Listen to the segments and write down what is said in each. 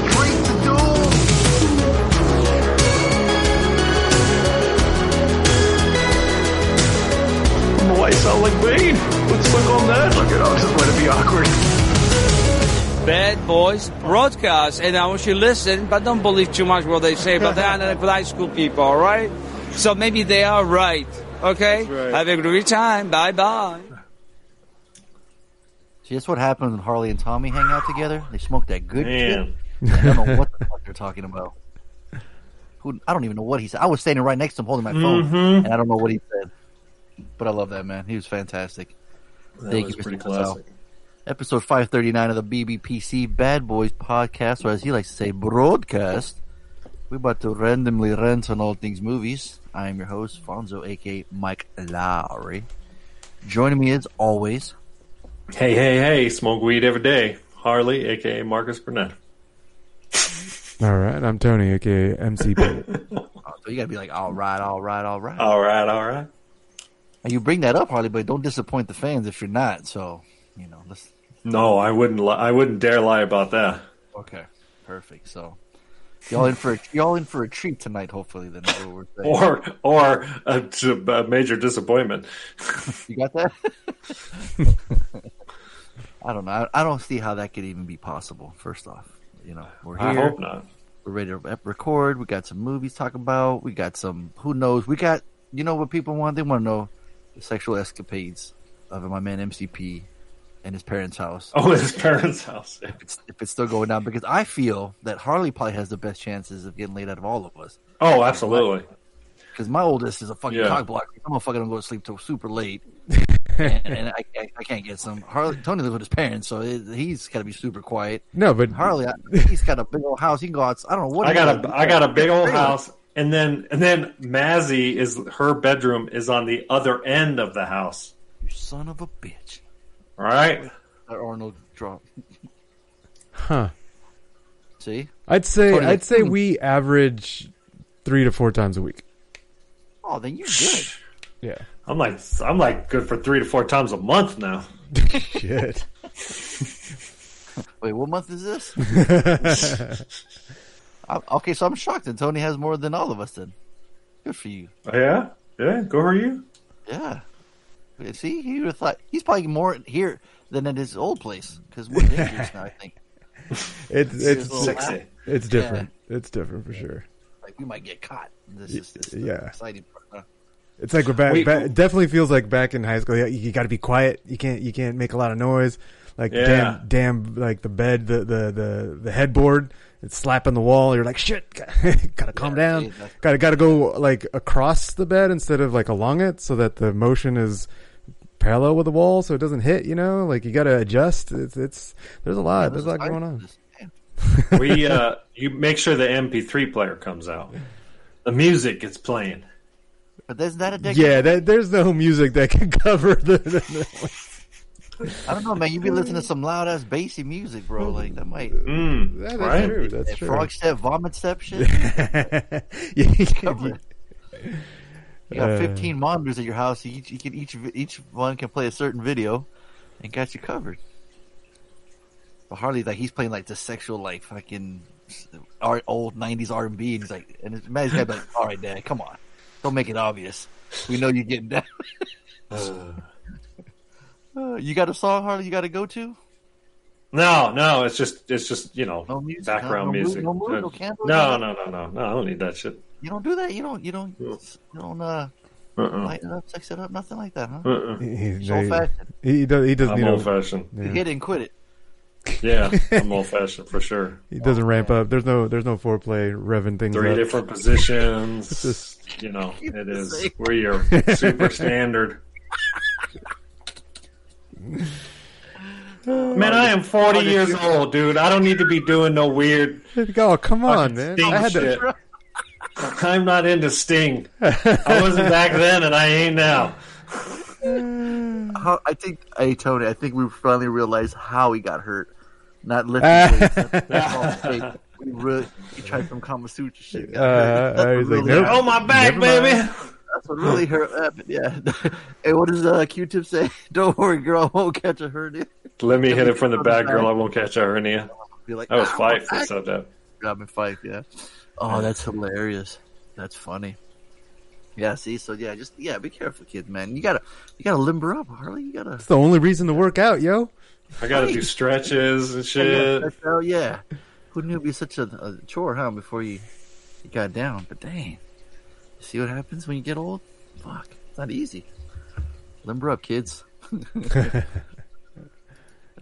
boy, straight to doom. Why sound like Bane? Let's look on that. Look at all just going to be awkward. Bad Boys Broadcast. And I want you to listen, but don't believe too much what they say. But they're not high school people, all right? So maybe they are right. Okay? right. Have a great time. Bye bye. See, that's what happens when Harley and Tommy hang out together. They smoke that good Man. shit. I don't know what the fuck they're talking about. Who I don't even know what he said. I was standing right next to him holding my phone, Mhm. and I don't know what he said. But I love that man. He was fantastic. That Thank was you, pretty Mr. Gonzalez. classic. Episode 539 of the BBPC Bad Boys podcast, or as he likes to say, broadcast. We're about to randomly rant on all things movies. I am your host, Fonzo, aka Mike Lowrey. Joining me as always, Hey, hey, hey! Smoke weed every day. Harley, aka Marcus Burnett. All right, I'm Tony, aka MCP. oh, so you gotta be like, all right, all right, all right. All right, all right. And you bring that up, Harley, but don't disappoint the fans if you're not. So, you know, let's. No, I wouldn't. Li- I wouldn't dare lie about that. Okay, perfect. So, y'all in for a, y'all in for a treat tonight. Hopefully, then. what we're. Or, or a, a major disappointment. you got that? I don't know. I, I don't see how that could even be possible. First off, you know, we're here. I hope not. We're ready to record. We got some movies to talk about. We got some. Who knows? We got. You know what people want? They want to know the sexual escapades of my man MCP and his parents' house. Oh, his parents' house. If it's if it's still going down, because I feel that Harley probably has the best chances of getting laid out of all of us. Oh, absolutely. Because my oldest is a fucking Yeah. cock blocker. I'm gonna fucking go to sleep till super late, and, and I, I, I can't get some. Harley Tony lives with his parents, so it, he's got to be super quiet. No, but Harley, I, he's got a big old house. He can go out. I don't know what I got a I got a big old Really? house, and then and then Mazzy is her bedroom is on the other end of the house. You son of a bitch. All right. That Arnold drop. huh? See, I'd say Tony, I'd say hmm. we average three to four times a week. oh, then you're good. Yeah. I'm like I'm like good for three to four times a month now. Shit. Wait, what month is this? I, okay, so I'm shocked that Tony has more than all of us. Then, good for you. Oh, yeah, yeah. Go for you. Yeah. See, he would have thought he's probably more here than at his old place because we're dangerous now. I think. It's it's sexy. laugh, it's different. It's different for sure. Like we might get caught. This is, this is Yeah. the exciting part. Huh? It's like we're back. Wait. back it definitely feels like back in high school. You, you got to be quiet. You can't. You can't make a lot of noise. Like Yeah. damn, damn, like the bed, the the the, the headboard. It's slapping the wall. You're like shit. gotta calm Yeah, down. see, Gotta gotta go like across the bed instead of like along it, so that the motion is parallel with the wall, so it doesn't hit. You know, like you gotta adjust. It's it's there's a lot. Yeah, there's a lot going on. We uh, you make sure the MP3 player comes out. The music gets playing. But isn't that a decade? Yeah, that, there's no music that can cover the. the, I don't know, man. You be listening to some loud ass bassy music, bro. Like that might. Mm, That is right? true. That's that true. frog step, vomit step shit. Yeah, you can- Cover. You got Uh, 15 monitors at your house. Each, you can, each each one can play a certain video, and got you covered. But Harley, like he's playing like the sexual, like fucking art, old 90s R&B, and he's like, and his man's like, all right, dad, come on, don't make it obvious. We know you're getting down. Uh, you got a song, Harley? You got to go to? No, no, it's just it's just you know No music, background no mood, music. no mood, no candles, no, no- no, no, no, no. I don't need that shit. You don't do that. You don't. You don't. You don't uh, Uh-uh. light it up, sex it up, nothing like that, huh? Uh-uh. He, It's old fashioned. he does. He doesn't. I'm You old fashioned. You hit it and quit it. Yeah, I'm old fashioned for sure. he doesn't ramp up. There's no. There's no foreplay revving things Three up. different positions. just- you know, it is. Same. We're your super standard. Man, I am 40 years old, dude. I don't need to be doing no weird Oh, come on, man! Sting I had shit. to. I'm not into Sting. I wasn't back then, and I ain't now. How, I think, hey Tony, I think we finally realized how he got hurt. Not lifting weights. That's- that's all. We really, he tried some Kama Sutra shit. Uh, That's I was what like, really- nope. Oh, my back, Never mind. baby. That's what really hurt. happened. Yeah. hey, what does uh, Q-Tip say? Don't worry, girl. I won't catch a hernia. Let me hit it from the back, girl. I won't catch a hernia. Be like, That was "Ah, Phife my that back." said that. Robin Fife, yeah. Oh, that's hilarious. That's funny. Yeah, see, so yeah, just yeah, be careful, kids, man. You gotta, you gotta limber up, Harley. You gotta. It's the only reason to work out, yo. I got to do stretches and shit. that's- oh, yeah. Who knew it'd be such a, a chore, huh? Before you, you got down, but dang, see what happens when you get old? Fuck, it's not easy. Limber up, kids.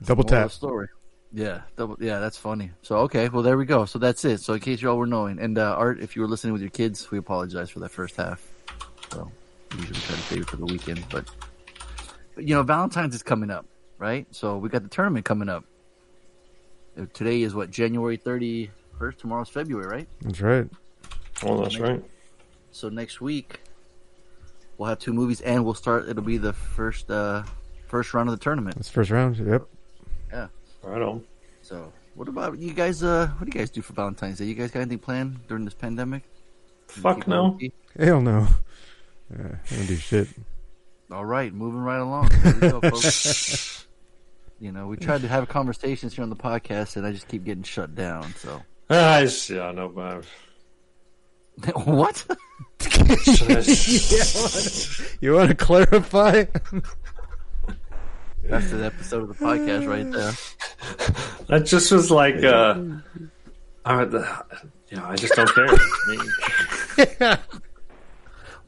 Double tap. the story. Yeah, double, yeah, that's funny. So okay, well there we go. So that's it. So in case y'all were knowing, and uh, Art, if you were listening with your kids, we apologize for that first half. So usually we try to save it for the weekend, but, but you know Valentine's is coming up, right? So we got the tournament coming up. Uh, Today is what January thirty first. Tomorrow's February, right? That's right. Oh, that's right. So next week we'll have two movies, and we'll start. It'll be the first uh first round of the tournament. That's first round. Yep. Yeah. Right on. So, what about you guys? Uh, what do you guys do for Valentine's Day? You guys got anything planned during this pandemic? Fuck no. Hell no. Yeah, I don't do shit. All right, moving right along. There we go, folks. you know, we tried to have conversations here on the podcast, and I just keep getting shut down. So, Ah, I see. I know, but what? You want to clarify? That's the episode of the podcast right there. that just was like, uh, I, yeah, I just don't care. I mean,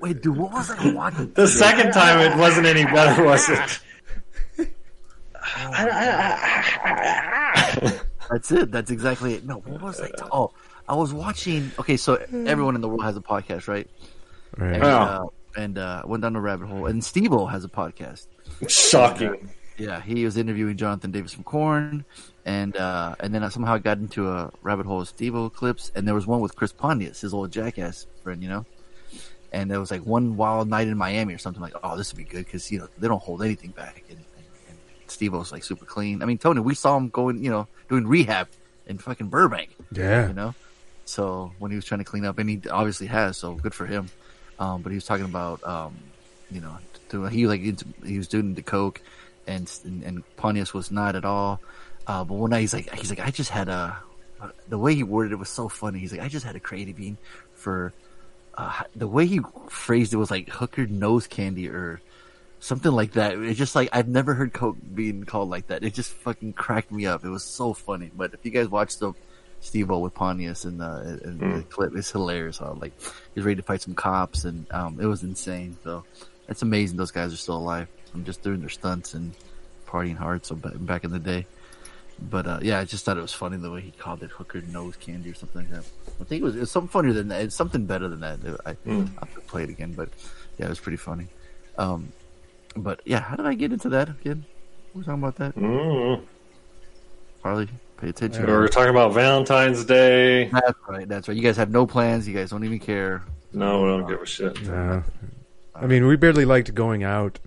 Wait, dude, what was I watching? the second time it wasn't any better, was it? That's it. That's exactly it. No, what was I? ta- oh, I was watching. Okay, so everyone in the world has a podcast, right? Right. And, uh, and uh, went down the rabbit hole. And Steve-O has a podcast. Shocking. Yeah, he was interviewing Jonathan Davis from Korn, and uh, and then I somehow got into a rabbit hole of Steve-O clips, and there was one with Chris Pontius, his old jackass friend, you know. And there was like one wild night in Miami or something like, oh, this would be good because you know they don't hold anything back, and, and, and Steve-O's like super clean. I mean, Tony, we saw him going, you know, doing rehab in fucking Burbank, Yeah. you know. So when he was trying to clean up, and he obviously has, so good for him. Um, but he was talking about, um, you know, to, he like he was doing the coke, and and, and Pontius was not at all. Uh, but one night he's like, he's like, I just had a, the way he worded it was so funny. He's like, I just had a creative bean for, uh, the way he phrased it was like hooker nose candy or something like that. It's just like I've never heard coke being called like that. It just fucking cracked me up. It was so funny. But if you guys watch the Steve-O with Pontius and, uh, and the clip, it's hilarious. How like he's ready to fight some cops, and um, it was insane. So it's amazing those guys are still alive. I'm just doing their stunts and partying hard. So back in the day. But uh, yeah, I just thought it was funny the way he called it hooker nose candy or something like that. I think it was, it was something funnier than that. It's something better than that. I, I have to play it again, but yeah, it was pretty funny. Um, but yeah, how did I get into that again? We were talking about that. Mm. Harley, pay attention. We were talking about Valentine's Day. That's right. That's right. You guys have no plans. You guys don't even care. No, we don't give a shit. No. I mean, we barely liked going out.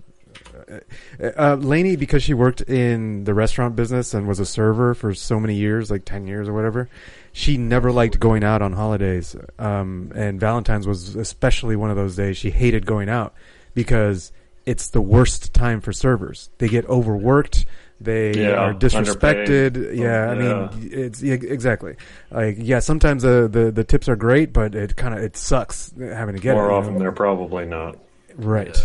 Uh, uh, Lainey, because she worked in the restaurant business and was a server for so many years, like 10 years or whatever, she never liked going out on holidays. Um, and Valentine's was especially one of those days. She hated going out because it's the worst time for servers. They get overworked. They Yeah, are disrespected. underpaid. Yeah, I Yeah. mean, it's yeah, exactly like yeah. Sometimes the, the the tips are great, but it kind of it sucks having to get More it, you often, know? they're probably not. Right.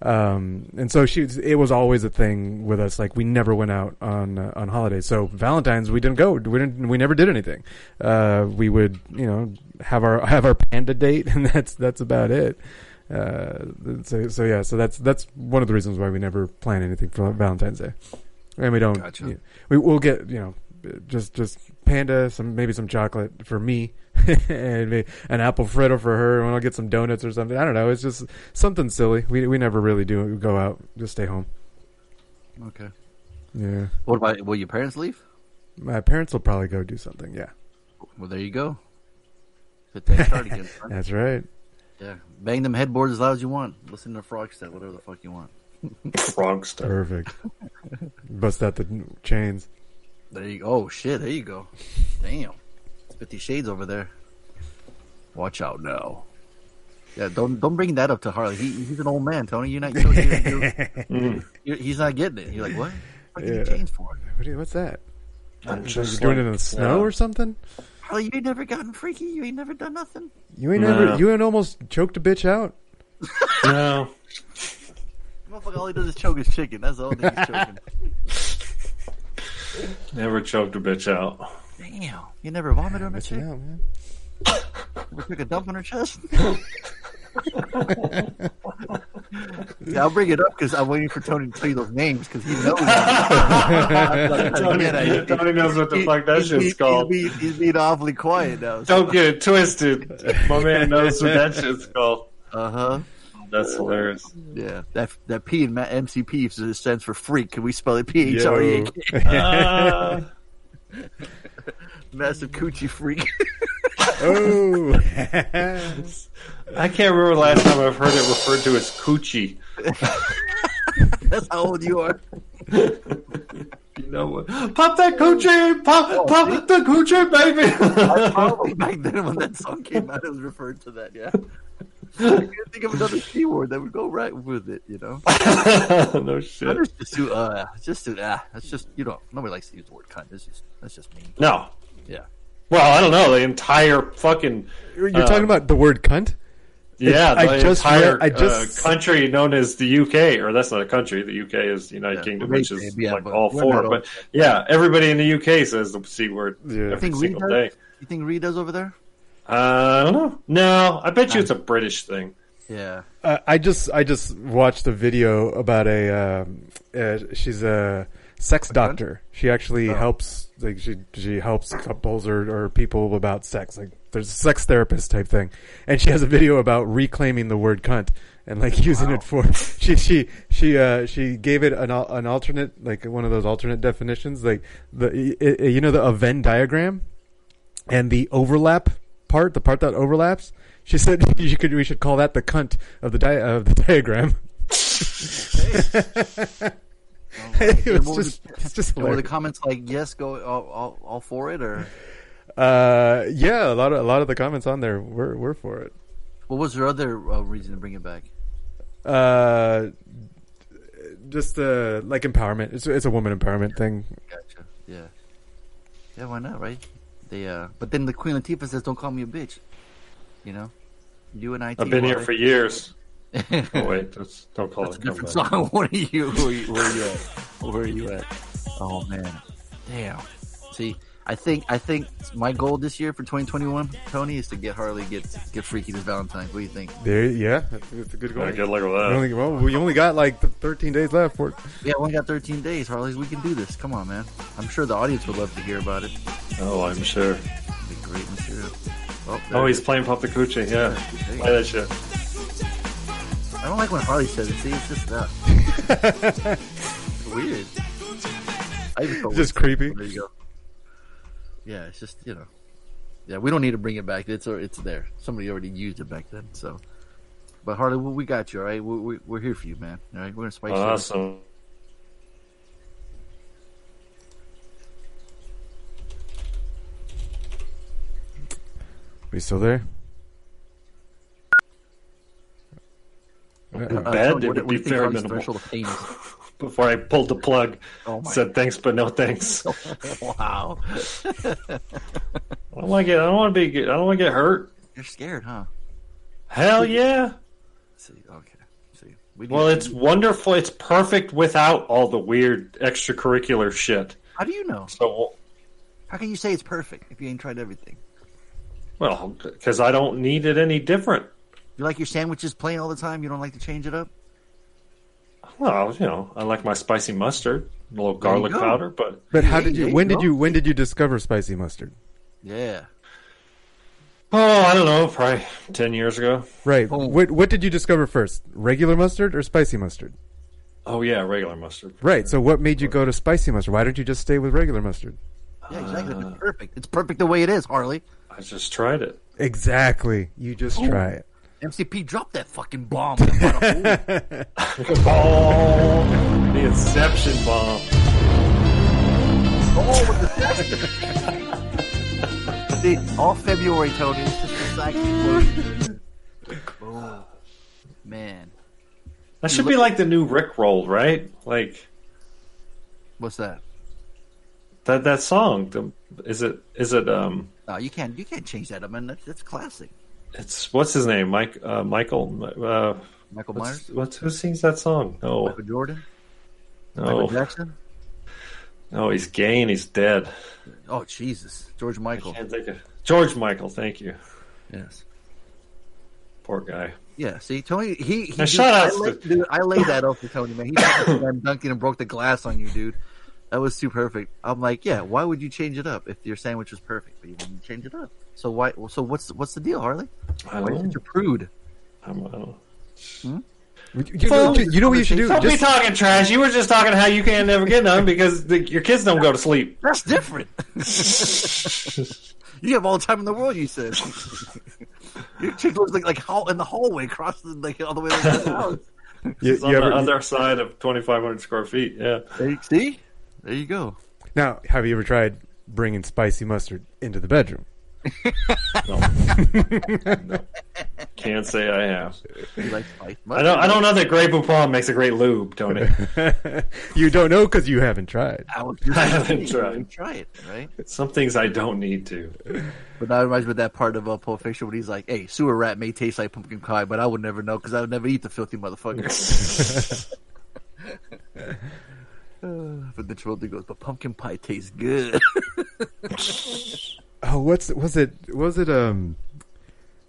Um, and so she, it was always a thing with us. Like we never went out on uh, on holidays. So Valentine's we didn't go. We didn't. We never did anything. Uh, we would, you know, have our have our panda date, and that's that's about it. Uh, so so yeah. So that's that's one of the reasons why we never plan anything for Valentine's Day, and we don't. Gotcha. you know, we we'll get you know just just panda, some maybe some chocolate for me, an apple fritter for her, and I'll get some donuts or something. I don't know. It's just something silly. We we never really do go out. Just stay home. Okay. Yeah. What about? Will your parents leave? My parents will probably go do something. Yeah. Well, there you go. Hit that start again. That's right. Yeah, bang them headboards as loud as you want. Listen to Frogstep, whatever the fuck you want. Frogster. Perfect. Bust out the chains. There you go. Oh shit, there you go. Damn, it's Fifty Shades over there. Watch out now. Yeah, don't don't bring that up to Harley. He, he's an old man, Tony. You're not. You're, you're, you're, you're, he's not getting it. You're like, what? What did Yeah. change for? What you- what's that? I'm You're just doing like, it in the snow yeah. or something? Harley, you ain't never gotten freaky. You ain't never done nothing. You ain't No. never. You ain't almost choked a bitch out. No. Motherfucker, all he does is choke his chicken. That's all he's choking. Never choked a bitch out. Damn, you never vomited on a Missing chick? out, man. Never took a dump on her chest? yeah, I'll bring it up because I'm waiting for Tony to tell you those names because he knows. that. Tony, Yeah, Tony knows what the fuck that he's, shit's he's, called. He's, being, he's being awfully quiet now. So. Don't get it twisted. My man knows what that shit's called. Uh huh. That's hilarious. Yeah, that that P in MCP stands for freak. Can we spell it P H R E A K? Uh, Massive coochie freak. Oh. I can't remember the last time I've heard it referred to as coochie. That's how old you are. You know what? Pop that coochie! Pop, pop the coochie, baby! Probably back then when that song came out, it was referred to that. Yeah. I can't think of another P word that would go right with it. You know. no shit. That's just too, uh, just too, ah, that's just, you know, nobody likes to use the word cunt. That's just, that's just me. No. Yeah. Well, I don't know. The entire fucking You're talking about the word cunt? yeah, I the just entire read- I just- uh, country known as the UK, or that's not a country. The UK is the United Yeah, Kingdom, which is yeah, like but all four. not all- But yeah, everybody in the UK says the c word Yeah. You every think Reed single does? day. You think Reed does over there? Uh, I don't know. No, I bet you it's a British thing. Yeah. Uh, I just I just watched a video about a um, uh, she's a sex doctor. She actually helps like she she helps couples or, or people about sex. Like there's a sex therapist type thing, and she has a video about reclaiming the word cunt and like using it for she she she uh she gave it an an alternate like one of those alternate definitions like the i- i- you know the a Venn diagram and the overlap part, the part that overlaps. She said you could we should call that the cunt of the di- of the diagram. it was just the- it's just Were the comments like, yes, go all, all, all for it? Or Uh, yeah, a lot of a lot of the comments on there were were for it. what was their other uh, reason to bring it back? Uh, just uh, like empowerment. It's it's a woman empowerment thing. Gotcha. Yeah. Yeah, why not, right? They, uh, but then the Queen Latifah says, don't call me a bitch. You know? You and I. I've been here for years. Oh wait, that's, don't call That's a it. different Never mind. song. What are you? Where are you, where are you at? Where are you at? Oh man, damn. See, I think I think my goal this year for 2021, Tony, is to get Harley get get freaky this Valentine's. What do you think? There, yeah, it's a good goal. Yeah, good luck with We that. only, well, we only got like 13 days left for it. Yeah, we only got 13 days, Harley's. We can do this. Come on, man. I'm sure the audience would love to hear about it. Oh, I'm sure. It'd be great material. Oh, Oh, he's playing Pop the Coochie. Yeah, There you play that shit. I don't like when Harley says it. See, it's just that. it's weird. I even felt Just creepy. There you go. Yeah, it's just you know. Yeah, we don't need to bring it back. It's it's there. Somebody already used it back then. So, but Harley, we, we got you. All right, we, we, we're here for you, man. All right, we're gonna spice you up. Awesome. We still there? Uh, Bad, Tony, it what, would what be do you think very Harley's minimal. Threshold of pain is? Before I pulled the plug, Oh my! said thanks but no thanks. wow, I don't want to get. I don't want to be. I don't want to get hurt. you're scared, huh? Hell yeah. See, okay. See, we Well, need- it's wonderful. It's perfect without all the weird extracurricular shit. How do you know? So, How can you say it's perfect if you ain't tried everything? well, because I don't need it any different. You like your sandwiches plain all the time? You don't like to change it up? Well, you know, I like my spicy mustard, a little garlic powder, but But how did you? When did you? When did you discover spicy mustard? Yeah. oh, I don't know, probably ten years ago. Right. Oh. What What did you discover first? Regular mustard or spicy mustard? Oh yeah, regular mustard. Right. So what made you go to spicy mustard? Why don't you just stay with regular mustard? Yeah, exactly. It's perfect. It's perfect the way it is, Harley. I just tried it. Exactly. You just oh. try it. MCP dropped that fucking bomb. about a. Oh, the Inception bomb. Oh, with the See, all February, Tony. It's just a sack explosion. Boom. Man, That should be like the new Rick roll, right? Like what's that? that that song. The, is it is it um No, you can't. You can't change that. I mean, that's, that's classic. It's what's his name? Mike uh, Michael uh Michael what's, Myers, what's who sings that song? No. Michael Jordan, No, Michael Jackson. No, he's gay and he's dead. Oh Jesus, George Michael. Can't think of George Michael, thank you. Yes. Poor guy. Yeah, see, Tony, he, he dude, shout I, outs laid, to- dude, I laid that off for Tony, man. He got dunking and broke the glass on you, dude. That was too perfect. I'm like, yeah, why would you change it up if your sandwich was perfect? But you wouldn't change it up. So why? So what's what's the deal, Harley? I Why are you such a prude? I'm, I don't hmm? You, you know, you know what you should do? Don't be talking trash. You were just talking how you can't never get none because the, your kids don't go to sleep. That's different. you have all the time in the world. You said your chick looks like like hall in the hallway, across the, like all the way to the house. you, It's on ever, the other side of 2,500 square feet. Yeah. See, there you go. now, have you ever tried bringing spicy mustard into the bedroom? no Can't say I have. You like spice? I don't. I don't know that Grey Poupon makes a great lube, Tony. you don't know because you haven't tried. I, was just I haven't tried. Try it, right? Some things I don't need to. But that reminds me of that part of uh, Pulp Fiction when he's like, "Hey, sewer rat may taste like pumpkin pie, but I would never know because I would never eat the filthy motherfucker." Uh, but the trolley goes, "But pumpkin pie tastes good." Oh, what's was it? Was it um?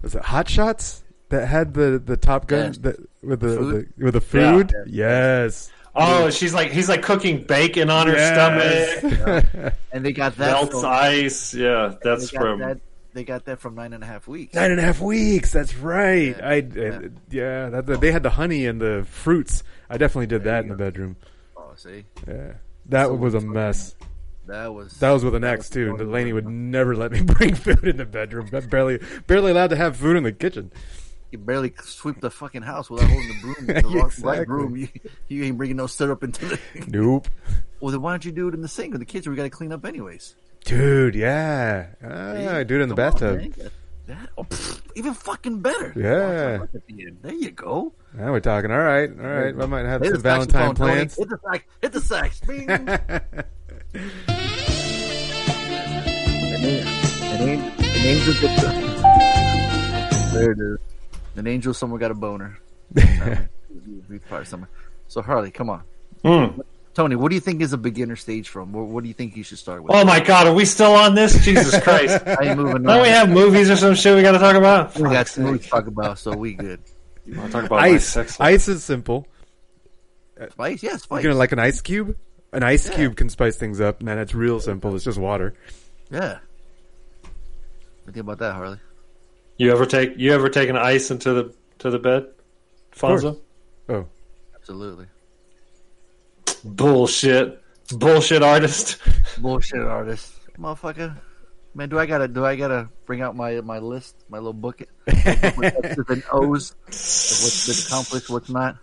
Was it Hot Shots that had the the Top Gun Yes. that, with the, Food? the with the food? Yeah. Yes. Oh, she's like he's like cooking bacon on her Yes. stomach. and they got that. Melts from, ice. Yeah, they from. that. They got that from nine and a half weeks. Nine and a half weeks. That's right. Yeah. I, I yeah. that, that- they had the honey and the fruits. I definitely did that in the bedroom. See, Yeah, that So was a mess. that was That was with an X too. the Delaney would never let me bring food in the bedroom. I'm barely barely allowed to have food in the kitchen. You barely sweep the fucking house without holding the broom. The Exactly. right broom. You, you ain't bringing no syrup into the. Nope. well, then why don't you do it in the sink with the kids? We got to clean up anyways. Dude, yeah. Ah, do it in the Come on, bathtub. That, oh, even fucking better. Yeah. At the end. There you go. Now we're talking. All right, all right. I might have Hit some the Valentine saxophone, Tony. plans. Hit the sax. Hit the sax. Bing. An angel- an angel- an angel gets a- There it is. An angel somewhere got a boner. We probably somewhere. So Harley, come on. Hmm. Tony, what do you think is a beginner stage from? What, what do you think you should start with? Oh my God, are we still on this? Jesus Christ! I ain't moving Don't on. we have movies or some shit we got to talk about? We got some movies to talk about, so we good. You want to talk about Ice. Ice is simple. Spice, yeah, spice. You're gonna like an ice cube. An ice Yeah. cube can spice things up, man. It's real simple. It's just water. Yeah. What think about that, Harley? You ever take you ever taken ice into the to the bed, Fonzo? Oh, Absolutely. Bullshit, bullshit artist. Bullshit artist. Motherfucker. Man, do I gotta do I gotta bring out my my list, my little book X's and O's of what's been accomplished, what's not?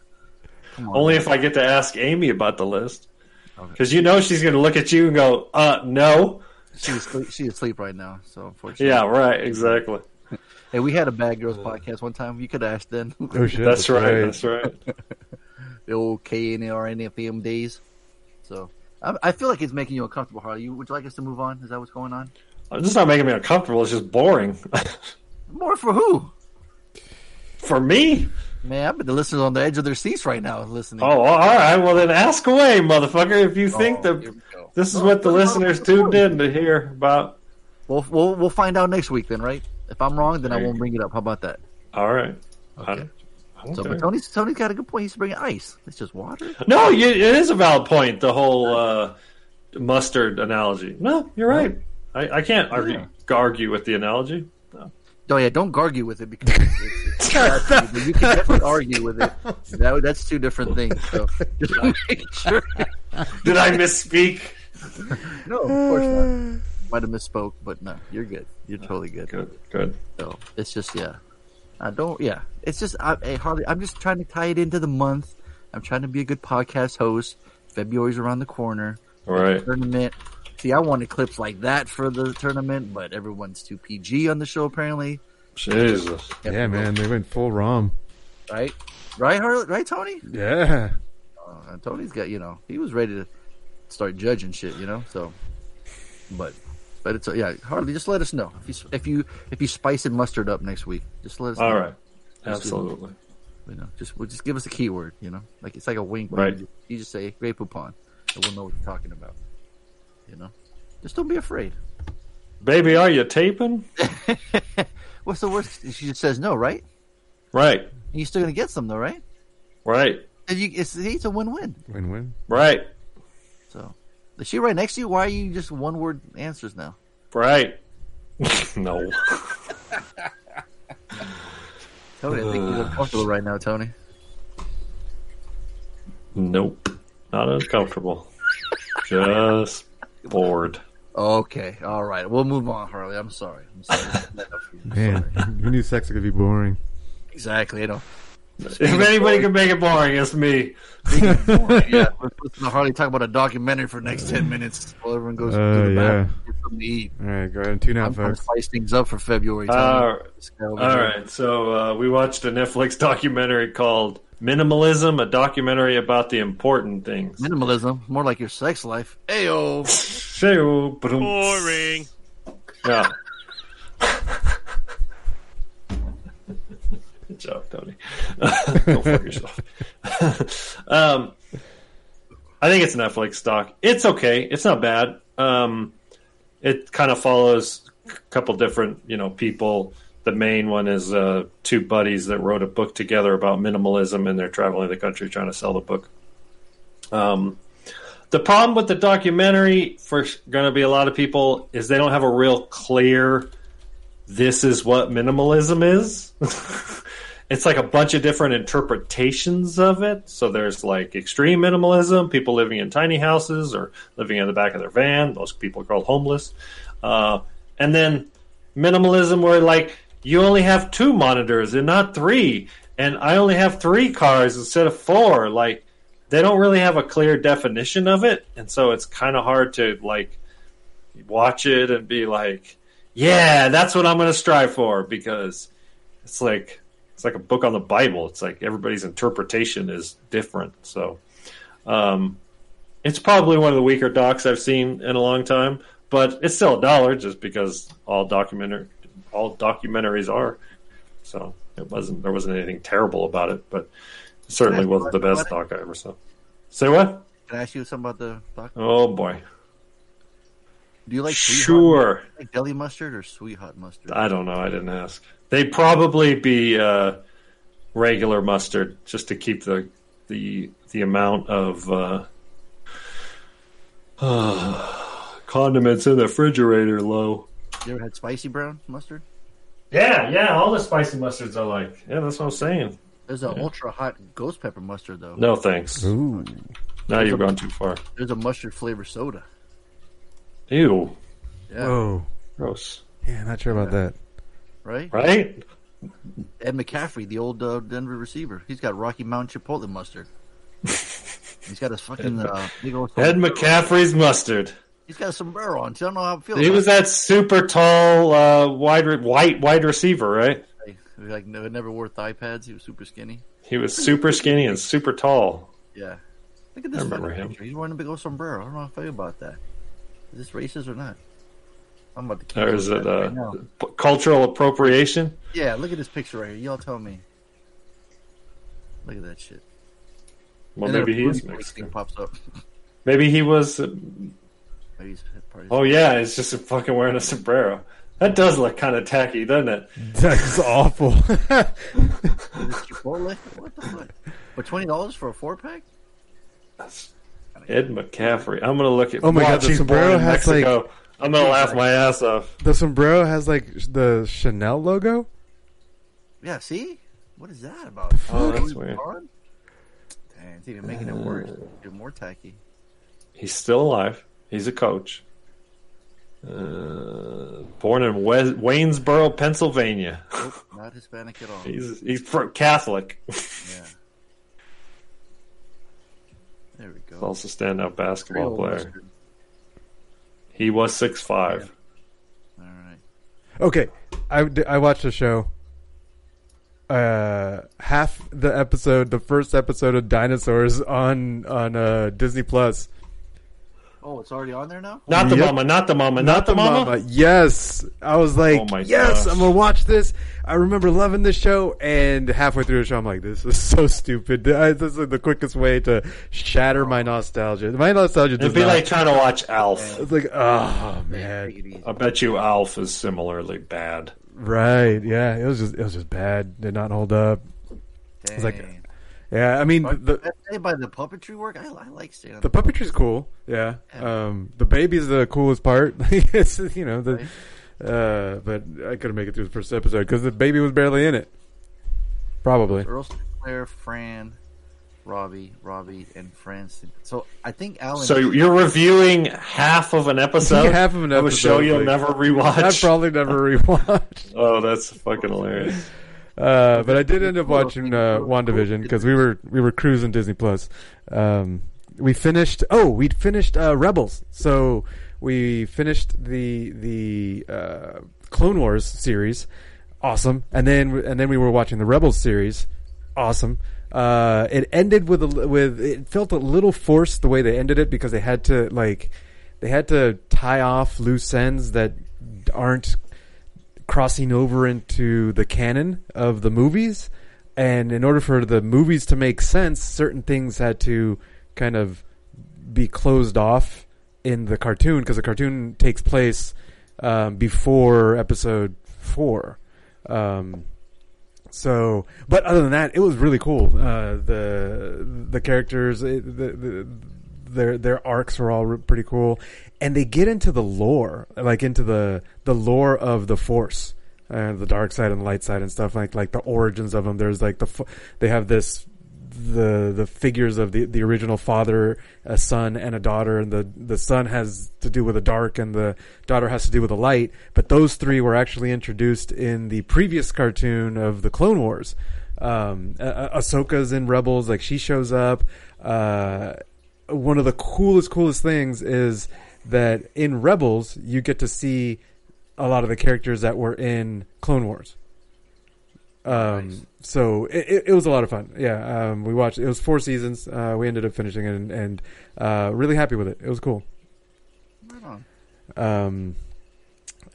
Come on. Only man. if I get to ask Amy about the list, because you know she's going to look at you and go, "Uh, no." she's asleep, she's asleep right now, so unfortunately. Yeah, right, exactly. Hey, we had a Bad Girls podcast one time. You could ask asked then. oh shit. That's right. That's right. the old K and R N F M days. So I, I feel like it's making you uncomfortable, Harley. You, would you like us to move on? Is that what's going on? Uh, this is not making me uncomfortable. It's just boring More for who? for me. Man, I bet the listeners on the edge of their seats right now listening. Oh, all right. Well, then ask away, motherfucker. If you think Oh, that we go. this is what the listeners tuned in to hear about. We'll, we'll we'll find out next week then, right? If I'm wrong, then I There you won't bring it up. How about that? All right. I- Okay. I don't So, but Tony's Tony's got a good point. He's bringing ice. It's just water. No, you, it is a valid point. The whole uh, mustard analogy. No, you're right. I, I can't argue, argue with the analogy. No. Oh yeah, don't argue with it because it's, it's, it's you can definitely argue with it. That, that's two different things. So just make sure. Did I misspeak? No, of course not. Might have misspoke, but no, you're good. You're totally good. Good, good. So it's just yeah. I don't yeah. It's just I, hey, Harley. I'm just trying to tie it into the month. I'm trying to be a good podcast host. February's around the corner. All right. Tournament. See, I wanted clips like that for the tournament, but everyone's too PG on the show apparently. Jesus. Yeah, man, they went full rom. Right? Right, Harley? Right, Tony? Yeah. Uh, Tony's got you know he was ready to start judging shit, you know. So, but but it's yeah, Harley. Just let us know if you if you if you spice and mustard up next week. Just let us. All know. right. Absolutely. You know, just well, just give us a keyword. You know, like it's like a wink. Right. You just, you just say Grey Poupon, and we'll know what you're talking about. You know, just don't be afraid. Baby, are you taping? What's the worst? She just says no, right? Right. And you're still gonna get some though, right? Right. And you, it's it's a win-win. Win win. Right. So, is she right next to you? Why are you just one-word answers now? Right. no. Tony, I think you're uh, uncomfortable right now, Tony. Nope. Not uncomfortable. Just bored. Okay, all right. We'll move on, Harley. I'm sorry. I'm sorry. I'm Man, who knew sex could be boring? exactly. You know. If anybody can make it boring, it's me. yeah, we're listening to Harley talk about a documentary for the next ten minutes while everyone goes Uh, to the yeah. bathroom get something to eat. All right, go ahead and tune out, I'm trying to folks. spice things up for February. Tony. Uh, This guy over All here. right. So uh, we watched a Netflix documentary called Minimalism, a documentary about the important things. Minimalism, more like your sex life. Ayo. Shoo, ba-dum. Boring. Yeah. Good job, Tony. Go fuck yourself. um, I think it's a Netflix doc. It's okay. It's not bad. Um, it kind of follows a couple different, you know, people. The main one is uh, two buddies that wrote a book together about minimalism, and they're traveling the country trying to sell the book. Um, the problem with the documentary for going to be a lot of people is they don't have a real clear this is what minimalism is it's like a bunch of different interpretations of it. So there's like extreme minimalism people living in tiny houses or living in the back of their van those people are called homeless. Uh, and then minimalism where like you only have two monitors and not three. And i only have three cars instead of four. Like they don't really have a clear definition of it, and so it's kind of hard to like watch it and be like, "Yeah, that's what I'm going to strive for," because it's like it's like a book on the Bible. It's like everybody's interpretation is different. So, um, it's probably one of the weaker docs I've seen in a long time, but it's still a dollar just because all documentary all documentaries are. So it wasn't there wasn't anything terrible about it, but it certainly Can I ask wasn't the best doc I ever saw. Say what? Can I ask you something about the doc? Oh boy, Do you like hot- sure. like deli mustard or sweet hot mustard? I don't know. I didn't ask. They'd probably be uh, regular mustard just to keep the the the amount of uh, condiments in the refrigerator low. You ever had spicy brown mustard? Yeah, yeah. All the spicy mustards I like. Yeah, that's what I'm saying. There's an ultra hot ghost pepper mustard though. No thanks. Ooh. Now you've gone too far. There's a mustard flavor soda. Ew, Yeah, Whoa. gross. Yeah, not sure about that. Right? Right? Ed McCaffrey, the old uh, Denver receiver, he's got Rocky Mountain Chipotle mustard. he's got his fucking uh, big old Ed McCaffrey's mustard. He's got a sombrero on. So I don't know how I feel. He was that super tall, uh, wide, re- white, wide receiver, right? Like never, never wore thigh pads. He was super skinny. He was super skinny and super tall. Yeah. Look at this I remember him. picture. He's wearing a big old sombrero. I don't know how I feel about that. Is this racist or not? I'm about to kill Or is it uh, right cultural appropriation? Yeah, look at this picture right here. Y'all tell me. Look at that shit. Well, And maybe a he is Mexican. pops up. Maybe he was. Uh, Maybe he's part oh yeah, he's just fucking wearing a sombrero. That does look kind of tacky, doesn't it? That's awful. Chipotle? What the fuck? For twenty dollars for a four pack? Ed McCaffrey. I'm gonna look at. Oh my God, the sombrero has, Mexico. I'm gonna laugh my ass off. The sombrero has like the Chanel logo. Yeah, see? What is that about? Oh, that's weird. Dang, it's even making it worse. Even more tacky. He's still alive. He's a coach. Uh, born in Wes- Waynesboro, Pennsylvania. Nope, not Hispanic at all. He's he's for Catholic. Yeah. There we go. He's also standout basketball Real player. Western. He was six five. All right. Okay, I, I watched the show. Uh, half the episode, the first episode of Dinosaurs on on uh, Disney Plus. Oh, it's already on there now? Not the Yep. mama, not the mama, not, the mama. Yes, I was like, Oh my yes, gosh. I'm gonna watch this. I remember loving this show, and halfway through the show, I'm like, this is so stupid. This is the quickest way to shatter my nostalgia. My nostalgia does It'd be not. like trying to watch Alf. it's like, oh man, Take it easy. I bet you Alf is similarly bad. right? Yeah, it was just it was just bad. Did not hold up. Dang. like- Yeah, I mean But the by the puppetry work, I, I like staying on the puppetry's cool. Yeah, um, the baby's the coolest part. it's you know the, uh, but I couldn't make it through the first episode because the baby was barely in it. Probably. Earl Sinclair, Fran, Robbie, Robbie, and Franz. So I think Alan. So you're reviewing half of an episode, Half of an episode. a show episode, you'll like- never rewatch. I'd probably never rewatch. oh, that's fucking hilarious. Uh, but I did end up watching uh, WandaVision because we were we were cruising Disney Plus. Um, we finished. Oh, we'd finished uh, Rebels. So we finished the the uh, Clone Wars series. Awesome. And then and then we were watching the Rebels series. Awesome. Uh, it ended with a with it felt a little forced the way they ended it because they had to like they had to tie off loose ends that aren't crossing over into the canon of the movies. And in order for the movies to make sense, certain things had to kind of be closed off in the cartoon because the cartoon takes place um, before episode four. Um, so, but other than that, it was really cool. Uh, the the characters, it, the, the their their arcs are all pretty cool, and they get into the lore, like into the the lore of the Force, uh, the dark side and the light side and stuff like like the origins of them. There's like the they have this the the figures of the the original father, a son, and a daughter, and the the son has to do with the dark, and the daughter has to do with the light. But those three were actually introduced in the previous cartoon of the Clone Wars. Um, Ah- Ah- Ahsoka's in Rebels, like she shows up. Uh, one of the coolest, coolest things is that in Rebels you get to see a lot of the characters that were in Clone Wars. Um, so it, it, it was a lot of fun. Yeah, um, we watched. It was four seasons. Uh, we ended up finishing it, and, and uh, really happy with it. It was cool. Right on. Um,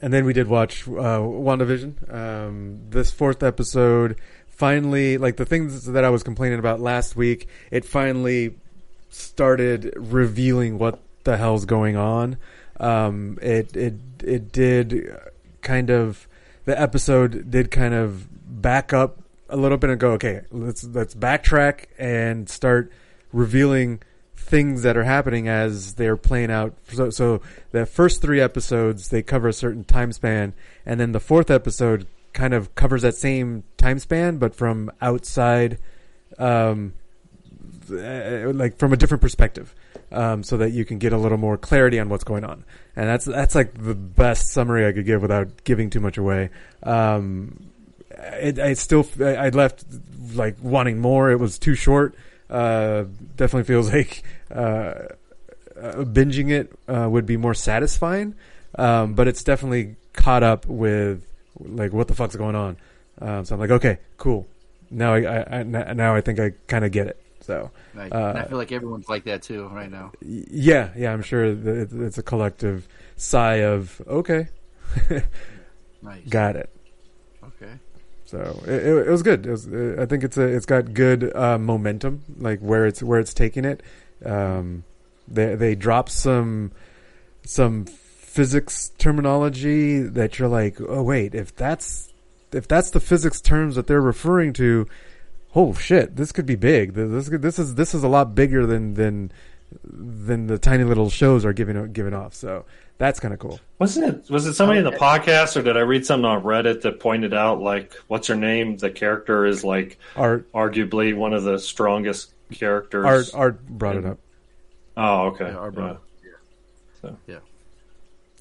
and then we did watch uh, WandaVision. Um, this fourth episode finally, like the things that I was complaining about last week, it finally started revealing what the hell's going on. Um, it it it did kind of the episode did kind of back up a little bit and go, okay, let's let's backtrack and start revealing things that are happening as they're playing out. So, so the first three episodes they cover a certain time span, and then the fourth episode kind of covers that same time span, but from outside, um, uh, like from a different perspective, um, so that you can get a little more clarity on what's going on. And that's that's like the best summary I could give without giving too much away. Um, it, I still I I left like wanting more. It was too short. Uh, definitely feels like uh, uh, binging it uh, would be more satisfying. Um, but it's definitely caught up with like what the fuck's going on. Um, so I'm like, okay, cool. Now I, I, I now I think I kind of get it. So. Uh, I feel like everyone's like that too right now. yeah, yeah, I'm sure it's a collective sigh of okay, Nice. got it. Okay. So it, it, it was good. It was, I think it's a, it's got good uh, momentum, like where it's where it's taking it. Um, they they drop some some physics terminology that you're like, oh wait, if that's if that's the physics terms that they're referring to, oh shit, this could be big. This this is this is a lot bigger than than than the tiny little shows are giving giving off. So that's kind of cool. Wasn't it? Was it somebody in the podcast, or did I read something on Reddit that pointed out like, what's her name? The character is like Art arguably one of the strongest characters. Art Art brought it up, Oh, okay. Yeah, our brother. Yeah.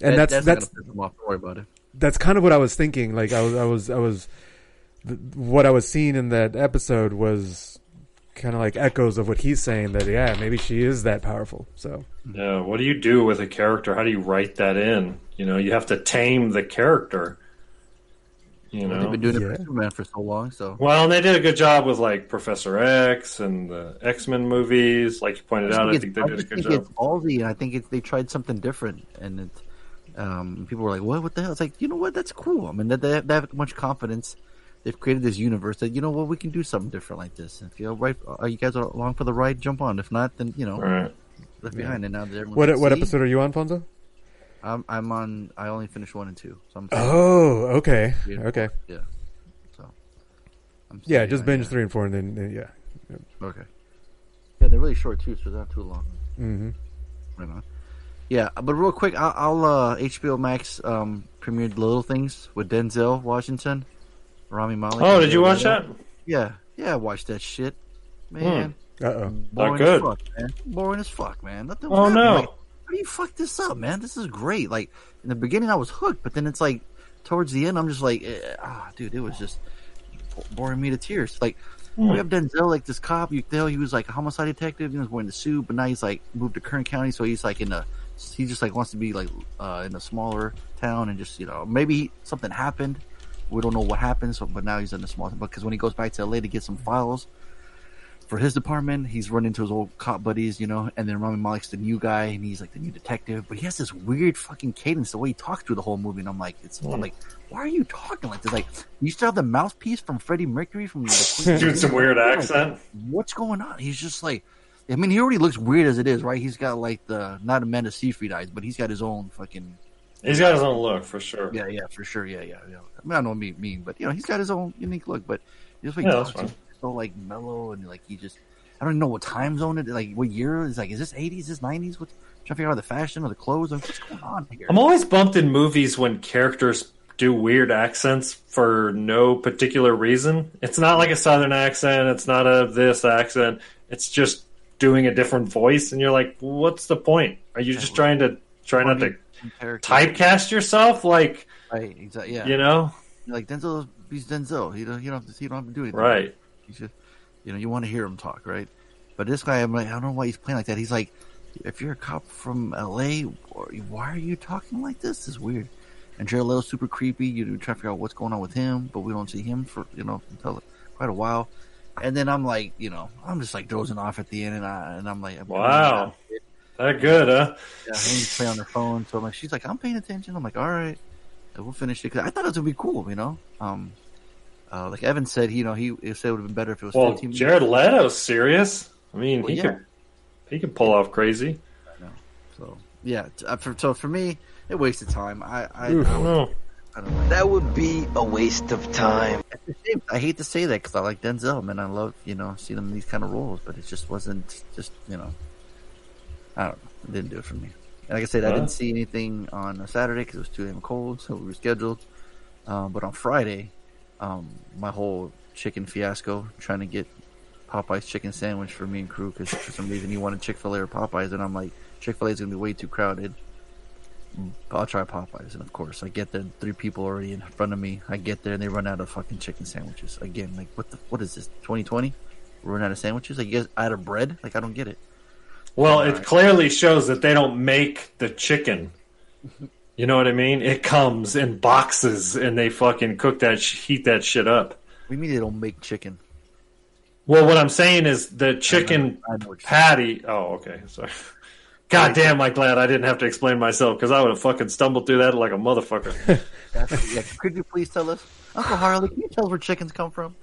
and That- that's not that's gonna piss him off. Worry about it. that's kind of what I was thinking. Like I was, I was, I was, th- what I was seeing in that episode was kind of like echoes of what he's saying. That yeah, maybe she is that powerful. So Yeah. What do you do with a character? How do you write that in? You know, you have to tame the character. You know They've know. been doing it Yeah. for Superman for so long, so Well, and they did a good job with like Professor X and the X Men movies. Like you pointed out, I think they I did a just good think job. it's ballsy, and I think it's, they tried something different, and it, um, people were like, "What? What the hell?" It's like, you know what? That's cool. I mean, that they have, they have much confidence. They've created this universe that you know what we can do something different like this. If you're right, are you guys are along for the ride? Jump on. If not, then you know Right. left behind. And now that everyone what can what see, episode are you on, Fonzo? I'm I'm on. I only finished one and two, so I'm Oh, okay, three okay, yeah. So I'm yeah. Just behind, binge three and four, and then uh, yeah. Okay. Yeah, they're really short too, so they're not too long. hmm Right on. Yeah, but real quick, I'll, I'll uh, HBO Max um, premiered Little Things with Denzel Washington, Rami Malek. Oh, did you watch that? Yeah, yeah, I watched that shit. Man, Uh oh. boring good. as fuck, man. Boring as fuck, man. Nothing Oh happened. no. Like, how do you fuck this up, man? This is great. Like in the beginning, I was hooked, but then it's like towards the end, I'm just like, eh, ah, dude, it was just boring me to tears. Like we have Denzel, like this cop. You tell he was like a homicide detective. He was wearing the suit, but now he's like moved to Kern County, so he's like in a. He just like wants to be like uh, in a smaller town and just you know maybe something happened. We don't know what happened, so but now he's in a small thing. because when he goes back to LA to get some files for his department, he's run into his old cop buddies, you know, and then Rami Malek's the new guy and he's like the new detective, but he has this weird fucking cadence the way he talks through the whole movie, and I'm like, it's I'm like, why are you talking like this? Like, you still have the mouthpiece from Freddie Mercury from the Doing some weird Like, accent. what's going on? He's just like, I mean, he already looks weird as it is, right? He's got like the not Amanda Seyfried eyes, but he's got his own fucking He's got his own look for sure. yeah, yeah, for sure, yeah, yeah, yeah. I mean, I don't mean mean, but you know, he's got his own unique look. But just like Yeah, talks, so like mellow and like he just, I don't even know what time zone it, like what year is like, is this eighties, is this nineties? What's trying to figure out the fashion or the clothes? What's going on here? I'm always bumped in movies when characters do weird accents for no particular reason. It's not like a southern accent, it's not a this accent. It's just doing a different voice and you're like, "What's the point? Are you just trying to try not to typecast yourself like, right? Exactly. Yeah. you know?" like Denzel, he's Denzel. He don't, you don't have to, you don't have to do anything. Right. He's just, you know, you want to hear him talk, right? But this guy, I'm like, I don't know why he's playing like that. He's like, if you're a cop from L.A., why are you talking like this? This is weird. And Jared Leto's super creepy. You do try to figure out what's going on with him, but we don't see him for you know until quite a while. And then I'm like, you know, I'm just like dozing off at the end, and I and I'm like, Wow. That good, huh? yeah, Amy's playing on her phone. So I'm like, she's like, I'm paying attention. I'm like, all right, we'll finish it. Cause I thought it was gonna be cool, you know. Um, uh, like Evan said, you know, he, he said it would have been better if it was Well, 15 minutes. Jared Leto's serious. I mean, Well, he yeah. could he could pull off crazy. So yeah, uh, for, so for me, it wasted time. I I, Oof. I don't know. I don't like. That would be a waste of time. It's a shame. I hate to say that because I like Denzel, man. I love you know seeing him in these kind of roles, but it just wasn't just you know. I don't know. It didn't do it for me. And like I said, I didn't see anything on a Saturday because it was too damn cold, so we rescheduled. Um, but on Friday, um, my whole chicken fiasco trying to get Popeye's chicken sandwich for me and crew because for some reason he wanted Chick Fil A or Popeyes, and I'm like, Chick Fil A is gonna be way too crowded. Mm, I'll try Popeyes, and of course, I get there. Three people already in front of me. I get there, and they run out of fucking chicken sandwiches again. Like, what the? What is this? 2020? We're running out of sandwiches? Like, you guys out of bread? Like, I don't get it. Well, it clearly shows that they don't make the chicken. You know what I mean? It comes in boxes, and they fucking cook that, heat that shit up. We mean they don't make chicken. Well, what I'm saying is the chicken I know what you're patty. Oh, okay. Sorry. God damn, I'm glad I didn't have to explain myself because I would have fucking stumbled through that like a motherfucker. Yeah, could you please tell us, Uncle Harley? Can you tell us where chickens come from?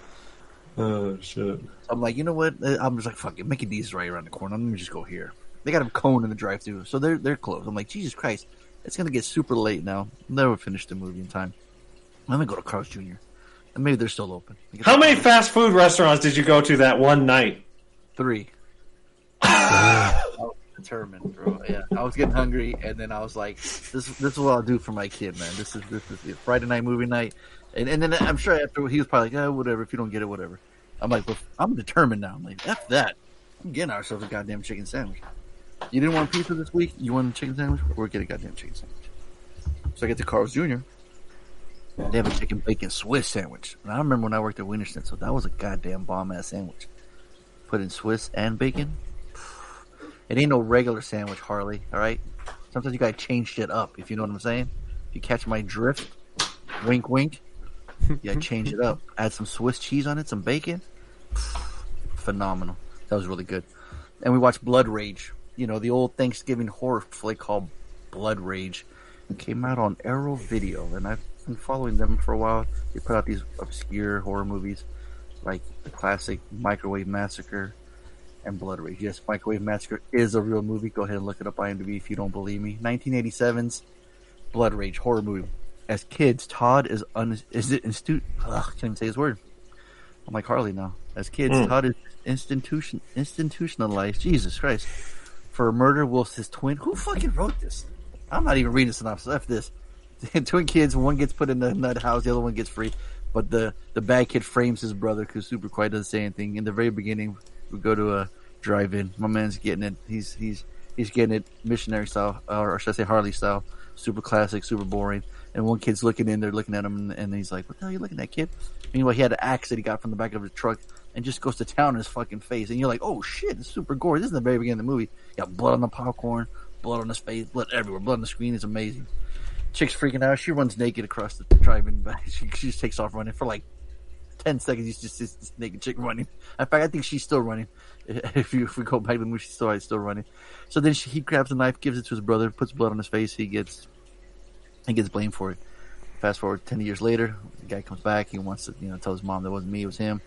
Oh shit! I'm like, you know what? Uh, I'm just like, fuck it. Mickey D's right around the corner. Let me just go here. They got a cone in the drive-through, so they're they're closed. I'm like, Jesus Christ, it's gonna get super late now. Never finish the movie in time. Let me go to Carl's Jr. And maybe they're still open. How many fast food restaurants did you go to that one night? Three. Determined, bro. Yeah, I was getting hungry, and then I was like, "This, this is what I'll do for my kid, man. This is this is it. Friday night movie night." And and then I'm sure after he was probably like, "Yeah, whatever. If you don't get it, whatever." I'm like, well, "I'm determined now." I'm like, "F that. I'm getting ourselves a goddamn chicken sandwich." You didn't want pizza this week? You want a chicken sandwich? We're getting a goddamn chicken sandwich. So I get to Carl's Jr. They have a chicken bacon Swiss sandwich. And I remember when I worked at Winterston, so that was a goddamn bomb ass sandwich. Put in Swiss and bacon. It ain't no regular sandwich, Harley. All right. Sometimes you gotta change shit up. If you know what I'm saying. If you catch my drift, wink, wink. Gotta change it up. Add some Swiss cheese on it, some bacon. Phenomenal. That was really good. And we watched Blood Rage. You know the old Thanksgiving horror flick called Blood Rage. It came out on Arrow Video, and I've been following them for a while. They put out these obscure horror movies, like the classic Microwave Massacre and Blood Rage. Yes, Microwave Massacre is a real movie. Go ahead and look it up on IMDb if you don't believe me. 1987's Blood Rage horror movie. As kids, Todd is un is it institute. Ugh, can't even say his word. I'm like Harley now. As kids, Mm. Todd is institution institutionalized. Jesus Christ, for a murder whilst his twin. Who fucking wrote this? I'm not even reading the synopsis. F this. Twin kids, one gets put in the nut house, the other one gets free. But the the bad kid frames his brother because Super Quiet doesn't say anything. In the very beginning, we go to a drive-in. My man's getting it. He's he's he's getting it missionary style, or should I say Harley style? Super classic, super boring. And one kid's looking in there, looking at him, and, he's like, "What the hell are you looking at, kid?" Meanwhile, he had an axe that he got from the back of his truck, and just goes to town in his fucking face. And you're like, "Oh shit, it's super gory." This is the very beginning of the movie. Got blood on the popcorn, blood on his face, blood everywhere, blood on the screen. It's amazing. Chick's freaking out. She runs naked across the drive-in, but she, she just takes off running for like ten seconds. You just see this naked chick running. In fact, I think she's still running. If you if we go back to the movie, she's still still running. So then she, he grabs a knife, gives it to his brother, puts blood on his face. He gets he gets blamed for it. Fast forward ten years later, the guy comes back. He wants to you know tell his mom that wasn't me, it was him.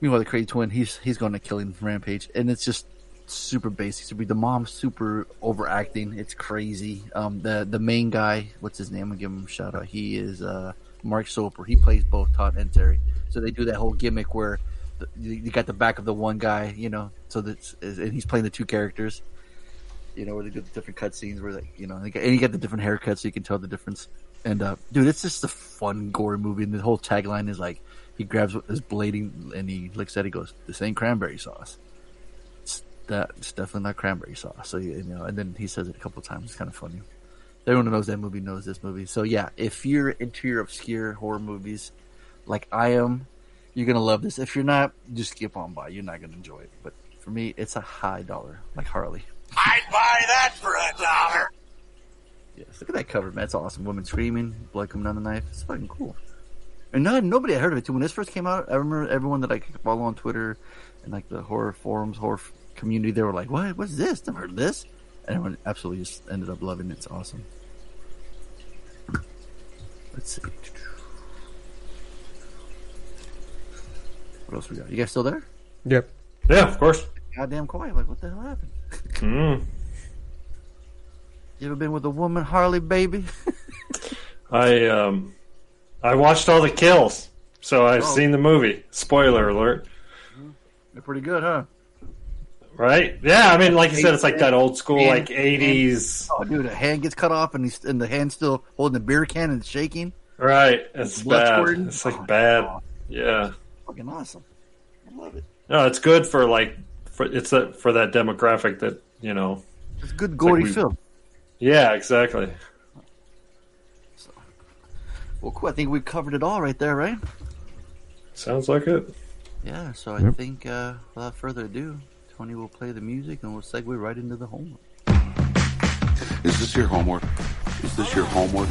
Meanwhile, the crazy twin, he's he's going to killing rampage, and it's just super basic. Super, the mom's super overacting. It's crazy. Um, the the main guy, what's his name? I'll give him a shout out. He is uh, Mark Soper. He plays both Todd and Terry. So they do that whole gimmick where the, you got the back of the one guy, you know, so that's and he's playing the two characters. You know, where they do the different cutscenes where like you know, and you get the different haircuts, so you can tell the difference. And uh, dude, it's just a fun gory movie, and the whole tagline is like he grabs his blading and he looks at it, he goes, "This ain't cranberry sauce." It's that it's definitely not cranberry sauce. So you know, and then he says it a couple times. It's kind of funny. Everyone who knows that movie knows this movie. So yeah, if you're into your obscure horror movies, like I am, you're gonna love this. If you're not, just skip on by. You're not gonna enjoy it. But for me, it's a high dollar, like Harley. I'd buy that for a dollar. Yes, look at that cover, man. It's awesome. Women screaming, blood coming down the knife. It's fucking cool. And not, nobody had heard of it too. When this first came out, I remember everyone that I could follow on Twitter and like the horror forums, horror f- community, they were like, "What? What's this? Never heard of this." And everyone absolutely just ended up loving it. It's awesome. Let's see. What else we got? You guys still there? Yep. Yeah, of course. Goddamn quiet. Like, what the hell happened? Mm. You ever been with a woman, Harley, baby? I um, I watched all the kills, so I've Oh. seen the movie. Spoiler alert. They're pretty good, huh? Right? Yeah, I mean, like you said, it's like that old school, Yeah. like '80s. Oh, dude, a hand gets cut off and he's and the hand's still holding the beer can and shaking. Right? It's bad. squirting. It's like bad. Yeah. Fucking awesome. I love it. No, it's good for like for it's a, for that demographic that you know. It's good gory we- film. Yeah, exactly. Well, cool. I think we covered it all right there, right? Sounds like it. Yeah. So I Yep. think uh, without further ado, Tony will play the music and we'll segue right into the homework. Is this your homework? Is this your homework?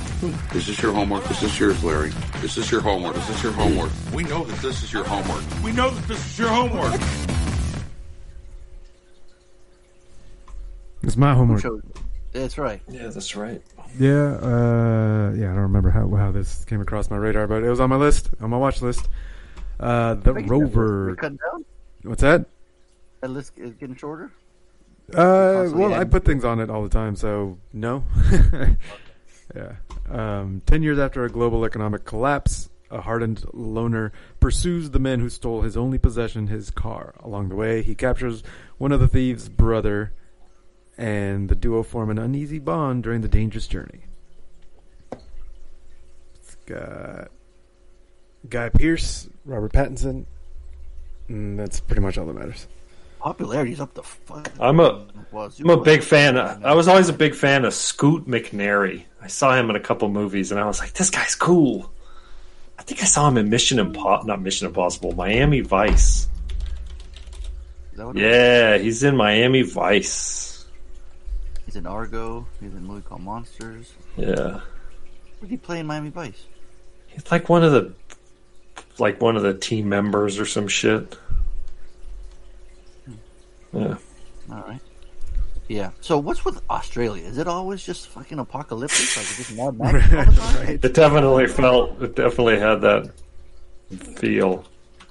Is this your homework? Is this yours, Larry? Is this your homework? Is this your homework? We know that this is your homework. We know that this is your homework. It's my homework. Chose- That's right. Yeah, that's right. Yeah, uh, yeah, I don't remember how how this came across my radar, but it was on my list, on my watch list. Uh, the Thank you. We're Rover. cutting down. What's that? That list is getting shorter. Uh, Constantly well, I put things on it all the time, so no. yeah. Um, ten years after a global economic collapse, a hardened loner pursues the men who stole his only possession, his car. Along the way, he captures one of the thieves' brother, and the duo form an uneasy bond during the dangerous journey. It's got Guy Pearce, Robert Pattinson, and that's pretty much all that matters. Popularity's up the fuck. I'm a was. I'm a big fan. I was always a big fan of Scoot McNairy. I saw him in a couple movies, and I was like, this guy's cool. I think I saw him in Mission Impossible, not Mission Impossible, Miami Vice. Is that what it Yeah, he's in Miami Vice. Is? He's in Argo. He's in a movie called Monsters. Yeah, What did he play in Miami Vice? he's like one of the like one of the team members or some shit. Hmm. Yeah. All right. Yeah. So what's with Australia? Is it always just fucking apocalyptic? Like it's just Mad Max all the time? It definitely felt. It definitely had that feel.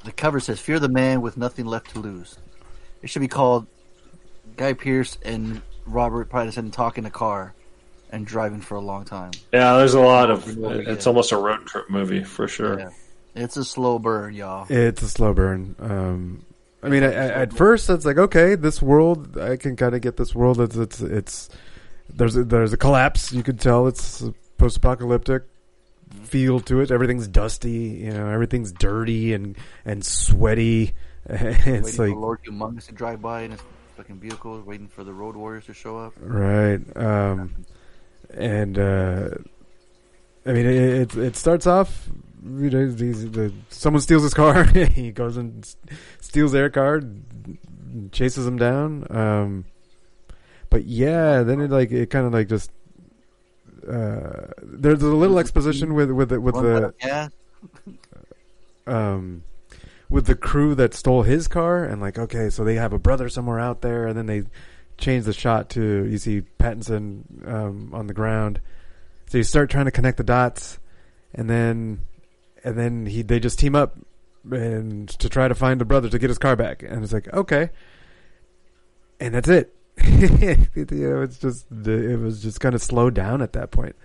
The cover says "Fear the man with nothing left to lose." It should be called Guy Pearce and Robert Pattinson talking in a car and driving for a long time. Yeah, there's a lot of. Over and over It's almost a road trip movie for sure. Yeah. It's a slow burn, y'all. It's a slow burn. Um, I mean, I, I, at first it's like, okay, this world, I can kind of get this world. It's it's it's there's a, there's a collapse. You could tell it's post-apocalyptic feel to it. Everything's dusty, you know, everything's dirty and and sweaty. it's like for Lord Humungus to drive by in his fucking vehicle, waiting for the Road Warriors to show up. Right. Um, and uh, I mean, it, it it starts off. You know, these, the someone steals his car. he goes and steals their car, chases them down. Um, but yeah, then it like it kind of like just. Uh, there's a little exposition with with the, with Run by the yeah. um with the crew that stole his car and like okay so they have a brother somewhere out there and then they change the shot to you see Pattinson um on the ground. So you start trying to connect the dots and then and then he they just team up and to try to find the brother to get his car back. And it's like okay. And that's it. You know it's just it was just kind of slowed down at that point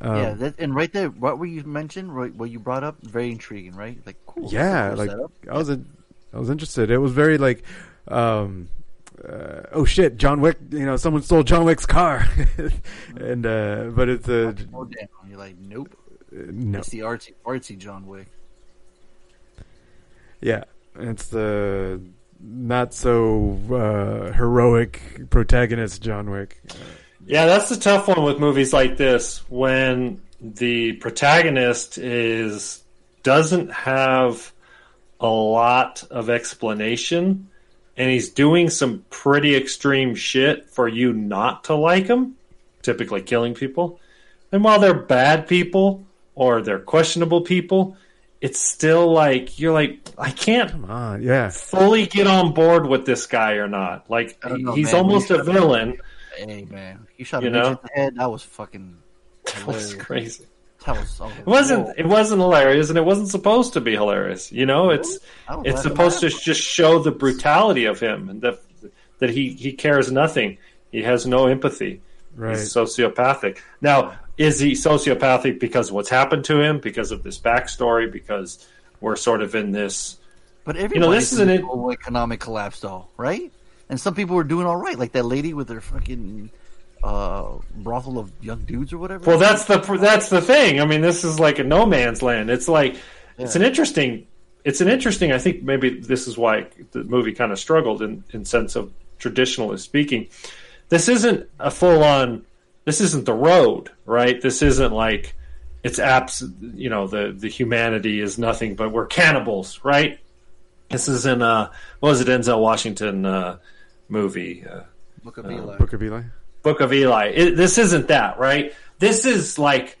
um, yeah, that, and right there, what were you mentioned? Right, what you brought up, very intriguing, right? Like, cool. yeah like setup. i was in, i was interested it was very like um uh, oh shit john wick you know someone stole john wick's car and uh but it's uh Oh! You're like, nope. no It's the artsy, artsy John Wick. yeah it's the not so uh heroic protagonist john wick Yeah, that's the tough one with movies like this when the protagonist is doesn't have a lot of explanation and he's doing some pretty extreme shit for you not to like him, typically killing people. And while they're bad people or they're questionable people, it's still like you're like I can't come on yeah fully get on board with this guy or not. Like know, he's man. almost We a should've- villain. Hey man, you shot You a bitch know? in the head. That was fucking. That was crazy. That was. Oh, It wasn't. It wasn't hilarious, and it wasn't supposed to be hilarious. You know, it's it's supposed to just show the brutality of him and that that he he cares nothing. He has no empathy. right He's sociopathic. Now, is he sociopathic because of what's happened to him? Because of this backstory? Because we're sort of in this. But everybody know, this is an economic collapse, though, right? And some people were doing all right, like that lady with her fucking uh, brothel of young dudes or whatever. Well, that's the that's the thing. I mean, this is like a no man's land. It's like it's an interesting. It's an interesting. I think maybe this is why the movie kind of struggled in in sense of traditionalist speaking. This isn't a full on. This isn't the road, right? This isn't like it's abs. You know, the the humanity is nothing but we're cannibals, right? This isn't uh what was it Denzel Washington uh, movie? Uh, Book of Eli. book of eli Book of Eli. It, this isn't that, right? This is like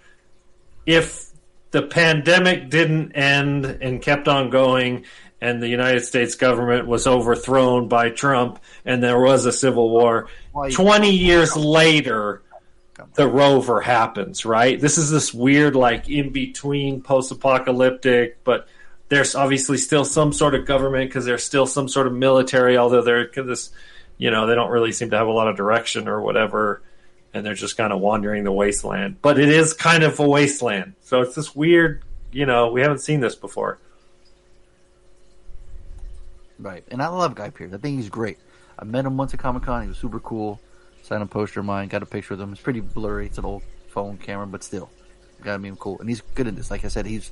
if the pandemic didn't end and kept on going and the United States government was overthrown by Trump and there was a civil war, Why- 20 years later, the rover happens, right? This is this weird, like, in between post apocalyptic, but there's obviously still some sort of government because there's still some sort of military, although they're this, you know, they don't really seem to have a lot of direction or whatever, and they're just kind of wandering the wasteland. But it is kind of a wasteland, so it's this weird, you know, we haven't seen this before. Right. And I love Guy Pearce. I think he's great. I met him once at Comic Con. He was super cool. Signed a poster of mine. Got a picture of him. It's pretty blurry. It's an old phone camera, but still, got me cool. And he's good in this. Like I said, he's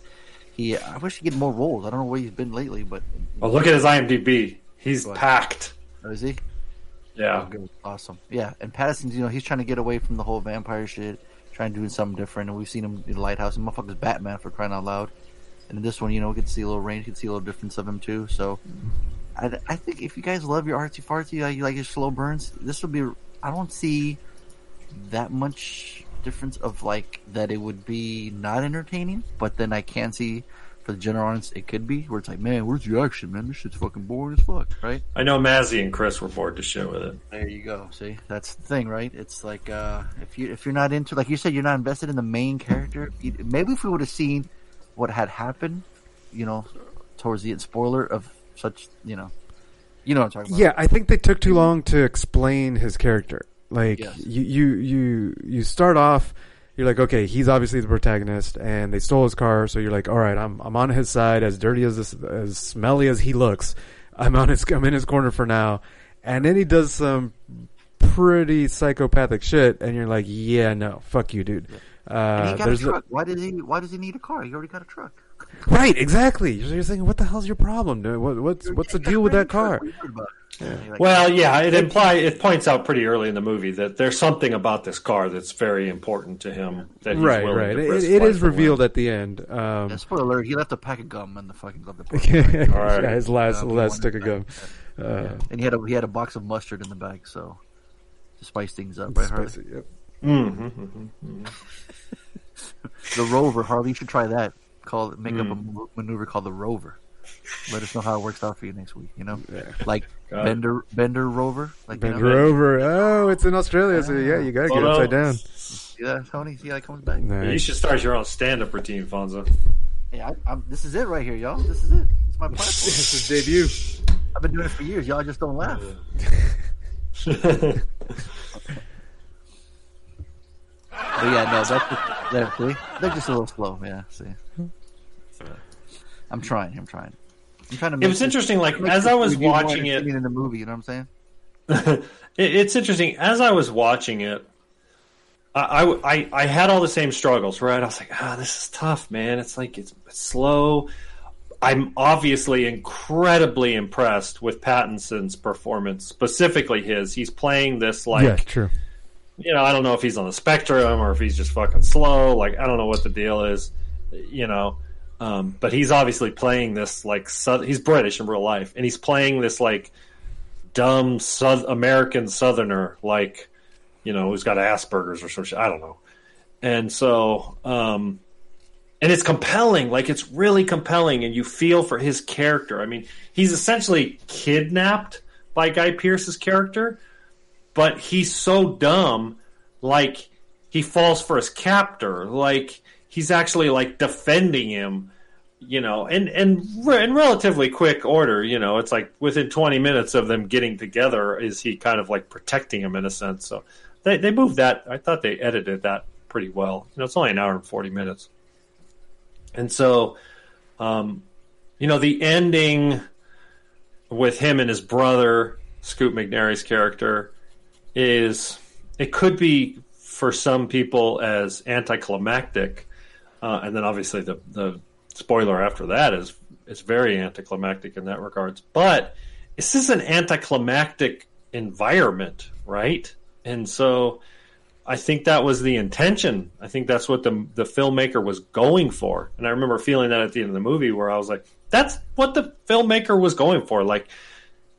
he. I wish he'd get more roles. I don't know where he's been lately, but Well, look at his IMDb. He's ahead. packed. oh, is he? Yeah. Awesome. Yeah, and Pattinson's, you know, he's trying to get away from the whole vampire shit, trying to do something different. And we've seen him in Lighthouse. And motherfucker's Batman for crying out loud. And in this one, you know, we can see a little range, you can see a little difference of him too. So, I, I think if you guys love your artsy fartsy, like you like your slow burns, this would be. I don't see that much difference of like that it would be not entertaining, but then I can see for the general audience it could be where it's like, man, where's the action, man? This shit's fucking boring as fuck, right? I know Mazzy and Chris were bored to shit with it. There you go. See, that's the thing, right? It's like uh, if you if you're not into, like you said, you're not invested in the main character. Maybe if we would have seen what had happened, you know, towards the end, spoiler of such, you know, you know what I'm talking about. Yeah, I think they took too long to explain his character. Like Yes. you, you, you, you start off, you're like, okay, he's obviously the protagonist, and they stole his car, so you're like, all right, I'm, I'm on his side. As dirty as this, as smelly as he looks, I'm on his, I'm in his corner for now. And then he does some pretty psychopathic shit, and you're like, yeah, no, fuck you, dude. Uh, he got a there's truck. Why does he? Why does he need a car? He already got a truck. Right, exactly. You're, you're thinking, what the hell's your problem, dude? What, what's, what's the deal with that car? What are you worried about? Yeah. Well, yeah, it imply it points out pretty early in the movie that there's something about this car that's very important to him. That he's Right, willing right. to It, risk it life is for revealed at the end. Um, yeah, spoiler alert: He left a pack of gum in the fucking glove department. yeah, All right. his last Uh, last stick of gum. Uh, and he had a he had a box of mustard in the bag, so to spice things up, right, Harley? spicy, yep. Mhm. The Rover, Harley, you should try that. Call it, make up a Hmm. maneuver called the Rover. Let us know how it works out for you next week. You know, Yeah. like Got it. Bender Bender Rover, like you Bend know? her over. Oh, it's in Australia, so yeah, you gotta get Photo. upside down. Yeah, Tony, see how it comes back. You should start your own stand-up routine, Fonzo. Hey, I, I'm, this is it right here, y'all. This is it. It's my platform. This is debut. I've been doing it for years. Y'all just don't laugh. But yeah, no, that's just, there, see? They're just a little slow. Yeah, see. So, I'm trying. I'm trying. I'm trying to. It was this- interesting. Like as I was watching it, in the movie. You know what I'm saying? it, it's interesting. As I was watching it, I, I, I- I had all the same struggles, right? I was like, ah, this is tough, man. It's like it's, it's slow. I'm obviously incredibly impressed with Pattinson's performance, specifically his. He's playing this like yeah, true. You know, I don't know if he's on the spectrum or if he's just fucking slow. Like, I don't know what the deal is, you know. Um, but he's obviously playing this like he's British in real life, and he's playing this like dumb South American Southerner, like you know, who's got Asperger's or some shit. I don't know. And so, um, and it's compelling. Like it's really compelling, and you feel for his character. I mean, he's essentially kidnapped by Guy Pearce's character, but he's so dumb, like he falls for his captor. Like he's actually like defending him, you know, and and re- in relatively quick order. You know, it's like within twenty minutes of them getting together, is he kind of like protecting him in a sense. So they they moved that. I thought they edited that pretty well. You know, it's only an hour and forty minutes, and so, um, you know, the ending with him and his brother, Scoot McNairy's character, is it could be for some people as anticlimactic, uh, and then obviously the the spoiler after that is it's very anticlimactic in that regards. But this is an anticlimactic environment, right? And so I think that was the intention. I think that's what the the filmmaker was going for. And I remember feeling that at the end of the movie where I was like, that's what the filmmaker was going for. Like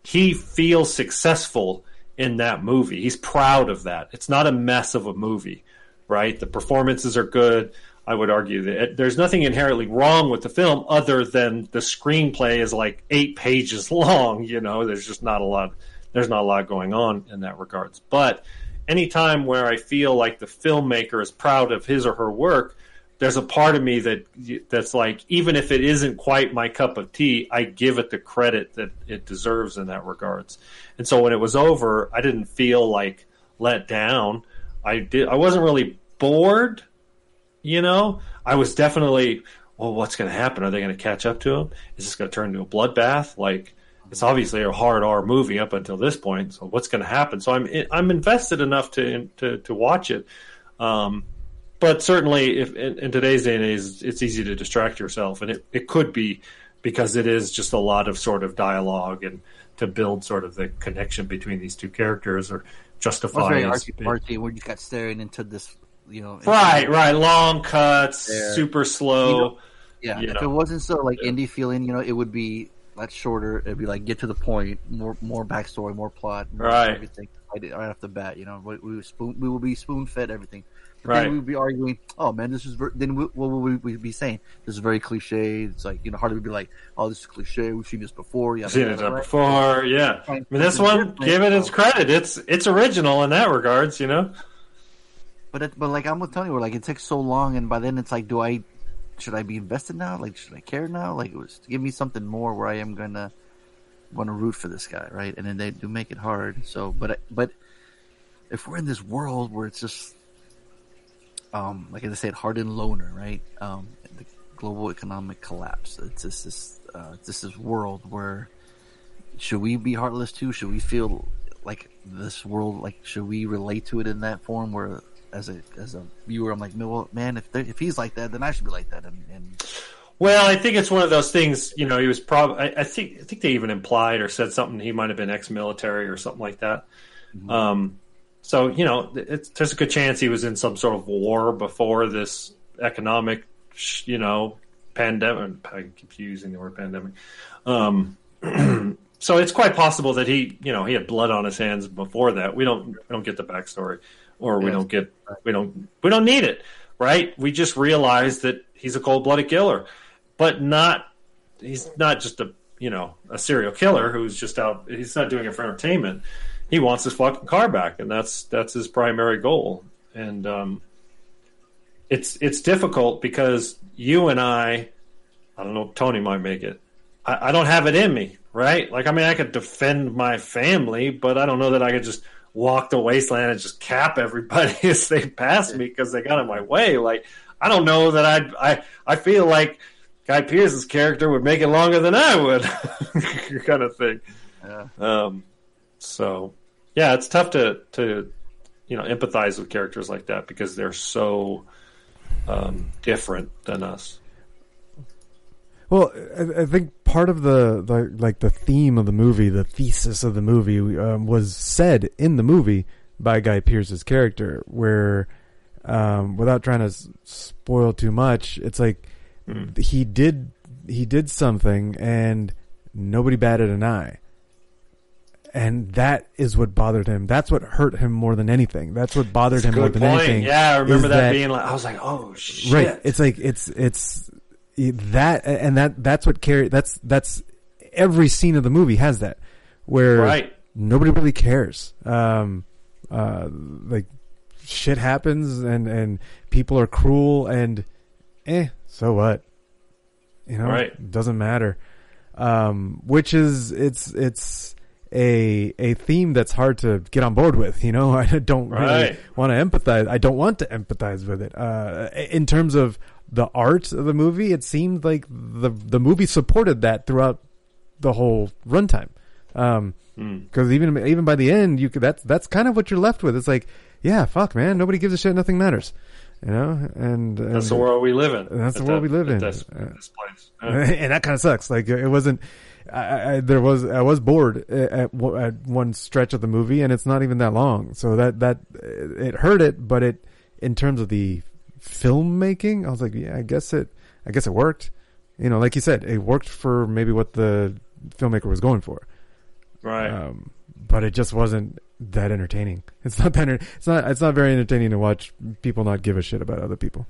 he feels successful in that movie. He's proud of that. It's not a mess of a movie, right? The performances are good. I would argue that it, there's nothing inherently wrong with the film other than the screenplay is like eight pages long. You know, there's just not a lot. There's not a lot going on in that regards. But anytime where I feel like the filmmaker is proud of his or her work, there's a part of me that that's like even if it isn't quite my cup of tea, I give it the credit that it deserves in that regards. And so when it was over, I didn't feel like let down. I did. I wasn't really bored. You know, I was definitely. Well, what's going to happen? Are they going to catch up to him? Is this going to turn into a bloodbath? Like, it's obviously a hard R movie up until this point. So what's going to happen? So I'm I'm invested enough to to to watch it. Um, but certainly, if in, in today's day and age, it's easy to distract yourself, and it, it could be because it is just a lot of sort of dialogue and to build sort of the connection between these two characters or justify very artsy where you got staring into this, you know. right, right, long cuts, There. super slow. You know, Yeah, you if know. it wasn't so like indie feeling, you know, it would be much shorter. It'd be like get to the point, more more backstory, more plot, more Right. Everything right, right off the bat, you know, we, we would spoon, we will be spoon fed everything. Right. then we would be arguing, oh man, this is ver-, then we, what would we, be saying? This is very cliche. It's like you know, Harley would be like, oh, this is cliche. We've seen this before. Yeah, seen it done before, yeah. I mean, this one, give it its credit. It's it's original in that regards, you know. But it, but like I'm telling you, like it takes so long, and by then it's like, do I should I be invested now? Like should I care now? Like it was give me something more where I am gonna want to root for this guy, right? And then they do make it hard. So, but but if we're in this world where it's just um like I said, hardened loner, right? Um, the global economic collapse. It's just this uh, this world where should we be heartless too? Should we feel like this world? Like should we relate to it in that form? Where as a as a viewer, I'm like, well, man, if if he's like that, then I should be like that. And, and Well, I think it's one of those things. You know, he was probably. I, I think. I think they even implied or said something. He might have been ex-military or something like that. Um, so you know, it's, there's a good chance he was in some sort of war before this economic, you know, pandemic. I keep using the word pandemic. Um, so it's quite possible that he, you know, he had blood on his hands before that. We don't. We don't get the backstory, or we Yes. don't get. We don't. We don't need it, right? We just realize that he's a cold-blooded killer, but not. He's not just a you know a serial killer who's just out. He's not doing it for entertainment. He wants his fucking car back, and that's that's his primary goal. And um, it's it's difficult because you and I, I don't know, Tony might make it. I, I don't have it in me, right? Like, I mean, I could defend my family, but I don't know that I could just walk the wasteland and just cap everybody as they pass me because they got in my way. Like, I don't know that I'd, I I feel like Guy Pearce's character would make it longer than I would, kind of thing. Yeah. Um, so yeah, it's tough to to you know empathize with characters like that because they're so um, different than us. Well, I, I think part of the, the like the theme of the movie, the thesis of the movie, um, was said in the movie by Guy Pearce's character, where um, without trying to s- spoil too much, it's like he did he did something and nobody batted an eye. And that is what bothered him. That's what hurt him more than anything. That's what bothered him more than point. anything. Yeah, I remember is that, being like, I was like, oh shit. right it's like it's it's that and that that's what carry that's that's every scene of the movie has that where Right. nobody really cares um uh like shit happens and and people are cruel and eh so what you know Right. doesn't matter um which is it's it's a a theme that's hard to get on board with you know i don't really Right. want to empathize i don't want to empathize with it uh in terms of the art of the movie it seemed like the the movie supported that throughout the whole runtime um Hmm. because even even by the end you could that's that's kind of what you're left with it's like yeah fuck man nobody gives a shit nothing matters you know and, and That's the world we live in. that's the world that- we live in This, Uh, this place. and that kind of sucks. Like it wasn't. I, I, there was I was bored at, at one stretch of the movie, and it's not even that long. So that that it hurt it, but it in terms of the filmmaking, I was like, yeah, I guess it. I guess it worked. You know, like you said, it worked for maybe what the filmmaker was going for. right. Um, but it just wasn't that entertaining. It's not that. It's not. It's not very entertaining to watch people not give a shit about other people.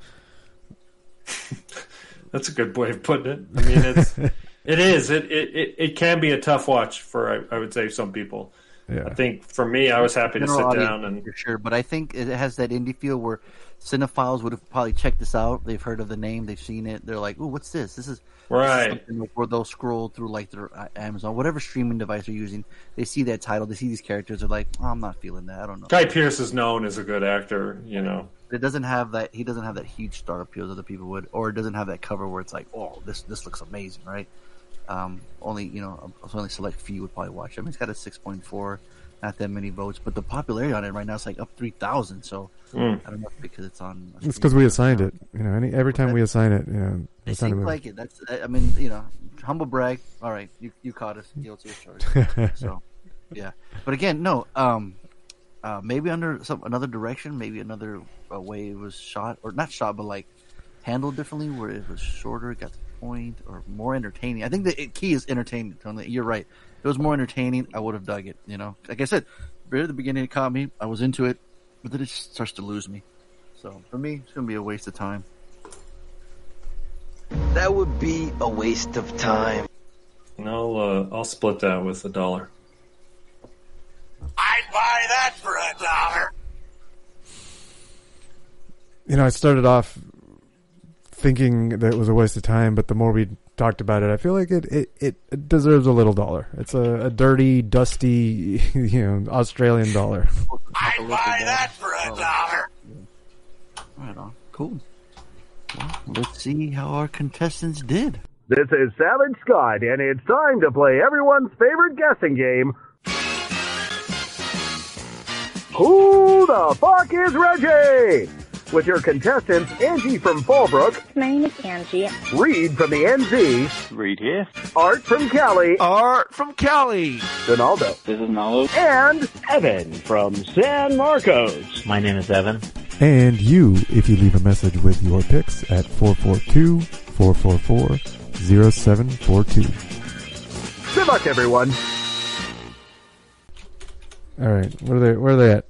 That's a good way of putting it. I mean, it's it is. It, it it it can be a tough watch for I, I would say some people. Yeah. I think for me, I was happy to sit down and for sure. But I think it has that indie feel where cinephiles would have probably checked this out. They've heard of the name, they've seen it. They're like, "Oh, what's this? This is Right. something like Where they'll scroll through like their uh, Amazon, whatever streaming device they're using. They see that title, they see these characters. They're like, oh, "I'm not feeling that. I don't know." Guy Pearce is known as a good actor. You know, It doesn't have that. He doesn't have that huge star appeal that other people would, or it doesn't have that cover where it's like, oh, this this looks amazing, right? Um, only you know, only select few would probably watch. it. I mean, it's got a six point four, not that many votes, but the popularity on it right now is like up three thousand. So Mm. I don't know if because it's on. It's because we assigned it. You know, any, every time we assign it, you know, It assign a seems like it. That's. I mean, you know, humble brag. All right, you you caught us guilty as charged. so, yeah. But again, no. Um, uh, maybe under some another direction, maybe another uh, way it was shot, or not shot, but like handled differently, where it was shorter, got the point, or more entertaining. I think the key is entertainment. Tony. You're right. If it was more entertaining, I would have dug it. You know, like I said, right at the beginning, it caught me. I was into it, but then it just starts to lose me. So for me, it's gonna be a waste of time. That would be a waste of time. And I'll uh, I'll split that with a dollar. I'd buy that for a dollar. you know, I started off thinking that it was a waste of time, but the more we talked about it, I feel like it, it, it deserves a little dollar. It's a, a dirty, dusty, you know, Australian dollar. I'd buy that for a dollar. Right on. Cool. Well, let's see how our contestants did. This is Savage Scott, and it's time to play everyone's favorite guessing game. Who the fuck is Reggie? With your contestants Angie from Fallbrook, My name is Angie. Reed from the NZ, Reed here. Art from Cali, Art from Cali. Donaldo, This is Nalo. and Evan from San Marcos. My name is Evan. And you, if you leave a message with your picks at 442-444-0742. Good luck, everyone. All right, where are they? Where are they at?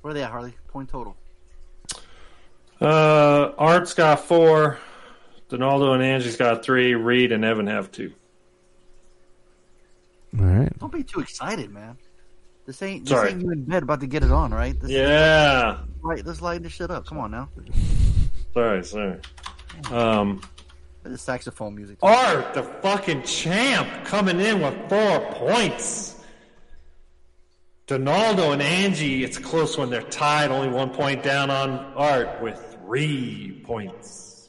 Where are they at, Harley? Point total. Uh, Art's got four. Donaldo and Angie's got three. Reed and Evan have two. All right. Don't be too excited, man. This ain't this Sorry. ain't you in bed about to get it on, right? This Yeah. right. Let's lighten this shit up. Come on now. Sorry, sorry. Um, The saxophone music. Art, the fucking champ, coming in with four points. Donaldo and Angie, it's close when they're tied, only one point down on Art with three points.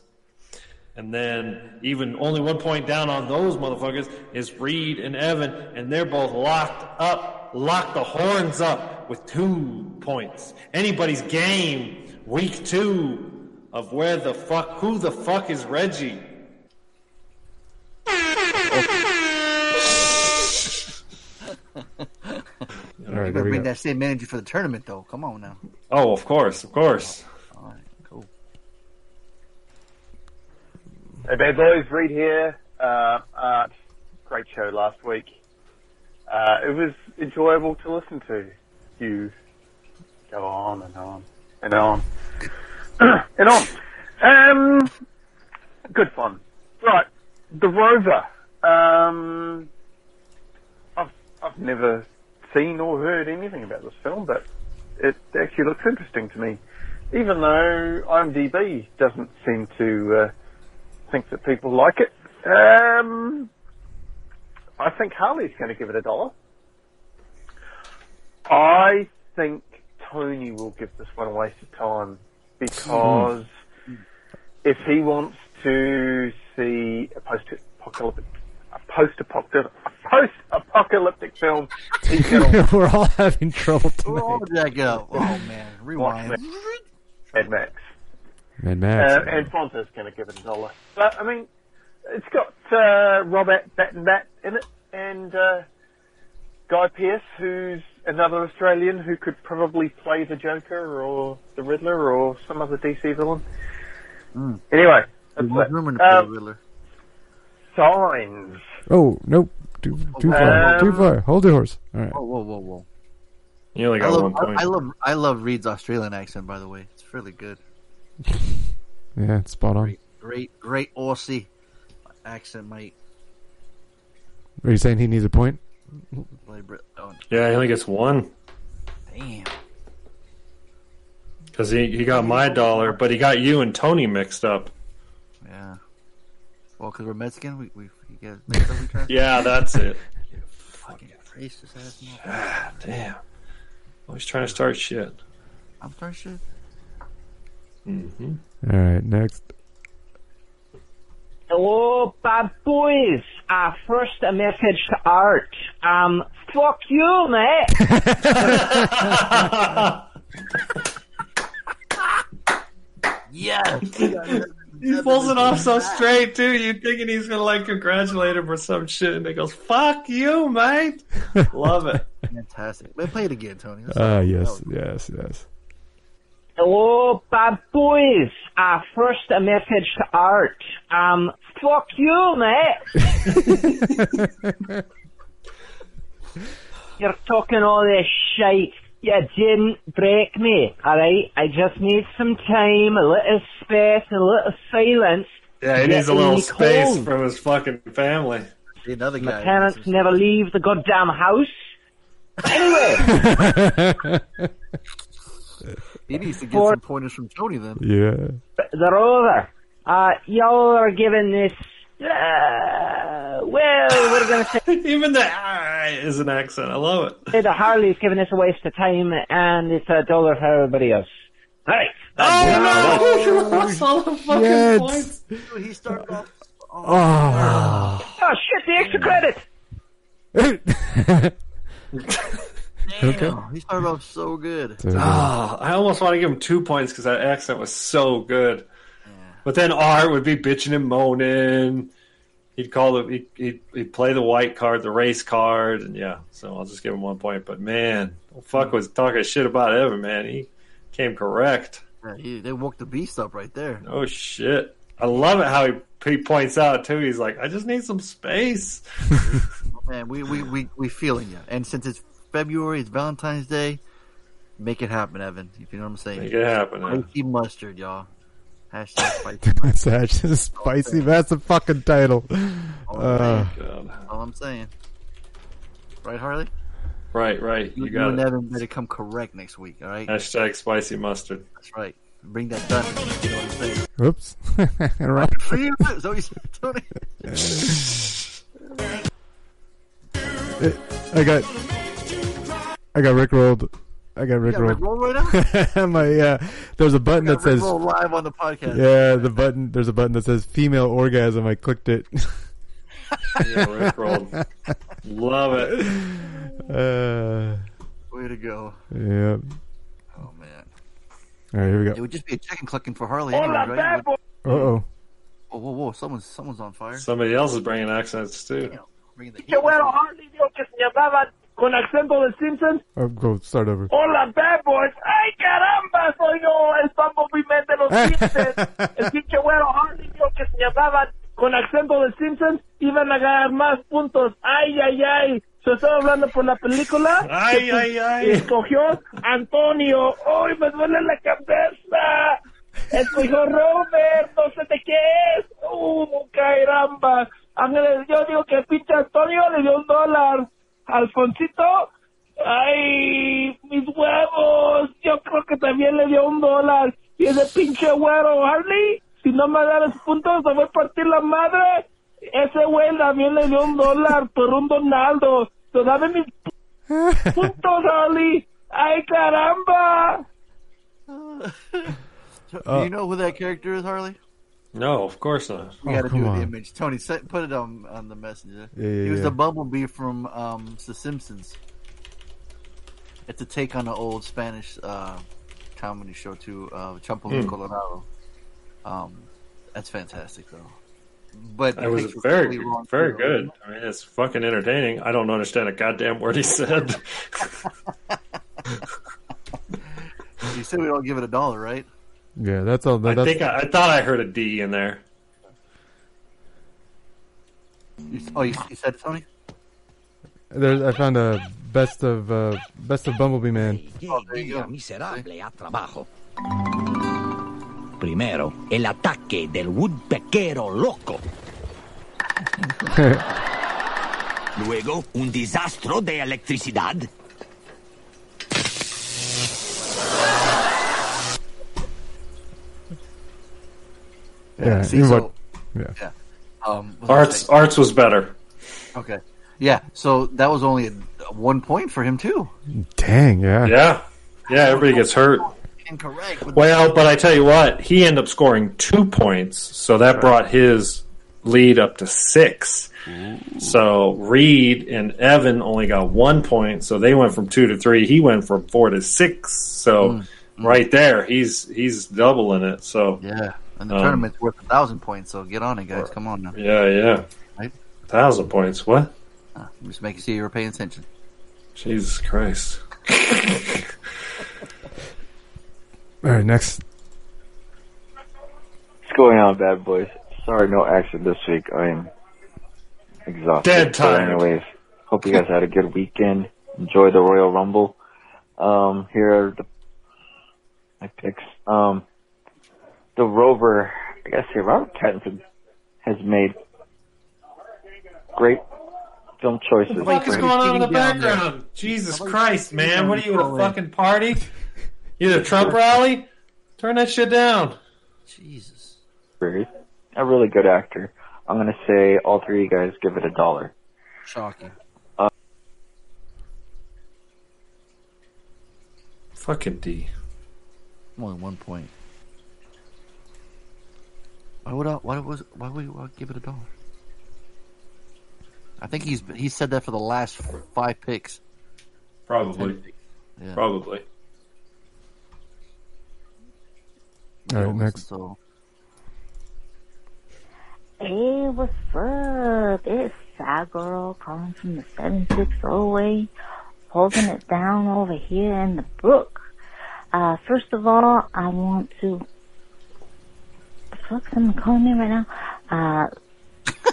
And then even only one point down on those motherfuckers is Reed and Evan, and they're both locked up, locked the horns up with two points. Anybody's game, week two of where the fuck, who the fuck is Reggie? All right, you better bring go. that same energy for the tournament, though. Come on now. Oh, of course, of course. All right, cool. Hey, bad boys, Reed here. Uh, Art, great show last week. Uh, it was enjoyable to listen to. You go on and on and on and on. Um, good fun. Right, the Rover. Um, I've I've never seen or heard anything about this film, but it actually looks interesting to me. Even though IMDb doesn't seem to uh, think that people like it. Um, I think Harley's going to give it a dollar. I think Tony will give this one a waste of time because if he wants to see a post-apocalyptic, a post-apocalyptic, a post-apocalyptic film, he's going to We're all having trouble tonight. Oh, that go. Oh man, rewind. watch Mad Max. Mad Max. Uh, and Fonta's going to give it a dollar. But I mean, it's got uh, Robert Battenbat in it, and uh, Guy Pearce, who's another Australian who could probably play the Joker or the Riddler or some other DC villain. Mm. Anyway, that's He was it. rumored to the Um, Riddler. signs. Oh nope, too too far, Um, too far. Hold your horse. All right. Whoa, whoa, whoa, whoa. You only I got love, one point. I, I love, I love Reed's Australian accent. By the way, it's really good. Yeah, it's spot on. Great, great Aussie accent, mate. Are you saying he needs a point? Play Brit- oh, yeah, he only gets one damn. because he, he got my dollar, but he got you and Tony mixed up. Yeah. Well, because we're Mexican, we we, we get mixed up. We try. Yeah, that's it. Fucking racist ass motherfucker. Ah, damn. Always trying to start shit. I'm starting shit. All right, next. Hello, bad boys. Uh, first a message to Art. Um, fuck you, mate. Yes. He pulls it off so straight too. You thinking he's gonna like congratulate him or some shit, and he goes, "Fuck you, mate." Love it. Fantastic. Man, play it again, Tony. That's Ah, all. yes, yes, yes. Hello, bad boys. Uh, first a message to Art. Um, fuck you, mate. You're talking all this shite. You didn't break me, alright? I just need some time, a little space, a little silence. Yeah, he needs a little space cold. from his fucking family. Another My guy. parents never leave the goddamn house. Anyway, He needs to get For- some pointers from Tony then. Yeah. they're over. Uh, y'all are giving this, uh, well, we're gonna say Even the ah is an accent. I love it. the Harley's giving this a waste of time, and it's a dollar for everybody else. Alright. Oh no! Lost all the fucking Yes. points. He started off. Oh. Oh shit, the extra credit! okay. Damn, he started off so good. Ah, I almost want to give him two points because that accent was so good. But then Art would be bitching and moaning. He'd call the he'd, he'd, he'd play the white card, the race card, and yeah. So I'll just give him one point. But man, fuck was talking shit about Evan. Man, he came correct. Yeah, he, they woke the beast up right there. Oh shit! I love it how he, he points out too. He's like, I just need some space. Man, we we we we feeling you. And since it's February, it's Valentine's Day. Make it happen, Evan. If you know what I'm saying. Make it happen. man. Spicy mustard, y'all. Hashtag spicy mustard. That's actually spicy. That's the fucking title. Uh, God. All I'm saying. Right, Harley? Right, right. You You, got and it. Evan better come correct next week. All right. Hashtag spicy mustard. That's right. Bring that done. You know what I'm saying? Oops. right. For you, is what you said, Tony? I got. I got rickrolled. I got You got rickrolled. Rickroll right now? My yeah. There's a button that Got says. Live on the podcast. Yeah, the button. There's a button that says female orgasm. I clicked it. Yeah, Rickrolled. Love it. Uh, Way to go. yeah. Oh man. All right, here we go. It would just be a chicken clucking for Harley Hola, anyway, right? bad boy. Uh oh. Whoa, whoa, whoa! Someone's someone's on fire. Somebody else is bringing accents too. Bringing the heat. Con acento de Simpsons. I'll go start over. Hola, bad boys. ¡Ay, caramba! Soy yo, el Bumblebee Man de los Simpsons. El pinche güero Harley dijo que se llamaban con acento de Simpsons. Iban a ganar más puntos. ¡Ay, ay, ay! ¿Se estaba hablando por la película? Ay, ay, Y ay. escogió Antonio. ¡Ay, me duele la cabeza! Escogió Robert, no sé de qué es. ¡Uh, caramba! Ángeles, yo digo que el pinche Antonio le dio un dólar. Alfonsito, ¡ay, mis huevos! Yo creo que también le dio un dólar. Y ese pinche güero, Harley, si no me da los puntos, te voy a partir la madre. Ese güey también le dio un dólar por un Donaldo. So, dame mis puntos, Harley. ¡Ay, caramba! Do you know who that character is, Harley? No, of course not. We Oh, got to come do on. the image. Tony, set, put it on on the messenger. Yeah, yeah, he was yeah. the Bumblebee from um, The Simpsons. It's a take on the old Spanish uh, comedy show too, uh, Chapulín Hmm. Colorado. Um, that's fantastic though. But It was very, totally wrong, very good. I mean, it's fucking entertaining. I don't understand a goddamn word he said. You said we don't give it a dollar, right? Yeah, that's all. That, I That, think I, I thought I heard a D in there. You, oh, you, you said it, Tony? there's, I found a best of uh, best of Bumblebee Man. Oh, there you go. miserable a trabajo. Primero, el ataque del woodpeckero loco. Luego, un desastro de electricidad. Yeah, See, so, what- yeah. yeah. Um, what was Arts, arts was better. Okay. Yeah. So that was only a, one point for him too. Dang, yeah. Yeah, yeah. Everybody gets hurt. incorrect. Well, but I tell you what, he ended up scoring two points, so that brought his lead up to six. So Reed and Evan only got one point, so they went from two to three. He went from four to six. So right there, he's he's doubling it. So Yeah, and the Um, tournament's worth a thousand points. So get on it, guys. Come on now. yeah, yeah, Right? thousand points. What? Uh, just making sure you were paying attention. Jesus Christ! All right, next. What's going on, bad boys? Sorry, no action this week. I am exhausted. Dead But anyways, hope you guys had a good weekend. Enjoy the Royal Rumble. Um, here are the my picks. Um, the Rover. I gotta say, Robert Pattinson has made great film choices. What the fuck is going on in the down there? background? Jesus Christ, man! What are you at a fucking party? You at a Trump rally? Turn that shit down. Jesus. A really good actor. I'm gonna say all three of you guys give it a dollar. Shocking. Uh, fucking D. Only one point. Why would I? Why was? Why would you give it a dollar? I think he's he said that for the last five picks. Probably. Yeah. Probably. All right, next. So Hey, what's up? It's Sad Girl calling from the 760 holding it down over here in the brook. Uh, first of all, I want to. The fuck, someone calling me right now? Uh,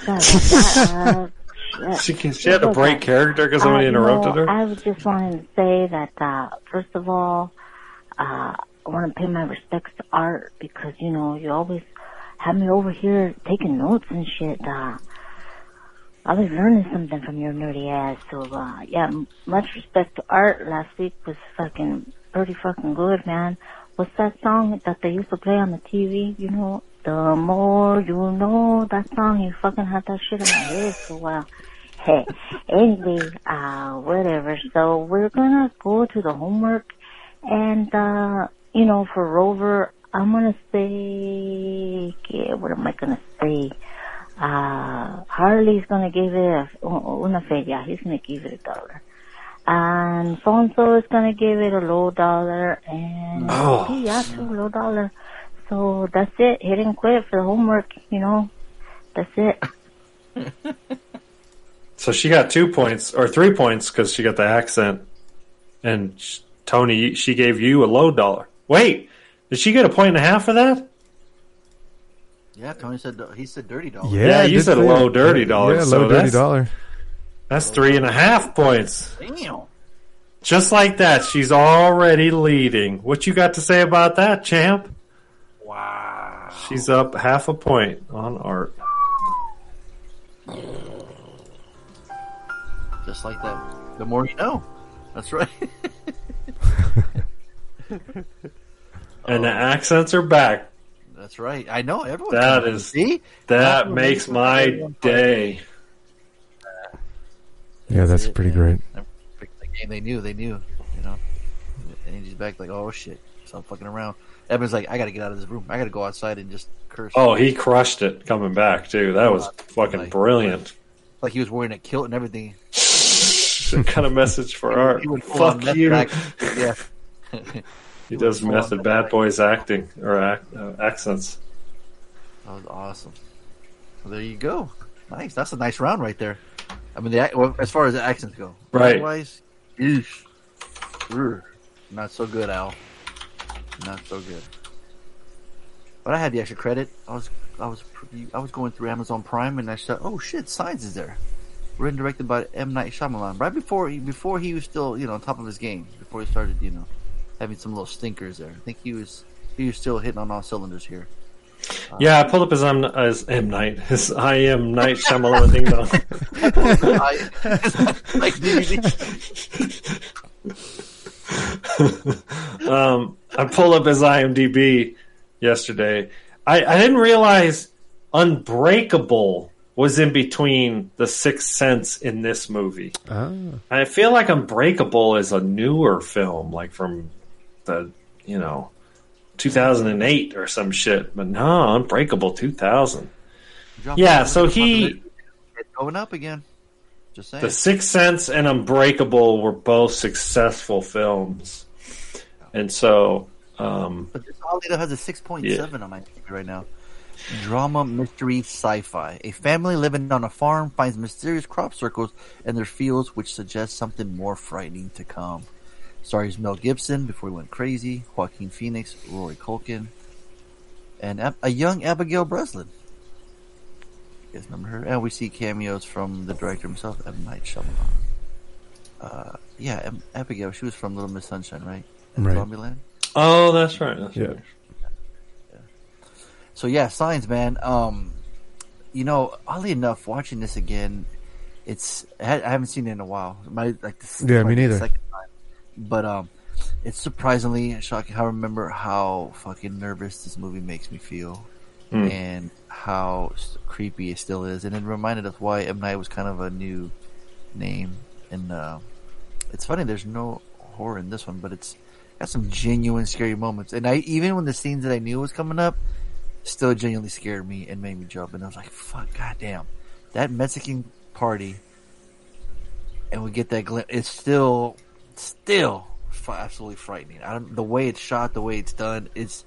that. Uh. She can, she had to break character because somebody Uh, interrupted no, her. I was just wanting to say that, uh, first of all, uh, I want to pay my respects to Art because, you know, you always have me over here taking notes and shit. Uh, I was learning something from your nerdy ass. So, uh, yeah, m- much respect to Art. Last week was fucking pretty fucking good, man. What's that song that they used to play on the TV? You know, the more you know, that song, you fucking had that shit in my head. So, uh, hey, anyway, uh, whatever. So we're gonna go to the homework and, uh, you know, for Rover, I'm gonna say, okay, what am I gonna say? Uh, Harley's gonna give it a, una feria. He's gonna give it a dollar. And Fonso is gonna give it a low dollar and Oh. he yeah, too, low dollar. So that's it. He didn't quit for the homework, you know. That's it. So she got two points or three points because she got the accent, and sh- Tony, she gave you a low dollar. Wait, did she get a point and a half for that? yeah, Tony said he said dirty dollar. Yeah, Yeah, you said say low dirty Yeah, dollar, Yeah, so low dirty that's- dollar. That's three and a half points. Damn. Just like that, she's already leading. What you got to say about that, champ? Wow. She's up half a point on art. Just like that. The more you know. That's right. And the accents are back. That's right. I know everyone. That can- is see. that That's makes my makes it day. Yeah, that's pretty great. The game they knew, they knew. You know. And he's back like, oh shit, stop fucking around. Evan's like, I gotta get out of this room. I gotta go outside and just curse. Oh, he crushed it coming back too. That was fucking brilliant. like he was wearing a kilt and everything. What kind of message for art? He would Fuck you. Yeah. He does method bad boys acting or act, uh, accents. That was awesome. Well, there you go. Nice. That's a nice round right there. I mean, the, well, as far as the accents go, Right. Otherwise, eesh. Urgh. not so good, Al. Not so good. But I had the extra credit. I was, I was, I was going through Amazon Prime, and I said, "Oh shit, Signs is there." Written directed by M Night Shyamalan. Right before he, before he was still, you know, on top of his game. Before he started, you know, having some little stinkers there. I think he was, he was still hitting on all cylinders here. Uh, yeah, I pulled up his M, his M Night, his I am Night Shyamalan like DVD. um, I pulled up his IMDb yesterday. I, I didn't realize Unbreakable was in between The Sixth Sense in this movie. Ah. I feel like Unbreakable is a newer film, like from the you know 2008 or some shit. But no, Unbreakable 2000. Drop Yeah, so he, It's going up again. Just saying. The Sixth Sense and Unbreakable were both successful films, and so um, But this Alita has a 6.7 on my TV right now. Drama, mystery, sci-fi. A family living on a farm finds mysterious crop circles in their fields, which suggests something more frightening to come. Stars Mel Gibson before he went crazy, Joaquin Phoenix, Rory Culkin, and a young Abigail Breslin. You guys remember her? And we see cameos from the director himself, M. Night Shyamalan. Uh, yeah, Ab- Abigail. She was from Little Miss Sunshine, right? And Right. Zombieland. oh, that's right. That's Yeah. right. So yeah, signs, man. Um, you know, oddly enough, watching this again, it's I haven't seen it in a while. My like this, Yeah, me like the neither. second time. But um, it's surprisingly shocking. how I remember how fucking nervous this movie makes me feel, Hmm. and how creepy it still is, and it reminded us why M Night was kind of a new name. And uh, it's funny, there's no horror in this one, but it's got some genuine scary moments. And I even when the scenes that I knew was coming up still genuinely scared me and made me jump. And I was like, fuck, goddamn. That Mexican party, and we get that glimpse, it's still, still absolutely frightening. I don't, the way it's shot, the way it's done, it's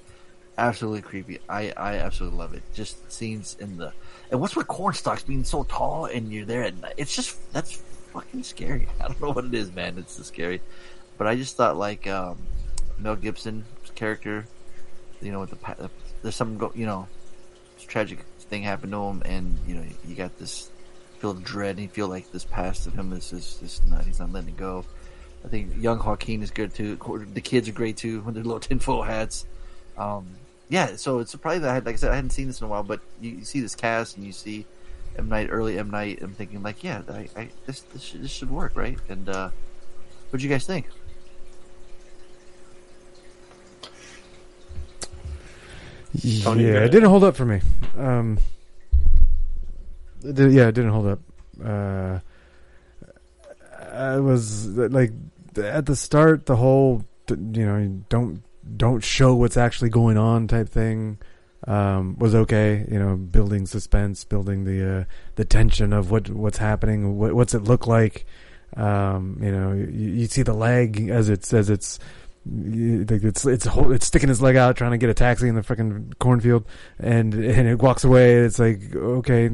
absolutely creepy. I, I absolutely love it. Just scenes in the, and what's with corn stalks being so tall and you're there at night? It's just, that's fucking scary. I don't know what it is, man. It's just scary. But I just thought like, um, Mel Gibson's character, you know, with the there's some you know, tragic thing happened to him, and you know, you got this feel of dread, and you feel like this past of him is is, is not he's not letting it go. I think young Joaquin is good too. The kids are great too when they're little tinfoil hats. Um, yeah, so it's surprising that I had, like I said, I hadn't seen this in a while, but you, you see this cast and you see M Night, early M Night. I'm thinking like, yeah, I, I this this should, this should work, right? And uh, what do you guys think? Tony, yeah, it didn't hold up for me. Um, it did- yeah, it didn't hold up. Uh, I was like at the start, the whole you know don't don't show what's actually going on type thing um, was okay. You know, building suspense, building the uh, the tension of what what's happening, what, what's it look like. Um, you know, you, you see the leg as it's as it's it's it's it's sticking his leg out trying to get a taxi in the freaking cornfield, and and it walks away. It's like okay,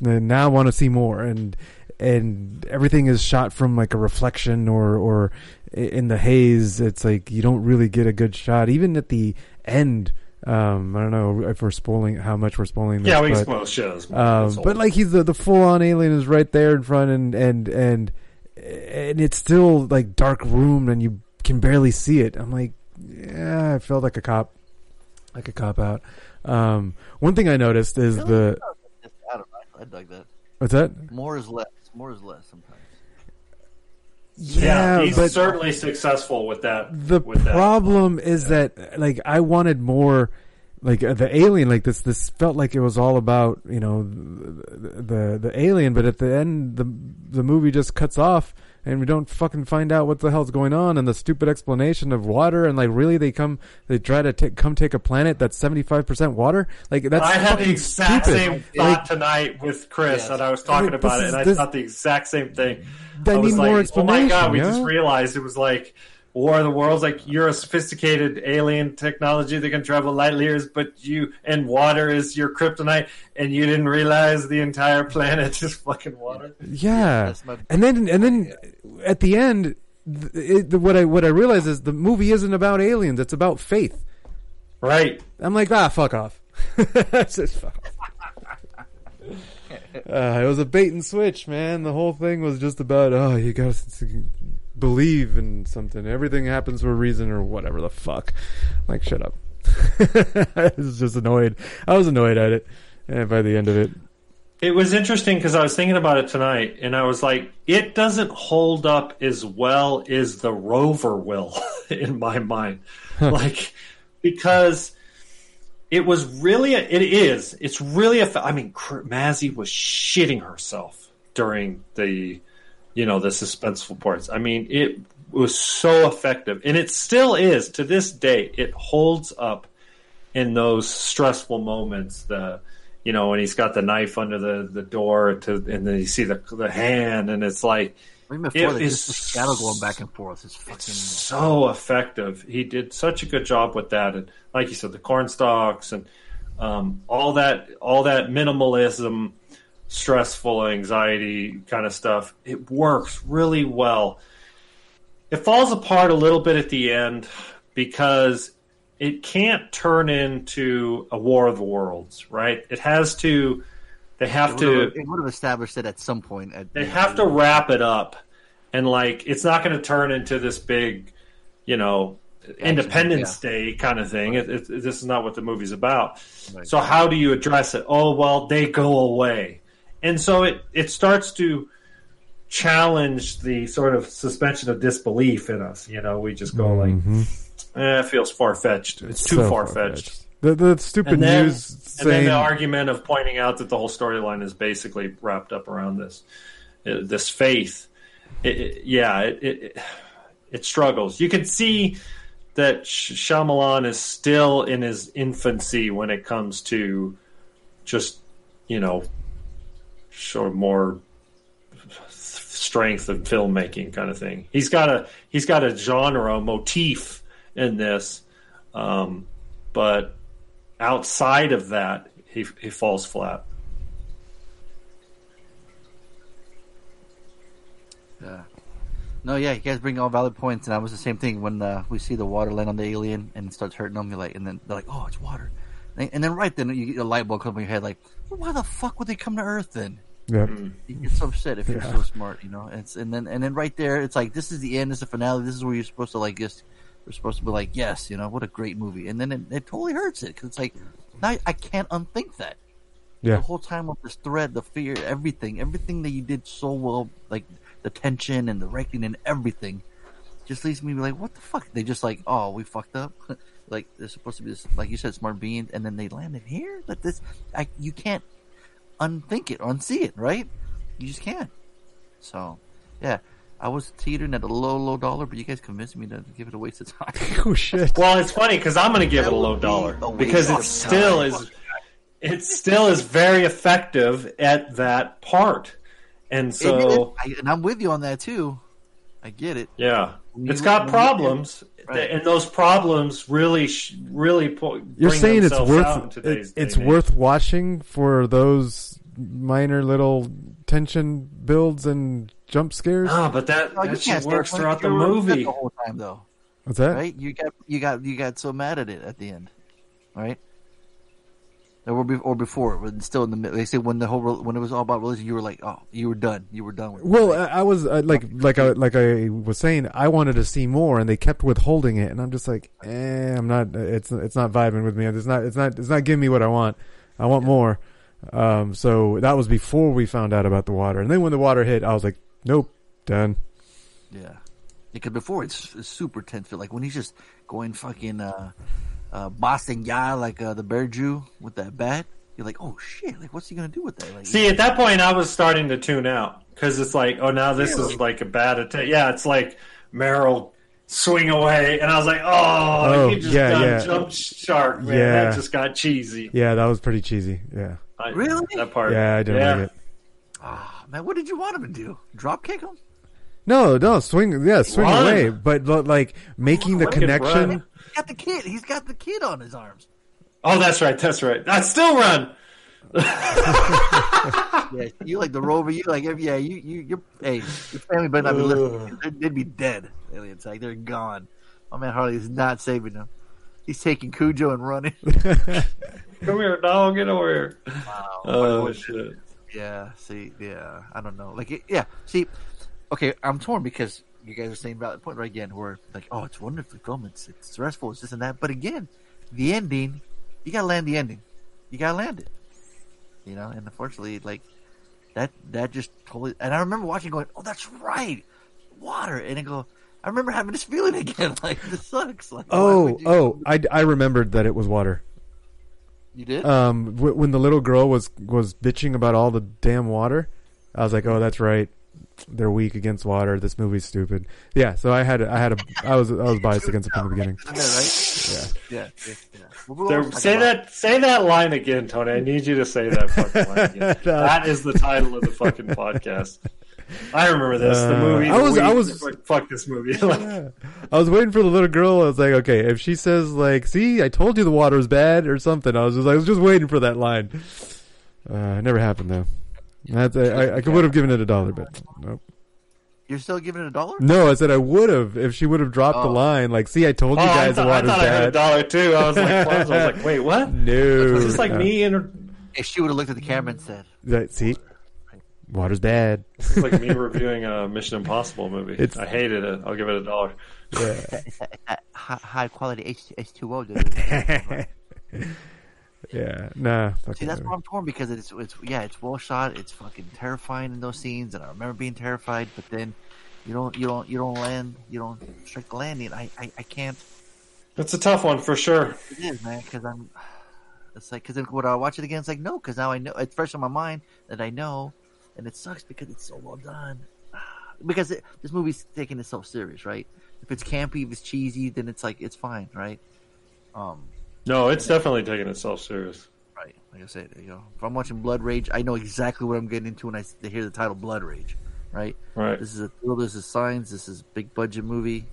now I want to see more, and and everything is shot from like a reflection or or in the haze. It's like you don't really get a good shot, even at the end. Um, I don't know if we're spoiling how much we're spoiling. This, Yeah, we but, spoil shows. Um, but like he's the the full on alien is right there in front, and and and and it's still like dark room, and you can barely see it. I'm like, yeah, I felt like a cop, like a cop out. Um, one thing I noticed is the I don't know. I dug that. what's that? More is less. More is less sometimes. Yeah, he's but certainly successful with that. the with that. problem is that like I wanted more like uh, the alien like this this felt like it was all about you know the, the the alien but at the end the the movie just cuts off and we don't fucking find out what the hell's going on and the stupid explanation of water and like really they come they try to take come take a planet that's 75% water like that's I had the exact stupid. same thought Like, tonight with Chris, Yes. and I was talking Like, about this it, and I this- thought the exact same thing. I was need like, Oh my god, we yeah? just realized it was like War of the Worlds. Like you're a sophisticated alien technology that can travel light years, but you and water is your kryptonite, and you didn't realize the entire planet is fucking water. Yeah, That's my- and then and then at the end, th- it, what I what I realize is the movie isn't about aliens; it's about faith. Right. I'm like, ah, fuck off. It's just fuck off. Uh, it was a bait and switch, man. The whole thing was just about, oh, you gotta s- believe in something. Everything happens for a reason or whatever the fuck. Like, shut up. I was just annoyed. I was annoyed at it uh, by the end of it. It was interesting because I was thinking about it tonight, and I was like, it doesn't hold up as well as the rover will in my mind. like, because it was really, a, it is, it's really a, I mean, Mazzy was shitting herself during the, you know, the suspenseful parts. I mean, it was so effective, and it still is to this day. It holds up in those stressful moments. The you know when he's got the knife under the, the door to, and then you see the the hand, and it's like Even before it is just the shadow going back and forth is fucking. so effective. He did such a good job with that, and like you said, the corn stalks and um, all that, all that minimalism, stressful anxiety kind of stuff. It works really well. It falls apart a little bit at the end because it can't turn into a War of the Worlds, right? It has to. They have it to. would've- It would have established it at some point. At, They have to wrap it up, and like it's not going to turn into this big, you know, Independence Day kind of thing. It, it, this is not what the movie's about. So how do you address it? Oh well, they go away, and so it it starts to challenge the sort of suspension of disbelief in us. You know, we just go like, Mhm. eh, it feels far fetched. It's too So far far-fetched. fetched. The the stupid then, news and then the argument of pointing out that the whole storyline is basically wrapped up around this uh, this faith. It, it- yeah, it, it struggles. You can see that Sh- Shyamalan is still in his infancy when it comes to just you know of more strength of filmmaking kind of thing. He's got a he's got a genre motif in this, um, but outside of that, he he falls flat. Yeah. No, yeah, you guys bring all valid points, and that was the same thing when uh, we see the water land on the alien and it starts hurting them. You're like, and then they're like, "Oh, it's water," and, and then right then you get a light bulb come in your head, like, well, "Why the fuck would they come to Earth then?" Yep. Hmm. You get so upset if you're so smart, you know. And It's, and then and then right there, it's like this is the end, this is the finale. This is where you're supposed to like just you're supposed to be like, "Yes, you know, what a great movie," and then it, it totally hurts it because it's like now I can't unthink that. Yeah. The whole time with this thread, the fear, everything, everything that you did so well, like the tension and the wrecking and everything, just leaves me like, what the fuck? They just like, oh, we fucked up. like they're supposed to be this, like you said, smart beings, and then they landed here. Like this, I, you can't unthink it, unsee it, right? You just can't. So, yeah, I was teetering at a low, low dollar, but you guys convinced me to give it a waste of time. oh shit! Well, it's funny because I'm going to give it a low dollar a because waste it still time. is it still is very effective at that part, and It is, so I, and I'm with you on that too. I get it. yeah, When it's you- got problems, Right. and those problems really really po- You're saying it's themselves out in worth it, it's day and age. worth watching for those minor little tension builds and jump scares. Ah, but that No, that shit works throughout the you were upset movie. the whole time though. What's that? Right? You got you got you got so mad at it at the end, right? Or, be, or before, when still in the middle. They say when the whole when it was all about religion, you were like, oh, you were done. You were done with. it. Well, I, I was uh, like, like I like I was saying, I wanted to see more, and they kept withholding it, and I'm just like, eh, I'm not. It's it's not vibing with me. It's not. It's not. It's not giving me what I want. I want more. Um, so that was before we found out about the water, and then when the water hit, I was like, nope, done. Yeah, because before it's, it's super tense. Like when he's just going fucking uh, uh, Boston guy like uh, the bear Jew with that bat. You're like, oh shit! Like, what's he gonna do with that? Like, See, at that point, I was starting to tune out because it's like, oh, now this Really? is like a bad attack. Yeah, it's like Merrill swing away, and I was like, oh, Oh, you just yeah, got yeah. jump shark, man. Yeah. That just got cheesy. Yeah, that was pretty cheesy. Yeah, I- Really? That part. yeah, I didn't yeah. like it. Ah, man, what did you want him to do? Drop kick him? No, no, swing, yeah, swing Run. away, but lo- like making the Fucking connection. Run. He's got the kid. He's got the kid on his arms. Oh, that's right. That's right. I still run. Yeah, you like the rover. You like, yeah, you, you, you're, hey, your family better not be listening. They'd, they'd be dead. Aliens, like they're gone. My man Harley is not saving them. He's taking Cujo and running. Come here, dog. Get over here. Wow. Oh shit. Yeah, see, yeah, I don't know. Like, it- yeah, see, okay, I'm torn because you guys are saying about the point right again where, like, oh, it's wonderfully filmed, it's, it's stressful, it's this and that. But again, the ending, you gotta land the ending. You gotta land it. You know, and unfortunately, like, that, that just totally, and I remember watching going, oh, that's right, water. And I go, I remember having this feeling again, like, this sucks. Like, Oh, oh, I, I remembered that it was water. You did? Um, w- when the little girl was was bitching about all the damn water, I was like, oh, that's right. They're weak against water. This movie's stupid. Yeah, so I had I had a I was I was biased against it from the beginning. Isn't that right? Yeah. Yeah. yeah, yeah. Well, we'll There, talk say about- that. Say that line again, Tony. I need you to say that fucking line again. that is the title of the fucking podcast. I remember this. The Uh, movie. I the was- I was- like, fuck this movie. Like, I was waiting for the little girl. I was like, okay, if she says like, "See, I told you the water's bad" or something, I was just like I was just waiting for that line. Uh, it never happened though. That's, I, I, I would have given it a dollar, but nope. You're still giving it a dollar? No, I said I would have if she would have dropped the Oh. line. Like, see, I told you oh, I guys thought, the I, water's thought I had a dollar too. I was like, I was like, wait, what? No, it's this like no. me and her... If she would have looked at the camera and said, That- see, water's bad. it's like me reviewing a Mission Impossible movie. It's- I hated it. I'll give it a dollar. Yeah. high, high quality H H two O. dude." yeah, nah. See, that's movie. why I'm torn because it's it's yeah, it's well shot. It's fucking terrifying in those scenes, and I remember being terrified. But then you don't you don't you don't land you don't strike landing. I I, I can't. It's a tough one for sure. It is man because I'm. It's like because then when I watch it again, it's like no, because now I know it's fresh in my mind that I know, and it sucks because it's so well done. Because it, this movie's taking itself serious, right? If it's campy, if it's cheesy, then it's like it's fine, right? Um, No, it's definitely taking itself serious. Right. Like I said, you know, if I'm watching Blood Rage, I know exactly what I'm getting into when I hear the title Blood Rage. Right. Right. This is a thriller. This is signs. This is a big budget movie.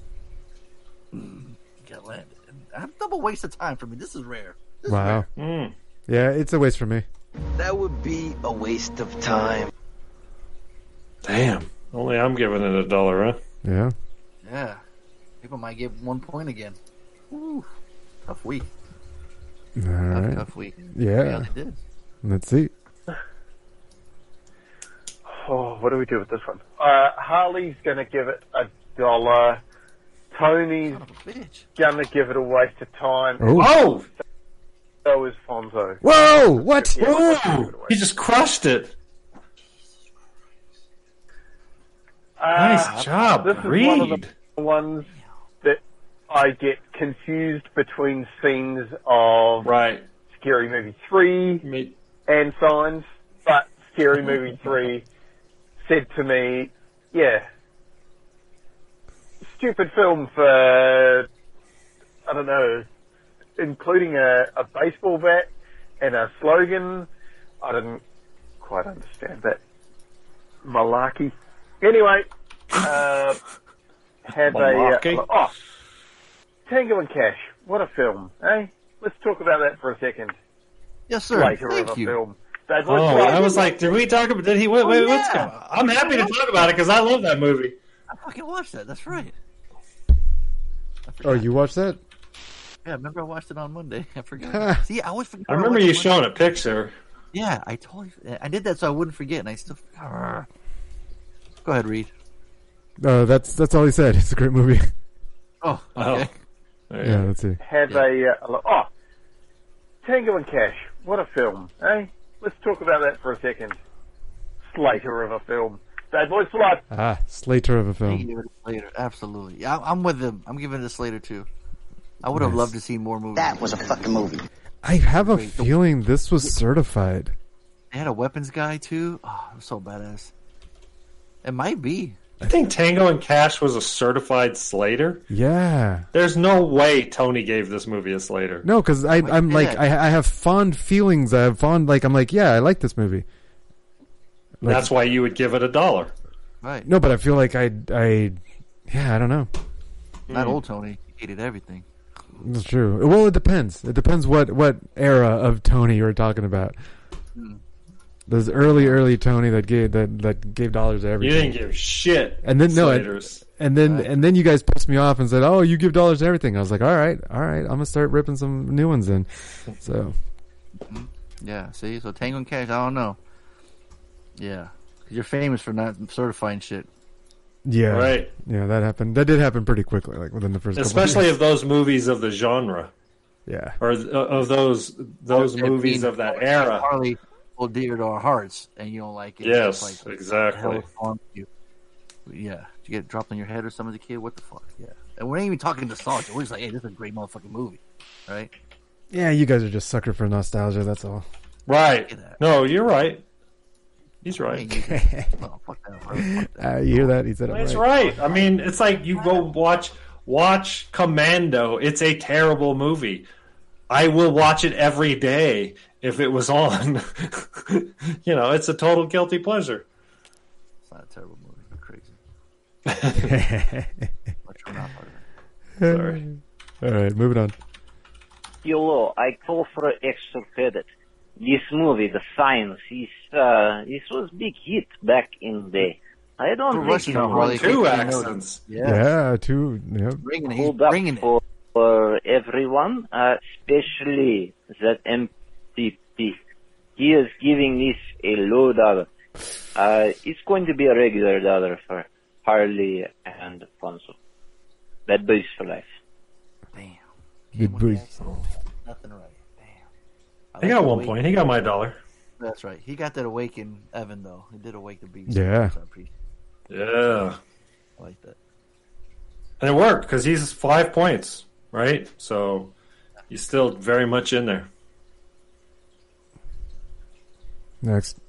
Mm, Got landed. A double waste of time for me. This is rare. This is Wow. rare. Yeah, it's a waste for me. That would be a waste of time. Damn. Only I'm giving it a dollar, huh? Yeah. Yeah. People might get one point again. Ooh, tough week. All Tough, right. tough week. Yeah. they did. Let's see. Oh, what do we do with this one? Uh, Harley's gonna give it a dollar. Tony's gonna give it a waste of time. Oh. Oh! So is Fonzo. Whoa! What? Ooh, he just crushed it. Nice Uh, job, This is one of Reed. the ones that I get confused between scenes of Right. Scary Movie 3 Me- and Signs, but Scary Movie 3 said to me, yeah, stupid film for, I don't know, including a, a baseball bat and a slogan. I didn't quite understand that. Malarkey. Anyway, uh, have a, uh, oh, Tango and Cash. What a film, eh? Let's talk about that for a second. Yes, sir. Later Thank of you. film. Bad Oh, I was like, did we talk about? Did he? Wait, wait, what's going? I'm happy to talk about it because I love that movie. I fucking watched that. That's right. Oh, you watched that? Yeah, I remember I watched it on Monday. I forgot. See, I always forget. I remember watched you showing Monday. a picture. Yeah, I totally. I did that so I wouldn't forget, and I still. Go ahead, Reed. Uh, that's that's all he said. It's a great movie. Oh, okay. Yeah, let's see. have a, uh, a look. Oh, Tango and Cash. What a film, eh? Let's talk about that for a second. Slater of a film. Bad Boys for Life. Ah, Slater of a film. give it a Slater. Absolutely. Yeah, I'm with them. I'm giving it a Slater too. I would have Nice. loved to see more movies. That was a fucking movie. I have a Wait, feeling this was certified. They had a weapons guy too. Oh, it was so badass. It might be. I think Tango and Cash was a certified Slater. Yeah. There's no way Tony gave this movie a Slater. No, because I'm like. I, I have fond feelings. I have fond like I'm like yeah I like this movie. Like, That's why you would give it a dollar. Right. no, but I feel like I I yeah I don't know. Not Hmm. old Tony. He hated everything. That's true. Well, it depends. It depends what what era of Tony you're talking about. Hmm. There's early early Tony that gave that that gave dollars to everything. You didn't give shit. And then no, and, and then and then you guys pissed me off and said, "Oh, you give dollars to everything." I was like, "All right, all right, I'm gonna start ripping some new ones in." So mm-hmm. Yeah. See, so Tango and Cash. I don't know. Yeah, 'Cause you're famous for not certifying shit. yeah, Right. yeah, that happened. That did happen pretty quickly, like within the first. couple of Especially years. of those movies of the genre, yeah, or th- of those those It movies of that era. Harley hold dear to our hearts, and you don't like it. Yes, It's like, exactly. what the hell is wrong with you? Yeah. Did you get dropped on your head or something as a kid? What the fuck? Yeah. And we're not even talking nostalgia. We're just like, hey, this is a great motherfucking movie, right? yeah, you guys are just sucker for nostalgia. That's all. Right. No, you're right. He's right. Oh, fuck that, that. Uh, you hear that? He said it That's right. right. I mean, it's like you go watch watch Commando. It's a terrible movie. I will watch it every day if it was on. you know, it's a total guilty pleasure. It's not a terrible movie. You're crazy. But you're not part of it. Sorry. All right, moving on. Hello, I call for extra credit. This movie, The Science, is, uh, this was a big hit back in the day. I don't For think Russian, it Harley, Two Two accents. Yeah. Yeah, two. Yep. Bringing it. He's bringing it. For, for everyone, uh, especially that MPP. He is giving this a low dollar. Uh, it's going to be a regular dollar for Harley and Fonso. Bad boys for life. Damn. Good boy. Nothing right. Damn. I He got the one way- point. He got my dollar. That's right. He got that awaken Evan though. He did awake the beast. Yeah. So Yeah. I like that. And it worked because he's five points, right? So he's still very much in there. Next.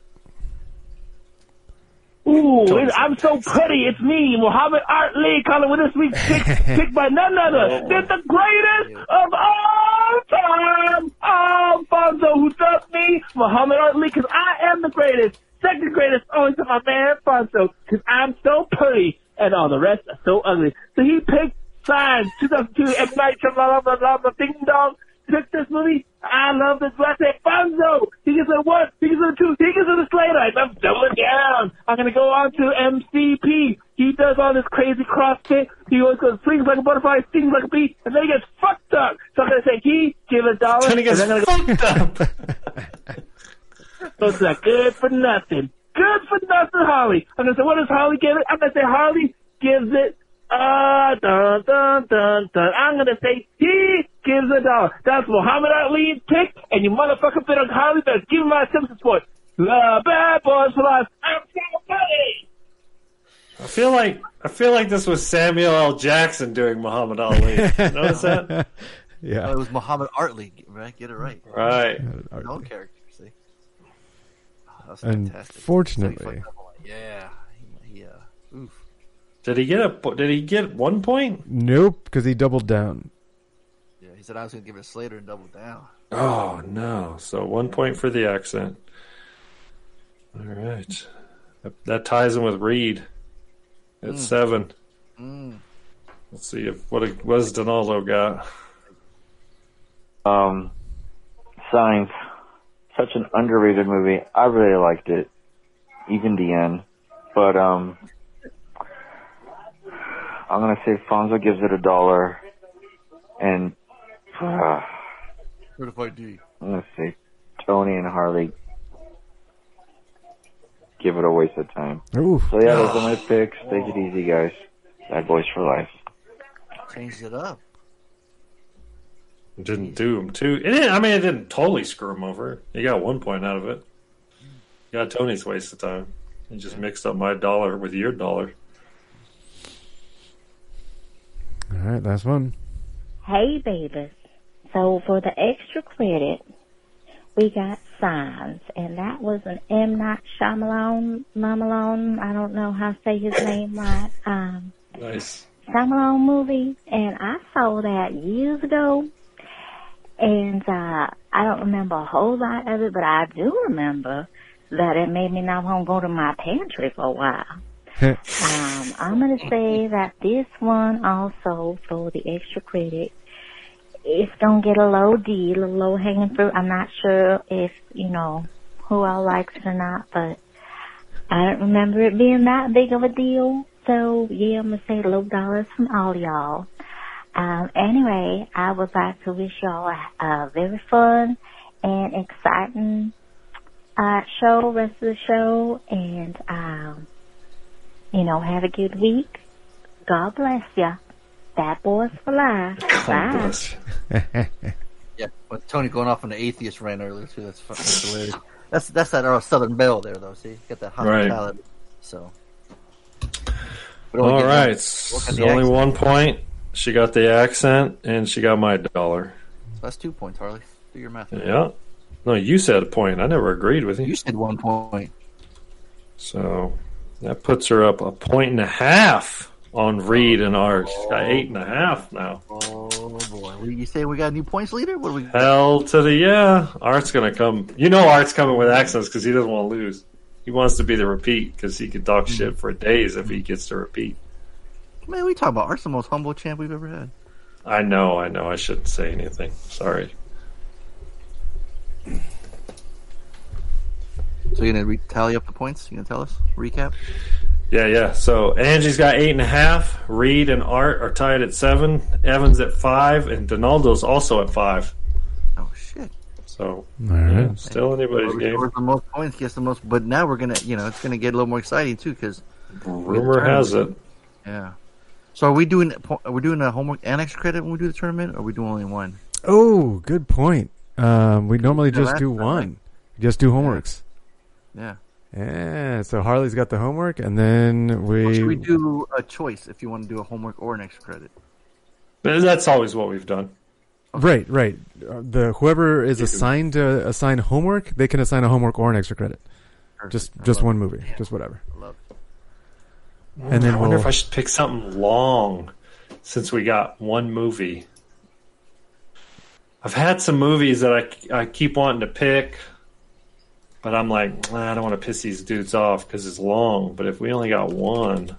Ooh, it, I'm so pretty. It's me, Muhammad Art Lee, calling with this week's pick, picked by none other oh, than the greatest of all time, Alfonso, who dubbed me Muhammad Art Lee, because I am the greatest. Second greatest, only to my man Alfonso, because I'm so pretty, and all the rest are so ugly. So he picked Signs, 2002, M. Night Shyamalan, blah, blah, blah, ding dong. Picked this movie. I love this name, Fonzo. He it a one. He it a two. He it a Slater. I'm doubling down. I'm gonna go on to MCP. He does all this crazy CrossFit. He always goes swings like a butterfly, stings like a bee, and then he gets fucked up. So I'm gonna say he give a dollar. Then he gets and then I'm gonna fucked up. so it's like good for nothing. Good for nothing, Harley. I'm gonna say, what does Harley give it? I'm gonna say Harley gives it, uh, dun, dun, dun, dun. I'm gonna say he gives a dollar. That's Muhammad Ali's pick, and you motherfucker fit on Harley, better give him my Simpsons support. The bad boys for life. I'm so funny. I feel like I feel like this was Samuel L. Jackson doing Muhammad Ali. Notice that? Yeah. Oh, it was Muhammad Artley, right? Get it right. Right. His own character, see? Oh, that was fantastic. Unfortunately. So he fucked up a lot. Yeah. He, he, uh, oof. Did he get a? Did he get one point? Nope, because he doubled down. Yeah, he said I was going to give it a Slater and double down. Oh no! So one point for the accent. All right, that, that ties him with Reed at Mm. seven. Mm. Let's see if what what does Donaldo got. Um, Signs, such an underrated movie. I really liked it, even the end. But um, I'm gonna say Fonzo gives it a dollar, and uh, Certified D. I'm gonna say Tony and Harley give it a waste of time. Oof. So yeah, those are my picks. Take it easy, guys. Bad boys for life. Changed it up. It didn't do him too. It didn't, I mean, it didn't totally screw him over. He got one point out of it. He got Tony's waste of time. He just mixed up my dollar with your dollar. All right, last one. Hey, babies. So for the extra credit, we got Signs, and that was an M. Night Shyamalan, Mamalone, I don't know how to say his name right, um, Nice. Shyamalan movie, and I saw that years ago, and uh, I don't remember a whole lot of it, but I do remember that it made me not want to go to my pantry for a while. Um, I'm gonna say that this one also for the extra credit it's gonna get a low D, a low hanging fruit. I'm not sure if, you know, who all likes it or not, but I don't remember it being that big of a deal. So yeah, I'm gonna say low dollars from all y'all. Um, anyway, I would like to wish y'all a, a very fun and exciting uh, show, rest of the show, and um, you know, have a good week. God bless you. Bad boys for life. Bye. Yeah, with Tony going off on the atheist rant earlier too. That's fucking that's hilarious. That's that's that uh, Southern Belle there though. See, got that Right. hospitality. So. We don't All get right, one- it's look the only accent. one point. She got the accent, and she got my dollar. So That's two points, Harley. Do your math. Yeah. No, you said a point. I never agreed with you. You said one point. So that puts her up a point and a half on Reed and Art. She's got eight and a half now. Oh boy, you say we got a new points leader? What do we? Hell to the yeah. Art's gonna come. You know, Art's coming with accents because he doesn't want to lose. He wants to be the repeat because he could talk shit for days if he gets to repeat. Man, we talk about Art's the most humble champ we've ever had. I know, I know. I shouldn't say anything. Sorry. So you're gonna re- tally up the points? You gonna tell us? Recap? Yeah, yeah. So Angie's got eight and a half. Reed and Art are tied at seven. Evans at five, and Donaldo's also at five. Oh shit! So yeah, right. still anybody's Whoever game. scores the most points gets the most. But now we're gonna, you know, it's gonna get a little more exciting too because Rumor has it. Yeah. So are we doing? Are we doing a homework and extra credit when we do the tournament, or are we doing only one? Oh, good point. Um, we normally Yeah, just do not one. Just do homeworks. Yeah. Yeah. So Harley's got the homework, and then Or we. should we do a choice if you want to do a homework or an extra credit? But that's always what we've done. Right, right. Uh, the whoever is assigned to assign homework, they can assign a homework or an extra credit. Just just one movie, just whatever. And then I wonder we'll- if I should pick something long since we got one movie. I've had some movies that I, I keep wanting to pick, but I'm like, I don't want to piss these dudes off because it's long. But if we only got one,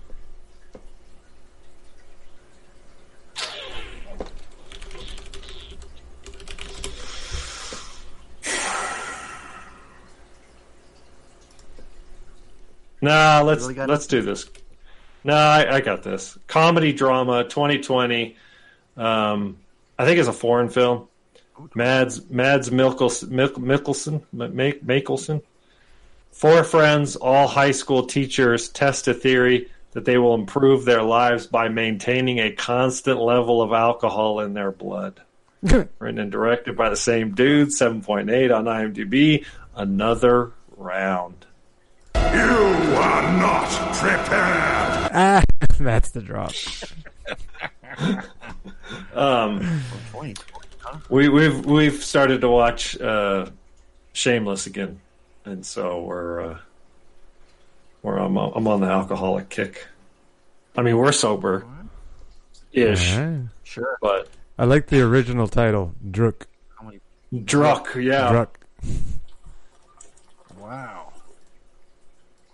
nah, let's really let's do this. No, I, I got this. Comedy drama 2020. Um, I think it's a foreign film. Mads Mads Mikkelsen, Mik- Mikkelsen, M- Ma- Mikkelsen. Four friends, all high school teachers, test a theory that they will improve their lives by maintaining a constant level of alcohol in their blood. Written and directed by the same dude, 7.8 on IMDb. Another round. You are not prepared. Ah, that's the drop. Um, we, we've we've started to watch uh, Shameless again, and so we're uh, we're I'm, I'm on the alcoholic kick. I mean, we're sober, ish, Alright. Sure. but I like the original title, Druk. Druk, yeah. Druk. Wow.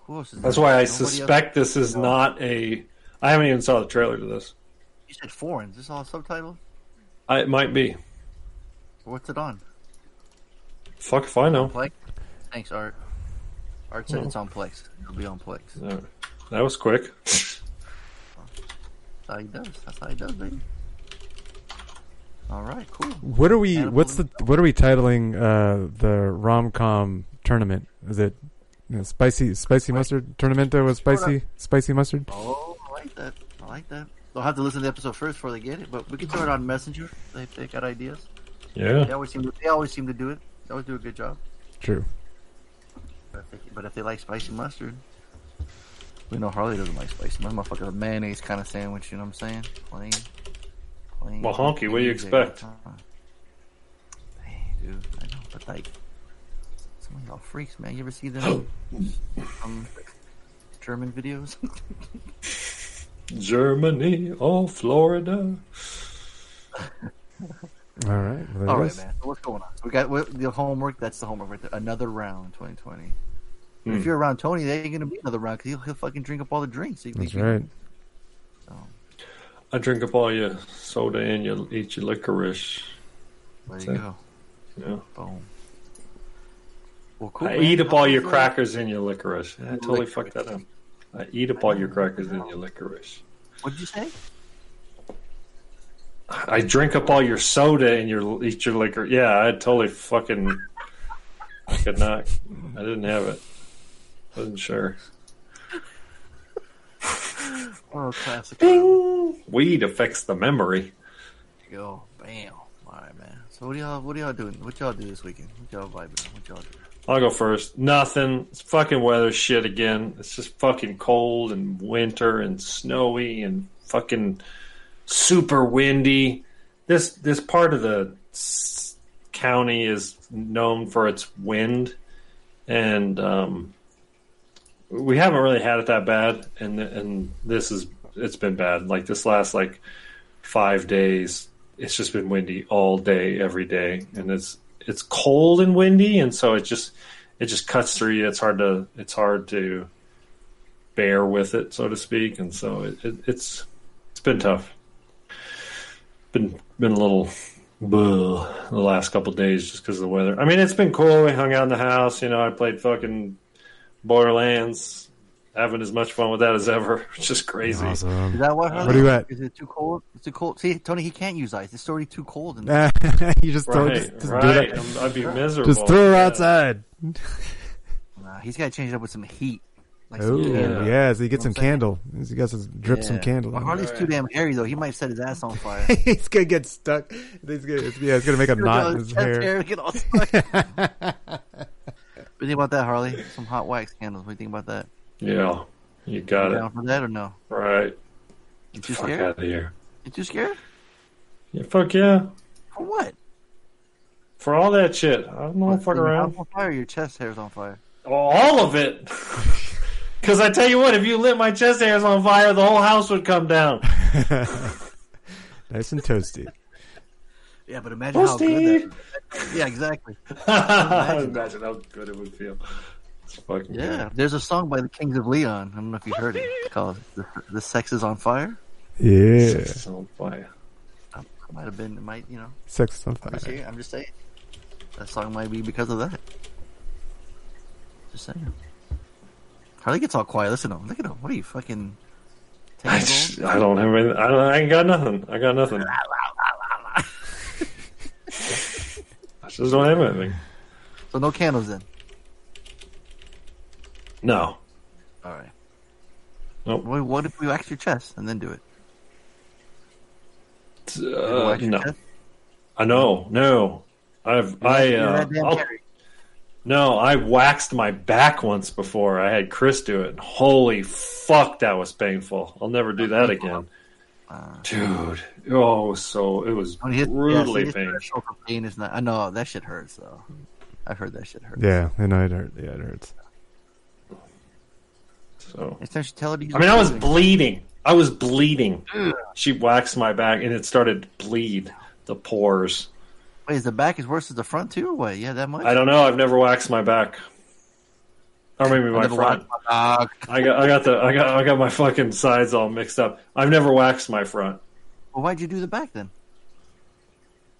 Who else is That's there? why I Nobody else? suspect this is not a. I haven't even saw the trailer to this. You said foreign. Is this all subtitled? I, it might be. What's it on? Fuck if I know. Plex? Thanks, Art. Art said Oh. it's on Plex. It'll be on Plex. That was quick. That's how he does. That's how he does, baby. All right, cool. What are we? Animal What's the? What are we titling uh, the rom com tournament? Is it you know, spicy spicy mustard tournamento with spicy spicy mustard? Oh, I like that. I like that. They'll have to listen to the episode first before they get it, but we can throw it on Messenger if they got ideas. Yeah. They always seem to, they always seem to do it. They always do a good job. True. But if they, but if they like spicy mustard, we know Harley doesn't like spicy mustard. Motherfucker, a mayonnaise kind of sandwich. You know what I'm saying? Plain, plain. Well, honky, what do you expect? Hey, dude, I know, but like, some of y'all freaks, man. You ever see them um, German videos? Germany or Florida. All right. Well, there All it right, is. man. So what's going on? We got the homework. That's the homework right there. Another round, 2020. Hmm. If you're around Tony, there ain't gonna be another round because he'll, he'll fucking drink up all the drinks. He- That's he- right. I drink up all your soda and you eat your licorice. There you So, go. Yeah. Boom. Well, cool. I man. eat up all your crackers and your licorice. I totally Licorice. fucked that up. I eat up all your crackers and your licorice. What'd you say? I drink up all your soda and your eat your liquor. Yeah, I totally fucking I could not. I didn't have it. Wasn't sure. Oh, classic. Weed affects the memory. There you go. Bam. All right, man. So what y'all what y'all doing? What y'all do this weekend? What y'all vibing? on? What y'all do? I'll go first. Nothing. It's fucking weather shit again. It's just fucking cold and winter and snowy and fucking super windy. This this part of the county is known for its wind, and um, we haven't really had it that bad, and and this is it's been bad. Like this last like five days, it's just been windy all day, every day, and it's it's cold and windy, and so it just it just cuts through you. It's hard to it's hard to bear with it, so to speak, and so it, it, it's it's been tough. Been been a little bleh the last couple of days just because of the weather. I mean, it's been cool. We hung out in the house. You know, I played fucking Borderlands, having as much fun with that as ever. It's just crazy. Awesome. Is that what? What are you at? Is it too cold? It's too cold. See, Tony, he can't use ice. It's already too cold. In you just throw, Right, just, just do right. that. I'm- I'd be miserable. Just throw her Yeah. outside. Nah, he's got to change it up with some heat. Like Oh, some yeah. candle. so you get some candle. He got to drip some candle. Well, Harley's it. too damn hairy though. He might set his ass on fire. He's gonna get stuck. He's gonna, it's, yeah, it's gonna make a knot in his his chest hair. hair get all stuck. what do you think about that, Harley? Some hot wax candles. What do you think about that? Yeah, you got You it. down for that or no? Right. You too Fuck scared? out of here. You too scared? Yeah, fuck yeah. For what? For all that shit. I don't know. Fuck Your around. mouth's on fire. Your chest hair's on fire. All of it. Because I tell you what, if you lit my chest hairs on fire, the whole house would come down. nice and toasty. Yeah, but imagine how good that. Yeah, exactly. Imagine. Imagine how good it would feel. It's fucking Yeah, there's a song by the Kings of Leon. I don't know if you heard it. It's called "The, the Sex Is on Fire." Yeah. Sex is on fire. It might have been. It might, you know. Sex is on I'm just, fire. saying, I'm just saying. That song might be because of that. Just saying. Harley gets all quiet. Listen to him. Look at him. What are you fucking? I, just, I don't have anything. I, don't, I ain't got nothing. I got nothing. I just don't have anything. So no candles then. No. All right. Nope. What, what if we wax your chest and then do it? Uh, no. chest? I know. No. I've I uh, that damn I'll- hairy. No. I waxed my back once before. I had Chris do it. Holy fuck, that was painful. I'll never do that again, dude. Oh, so it was oh, When he hit- brutally yeah, see, painful. pain is not. I know that shit hurts though. I've heard that shit hurts. Yeah, I know it hurt. Yeah, it hurts. So Next time she tell her to I mean, I was bleeding. I was bleeding. She waxed my back, and it started to bleed the pores. Wait, is the back as worse as the front too? Or what? Yeah, that much. I don't know. I've never waxed my back, or maybe my front. my back. I got, I got the, I got, I got my fucking sides all mixed up. I've never waxed my front, Well, why'd you do the back then?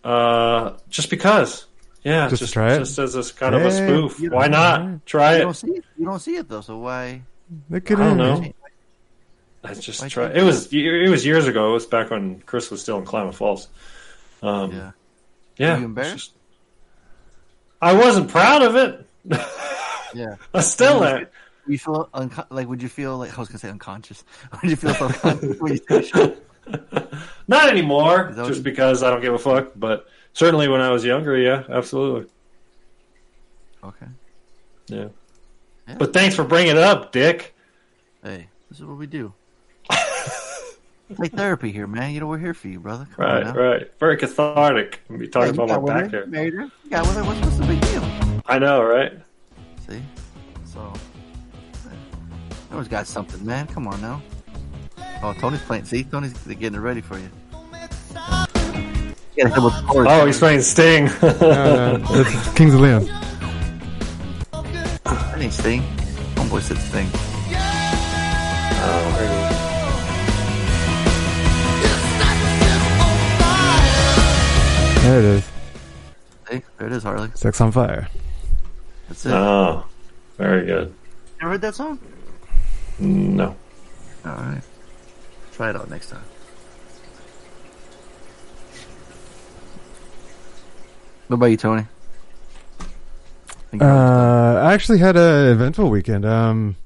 uh, just because. Yeah, Just just, try it? just as a kind of a spoof. Why don't- not try You it? don't see it. You don't see it though. So why? Look at I don't him. know. I just Why'd try. It was, it was years ago. It was back when Chris was still in Klamath Falls. Um, Yeah. Yeah. Were you embarrassed? I wasn't proud of it. Yeah. I still am. you, feel unco- like? Would you feel like I was gonna say unconscious? Would you feel self-conscious when you finish it? Not anymore, Is that what just because I don't give a fuck. But certainly when I was younger, yeah, absolutely. Okay. Yeah. Yeah. But thanks for bringing it up, Dick. Hey, this is what we do. It's like therapy here, man. You know we're here for you, brother. Come Right, now. right. Very cathartic. Be talking you about my back her, here. married her. You got with her. What's, what's the big deal? I know, right? See, so always got something, man. Come on now. Oh, Tony's playing. See, Tony's getting it ready for you. You with chorus. Oh, he's playing Sting. No, no, it's Kings of Leon. That ain't Sting. Homeboy said Sting. Oh, There it is. Hey, there it is, Harley. Sex on fire. That's it. oh, very good. Ever heard that song? No. All right. Try it out next time. What about you, Tony? Uh, I actually had an eventful weekend. Um,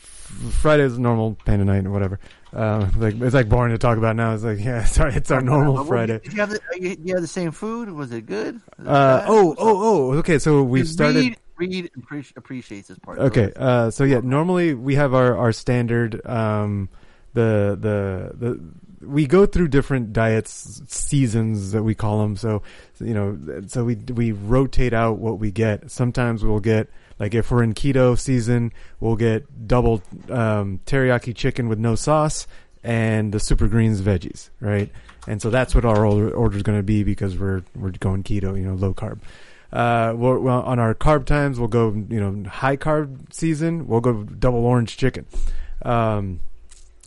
f- Friday's a normal panda night or whatever. Uh, like it's like boring to talk about now. It's like yeah, sorry, it's our normal What- what- Friday. Did you have the, uh, you, have the same food? Was it good? Was it Uh, oh, oh, oh. Okay, so we've started. Reed appreci- appreciates this part. Okay, uh, so yeah, normally we have our our standard. Um, the the the we go through different diets seasons that we call them. So you know, so we we rotate out what we get. Sometimes we'll get Like if we're in keto season, we'll get double um, teriyaki chicken with no sauce and the super greens veggies, right? And so that's what our order, is going to be because we're we're going keto, you know, low carb. Uh, we'll, well, on our carb times, we'll go, you know, high carb season, we'll go double orange chicken. Um,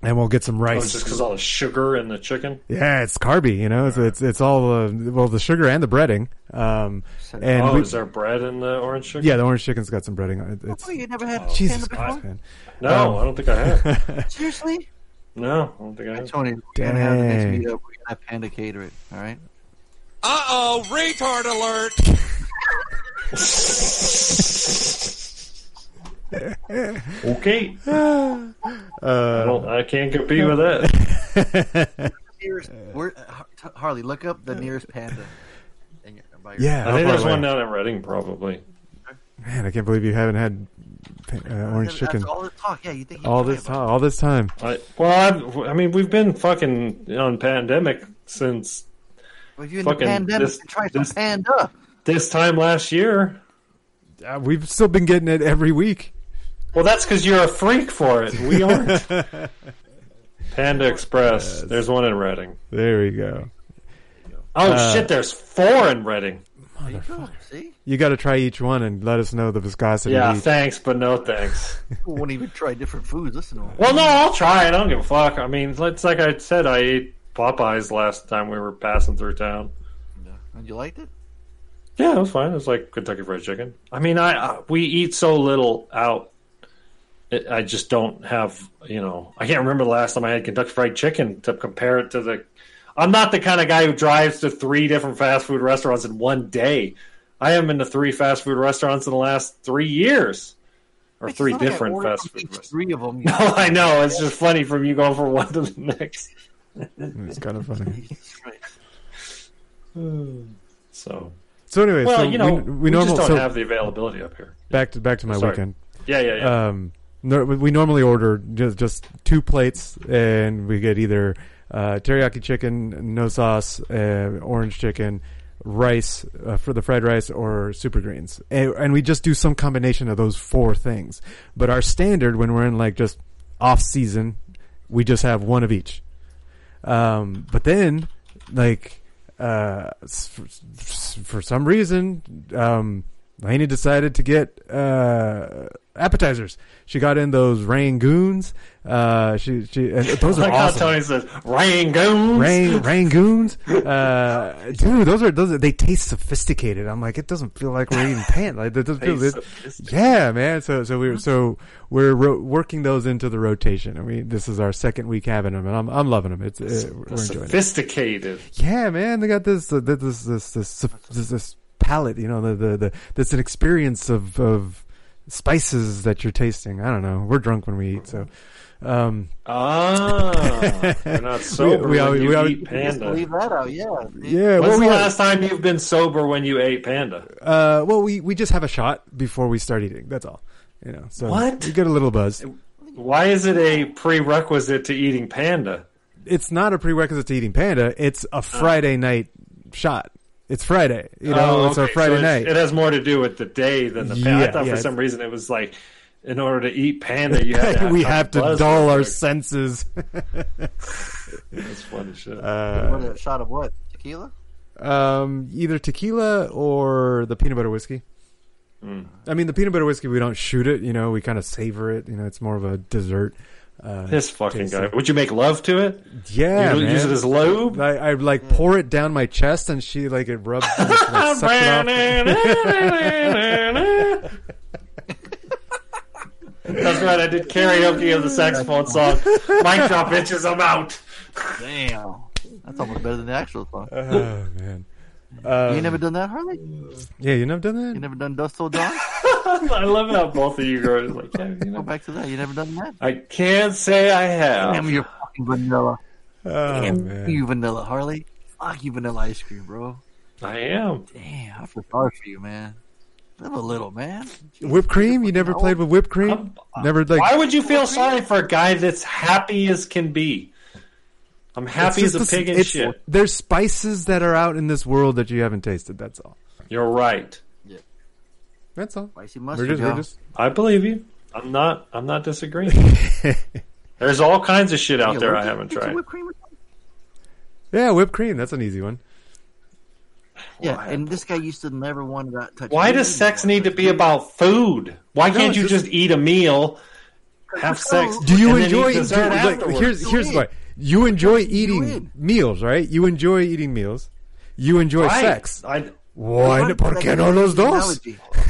and we'll get some Oh, rice. just because all the sugar in the chicken. Yeah, it's carby, you know. It's it's, it's all the well the sugar and the breading. Um, and oh, we- is there bread in the orange chicken? yeah, the orange chicken's got some breading on it. It's Oh, you never had Jesus panda Christ, before? man. No, Um, I don't think I have. Seriously? no, I don't think I have. Tony, we're gonna have the next meetup. We're gonna have Panda cater it. All right. Uh oh, retard alert! Okay. Uh, I, I can't compete with that. Nearest, where, Harley, look up the nearest panda. in your- Yeah, I think there's one down in Redding, probably. Man, I can't believe you haven't had uh, orange That's chicken all this talk. Yeah, you think all this it, time. All this time. I, well, I've, I mean, we've been fucking on pandemic since but if you're in the fucking pandemic, this- then try this- panda. this time last year. Uh, we've still been getting it every week. Well, that's because you're a freak for it. We aren't. Panda Express. There's one in Redding. There we go. Oh Uh, shit! There's four in Redding. See, You got to try each one and let us know the viscosity. Yeah, each. thanks, but no thanks. people won't even try different foods. Listen to them. Well, no, I'll try it. I don't give a fuck. I mean, it's like I said, I ate Popeyes last time we were passing through town. Yeah. And you liked it? Yeah, it was fine. It was like Kentucky Fried Chicken. I mean, I uh, we eat so little out. It, I just don't have, you know, I can't remember the last time I had Kentucky Fried Chicken to compare it to the. I'm not the kind of guy who drives to three different fast food restaurants in one day. I am into three fast food restaurants in the last three years, or three It's not like I different ordered fast food. restaurants. Three of them. No, I know. It's just funny from you going from one to the next. It's kind of funny. So, So anyway, well, so you know, we, we, we, normal, just don't so have the availability up here. back to back to my Sorry. weekend. Yeah, yeah, yeah. Um, no, we normally order just just two plates, and we get either uh, teriyaki chicken, no sauce, uh, orange chicken, rice uh, for the fried rice, or super greens, and, and we just do some combination of those four things. But our standard when we're in like just off season, we just have one of each. Um, but then, like, uh, for, for some reason, um, Laney decided to get uh, appetizers. She got in those rangoons. Uh, she she and those are like how awesome. Tony says, rangoons. Rang, rangoons, uh, dude. Those are those. Are, they taste sophisticated. I'm like, it doesn't feel like we're eating pan. Like that doesn't feel. It, yeah, man. So so we're so we're ro- working those into the rotation. I mean, this is our second week having them, and I'm I'm loving them. It's uh, we're enjoying it. Sophisticated. Yeah, man, they got this uh, this this this this, this palette. You know, the the the that's an experience of of spices that you're tasting. I don't know. We're drunk when we eat, so. Um, Ah, you're not sober we when always- you we always- eat panda. Leave that out. Yeah. yeah, When's well, the we have- last time you've been sober when you ate panda? Uh, well, we, we just have a shot before we start eating. That's all. You know, so What? you get a little buzz. Why is it a prerequisite to eating panda? It's not a prerequisite to eating panda. It's a Friday night shot. It's Friday. You know, Oh, it's our Friday so it's- night. It has more to do with the day than the panda. I thought yeah, for some reason it was like, in order to eat panda, you have to have we have to dull our quick. senses. That's funny shit. what uh, a shot of what? Tequila? um, either tequila or the peanut butter whiskey. Mm. I mean, the peanut butter whiskey, we don't shoot it. You know, we kind of savor it. You know, it's more of a dessert. Uh, This fucking taste. guy. Would you make love to it? Yeah, You man. use it as lube? I, I like pour it down my chest, and she like it rubs. and like, it. That's right. I did karaoke of the saxophone song. Mic drop bitches. I'm out. Damn. That's almost better than the actual song. Oh man. You Um, ain't never done that, Harley? Yeah, you never done that. You never done Dust Till Dawn? I love how both of you guys like. Yeah, you Go back to that. You never done that? I can't say I have. Damn, you're fucking vanilla. Oh Damn man. you, vanilla, Harley. Fuck you, vanilla ice cream, bro. I am. Damn, I feel sorry for you, man. Live a little, man. Whipped cream? You never played with whipped cream? Never like. Why would you feel sorry for a guy that's happy as can be? I'm happy It's as a just pig in shit. There's spices that are out in this world that you haven't tasted. That's all. You're right. Yeah. That's all. Spicy We're mustard, just, we're just I believe you. I'm not. I'm not disagreeing. There's all kinds of shit out Yeah, there I haven't tried. whipped cream. yeah, whipped cream. That's an easy one. Yeah, and this guy used to never want to touch. Why does sex need to be about food? Why No, can't you just- just eat a meal, have sex? Do you and then enjoy? eat do- dessert like, afterwards? here's here's why you enjoy eating meals, right? You enjoy eating meals. You enjoy Right. sex. I, Why? ¿Por qué no los dos?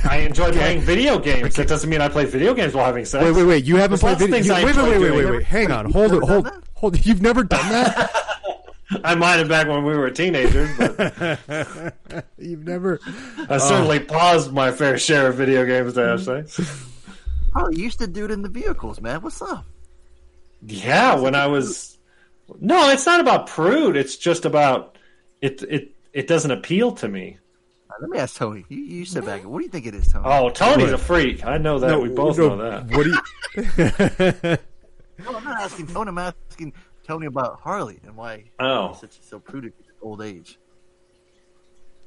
I enjoy playing video games. That doesn't mean I play video games while having sex. Wait, wait, wait! You haven't There's played video. things you- wait, wait, wait, wait, wait, wait! Hang on, hold it, hold, hold. You've never done that. I might have back when we were teenagers, but You've never. I certainly uh, paused my fair share of video games to have sex. Oh, you used to do it in the vehicles, man. What's up? Yeah, when I was no, it's not about prude. It's just about it. It it doesn't appeal to me. Uh, Let me ask Tony. You, you sit back. What do you think it is, Tony? Oh, Tony's a freak. I know that. No, we both no, know that. What do you? No, I'm not asking Tony. I'm asking Tony about Harley and why Oh. he's such so prudent at old age.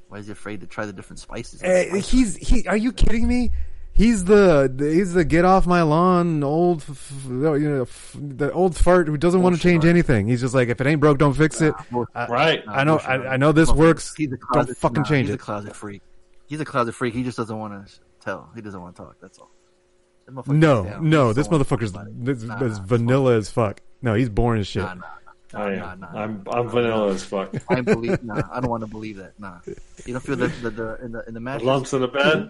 Why is he afraid to try the different spices? Eh, he's he. Are you kidding me? He's the he's the get off my lawn old you know f- the old fart who doesn't want to change anything. He's just like if it ain't broke, don't fix it. I- Right. I know. I, I know this works. Don't fucking nah, change he's it. He's a closet freak. He's a closet freak. He just doesn't want to tell. He doesn't want to talk. That's all. No, no, this motherfucker's talk about it. this, Nah, nah, vanilla as fuck. No, he's boring as shit. Nah, nah, I nah, am. nah, I'm I'm vanilla as fuck. I believe. Nah, I don't want to believe that. Nah, you don't feel the the, the in the in the mattress. lumps in the bed?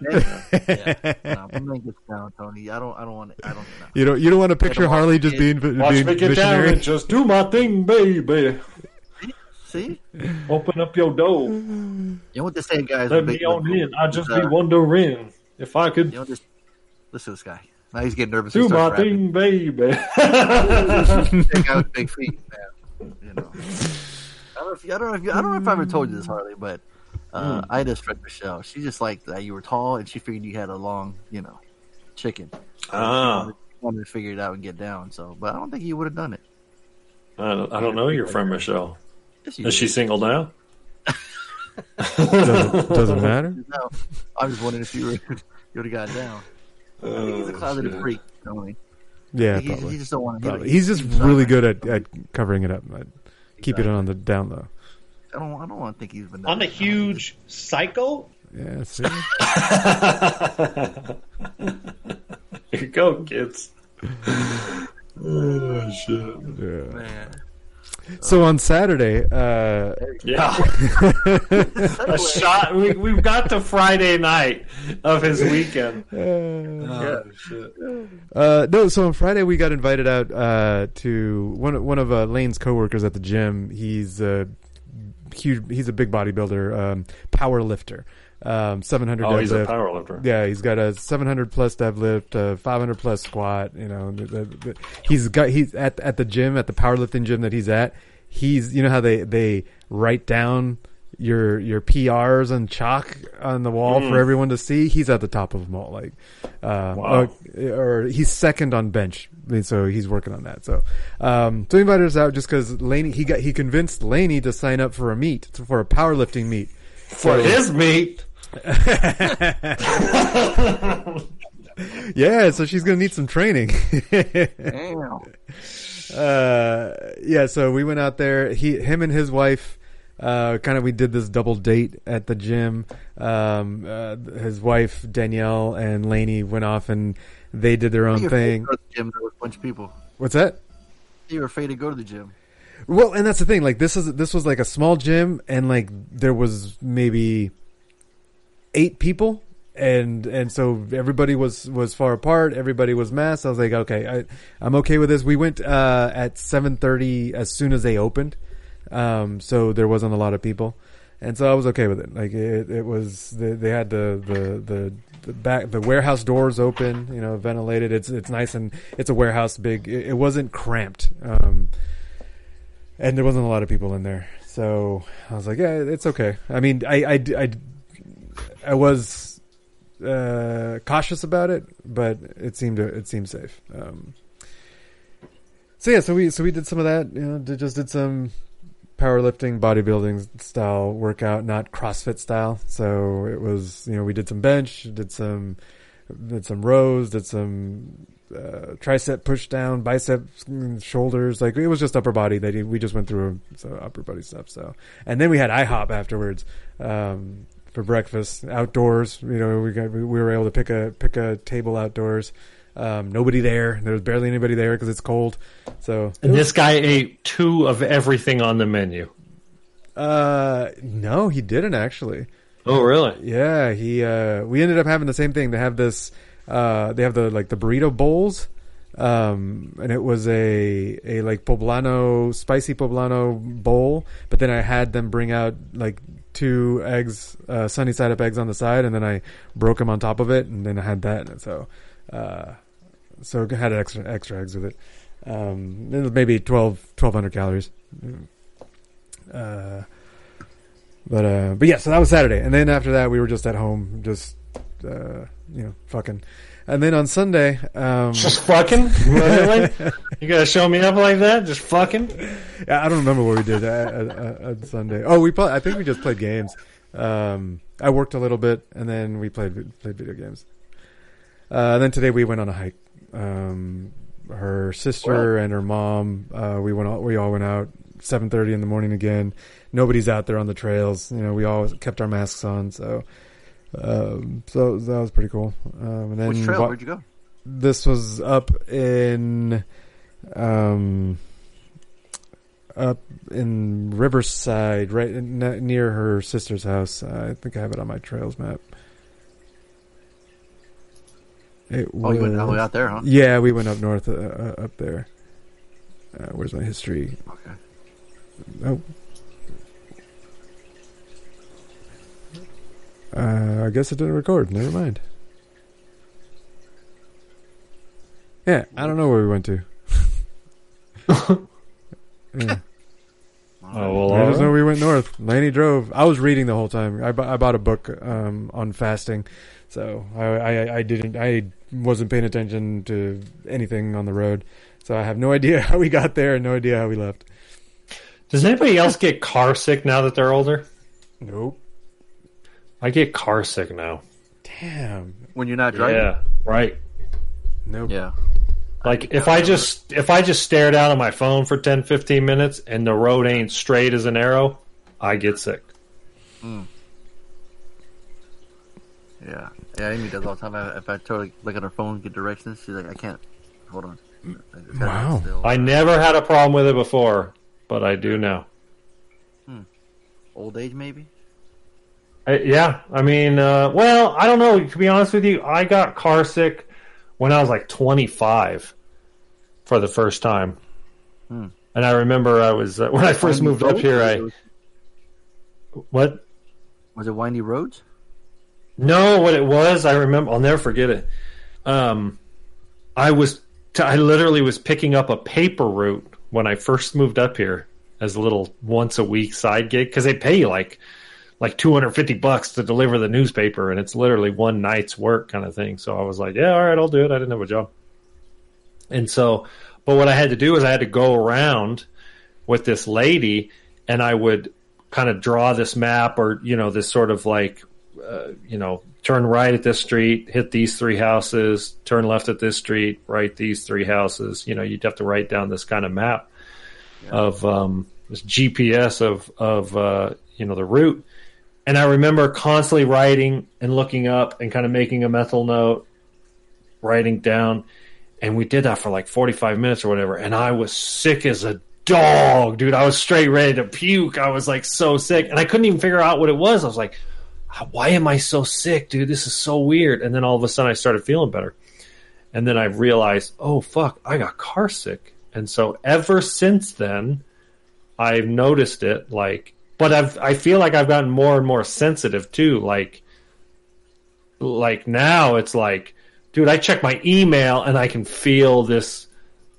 yeah. Nah, my man gets down, Tony. I don't. I don't want. I don't. Nah. You don't you don't want to picture Harley to just get- being Watch being me get down missionary. and just do my thing, baby. See, Open up your door. you know what they say, guys? Let Big- me on in. I just uh, be wondering if I could You know, just listen to this guy. Now he's getting nervous. do He my starts rapping. thing, baby. That guy with big feet, man. You know. I don't know if you, I don't know if you, I don't know if I ever told you this, Harley, but uh, I just friend Michelle. She just liked that you were tall, and she figured you had a long, you know, chicken. Ah. She wanted to figure it out and get down. So, but I don't think you would have done it. I don't, I don't know your friend Michelle. Yes, you Is she single now? doesn't, doesn't matter. No, I was wondering if you were, you would have got down. I think he's a Oh, closeted shit. freak, Tony. Yeah, He- probably. he just don't wanna- he- Probably. he- He's just he's really good at, at covering it up. I'd keep it on the down low. I don't. I don't want to think he's been. I'm a huge psycho. Yeah, see? Here you go, kids. Oh shit! Yeah. So on Saturday, uh, Yeah. A shot. We, we've got the Friday night of his weekend. Oh, shit. Uh, no, so on Friday we got invited out uh, to one one of uh, Laney's coworkers at the gym. He's a huge. He's a big bodybuilder, um, power lifter. Um, 700 Oh, he's a power lifter. Yeah, he's got a 700 plus deadlift, uh, 500 plus squat. You know, the, the, the, he's got he's at at the gym at the powerlifting gym that he's at. He's you know how they they write down your your PRs and chalk on the wall Mm. for everyone to see. He's at the top of them all. Like, uh, Wow. uh, or he's second on bench, so he's working on that. So, um, so he invited us out just because Laney he got he convinced Laney to sign up for a meet for a powerlifting meet For So- his meat. yeah, so she's gonna need some training. Damn. uh, yeah, so we went out there. He, him, and his wife. Uh, kind of, we did this double date at the gym. Um, uh, his wife Danielle and Laney went off and they did their own thing. to go to the gym with a bunch of people. What's that? You were afraid to go to the gym. Well, and that's the thing. Like this is this was like a small gym, and like there was maybe eight people, and and so everybody was was far apart. Everybody was masked. I was like, okay, I, I'm okay with this. We went uh, at seven thirty as soon as they opened, um, so there wasn't a lot of people, and so I was okay with it. Like it, it was they, they had the the the. The back, the warehouse doors open, you know, ventilated. It's it's nice and it's a warehouse big. It, it wasn't cramped. Um, and there wasn't a lot of people in there. So I was like, yeah, it's okay. I mean, I, I, I, I was uh, cautious about it, but it seemed it seemed safe. Um, so yeah, so we so we did some of that. You know, did- just did some powerlifting, bodybuilding style workout, not CrossFit style. So it was, you know, we did some bench, did some, did some rows, did some uh, tricep push down, biceps, mm, shoulders. Like it was just upper body. Did, we just went through so upper body stuff. So and then we had IHOP afterwards um, for breakfast outdoors. You know, we got we were able to pick a pick a table outdoors. Um, nobody there. There was barely anybody there because it's cold. So And this guy ate two of everything on the menu. Uh, no, he didn't actually. Oh, really? Yeah, he. Uh, we ended up having the same thing. They have this. Uh, they have the like the burrito bowls, um, and it was a a like poblano spicy poblano bowl. But then I had them bring out like two eggs, uh, sunny side up eggs on the side, and then I broke them on top of it, and then I had that. And so, uh, so I had extra extra eggs with it. Um, it was maybe 12, 1200 calories. Uh, but uh, but yeah, so that was Saturday, and then after that we were just at home, just uh, you know, fucking. And then on Sunday, um, Just fucking? Really? You gotta show me up like that? Just fucking? Yeah, I don't remember what we did at, at, at- at Sunday. Oh, we play, I think we just played games. Um, I worked a little bit, and then we played played video games. Uh, and then today we went on a hike. Um, her sister and her mom. Uh, we went. All, we all went out. Seven thirty in the morning again. Nobody's out there on the trails. You know, we all kept our masks on. So, um, so that was pretty cool. Um, and then Which trail? wa- Where'd you go? This was up in, um, up in Riverside, right in, near her sister's house. Uh, I think I have it on my trails map. It Oh, you went all the way out there, huh? Yeah, we went up north, uh, uh, up there. Uh, where's my history? Okay. Oh. Uh, I guess it didn't record. Never mind. Yeah, I don't know where we went to. yeah. Oh, well, I just know we went north. Laney drove. I was reading the whole time. I, bu- I bought a book um, on fasting, so I, I I didn't I wasn't paying attention to anything on the road. So I have no idea how we got there and no idea how we left. Does anybody else get car sick now that they're older? Nope. I get car sick now. Damn. When you're not driving? Yeah, right. Nope. Yeah. Like if I just if I just stare down at my phone for 10, 15 minutes and the road ain't straight as an arrow, I get sick. Mm. Yeah. Yeah, Amy does all the time. I, if I totally to look at her phone, get directions, she's like, I can't. Hold on. I Wow. sit still. I never had a problem with it before, but I do now. Hmm. Old age, maybe? I, yeah, I mean, uh, well, I don't know. To be honest with you, I got car sick when I was like 25 for the first time, Hmm. and I remember I was uh, when I first moved up here. I what? Was it windy roads? No, what it was, I remember. I'll never forget it. Um, I was, t- I literally was picking up a paper route when I first moved up here as a little once a week side gig because they pay you like like 250 bucks to deliver the newspaper and it's literally one night's work kind of thing. So I was like, yeah, all right, I'll do it. I didn't have a job. And so, but what I had to do is I had to go around with this lady and I would kind of draw this map or, you know, this sort of like, uh, you know, turn right at this street, hit these three houses, turn left at this street, right these three houses. You know, you'd have to write down this kind of map of um, this GPS of of uh, you know the route. And I remember constantly writing and looking up and kind of making a mental note, writing down. And we did that for like 45 minutes or whatever. And I was sick as a dog, dude. I was straight ready to puke. I was like so sick. And I couldn't even figure out what it was. I was like, why am I so sick, dude? This is so weird. And then all of a sudden I started feeling better. And then I realized, oh, fuck, I got car sick. And so ever since then, I've noticed it like, but I've, I feel like I've gotten more and more sensitive too. Like, like now it's like, dude, I check my email and I can feel this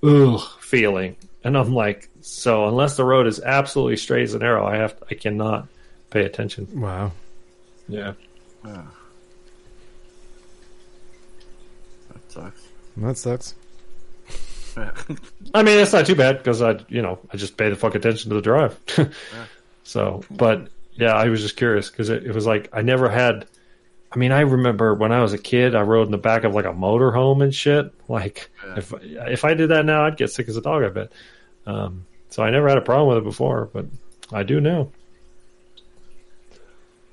ugh feeling. And I'm like, so unless the road is absolutely straight as an arrow, I have, I cannot pay attention. Wow. Yeah. Yeah. That sucks. That sucks. I mean, it's not too bad because I, you know, I just pay the fuck attention to the drive. So, but yeah, I was just curious because it, it was like I never had. I mean, I remember when I was a kid, I rode in the back of like a motorhome and shit. Like, if if I did that now, I'd get sick as a dog. I bet. Um, so I never had a problem with it before, but I do now.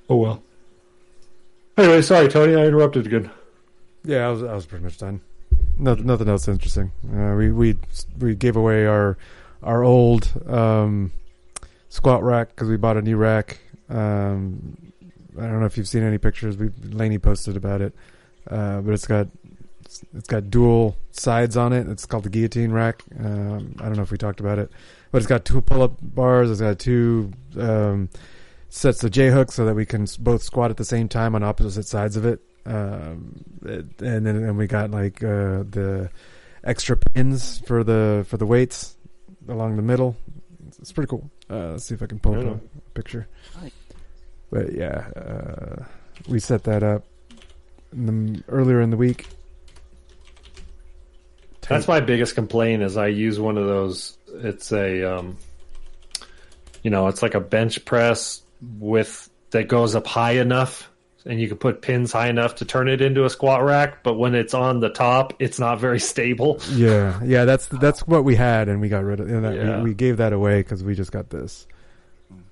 Oh well. Anyway, sorry, Tony, I interrupted again. Yeah, I was I was pretty much done. Nothing, nothing else interesting. Uh, we we we gave away our our old um, squat rack because we bought a new rack. Um, I don't know if you've seen any pictures. We Laney posted about it, uh, but it's got it's got dual sides on it. It's called the guillotine rack. Um, I don't know if we talked about it, but it's got two pull up bars. It's got two um, sets of J hooks so that we can both squat at the same time on opposite sides of it. Um, it- and then and we got like uh, the extra pins for the for the weights along the middle. It's, it's pretty cool. Uh, let's see if I can pull up a picture. But yeah, uh, we set that up in the, earlier in the week. That's my biggest complaint is I use one of those. It's a, um, you know, it's like a bench press with that goes up high enough, and you can put pins high enough to turn it into a squat rack. But when it's on the top, it's not very stable. Yeah, yeah, that's that's what we had, and we got rid of. That, Yeah. we, we gave that away because we just got this.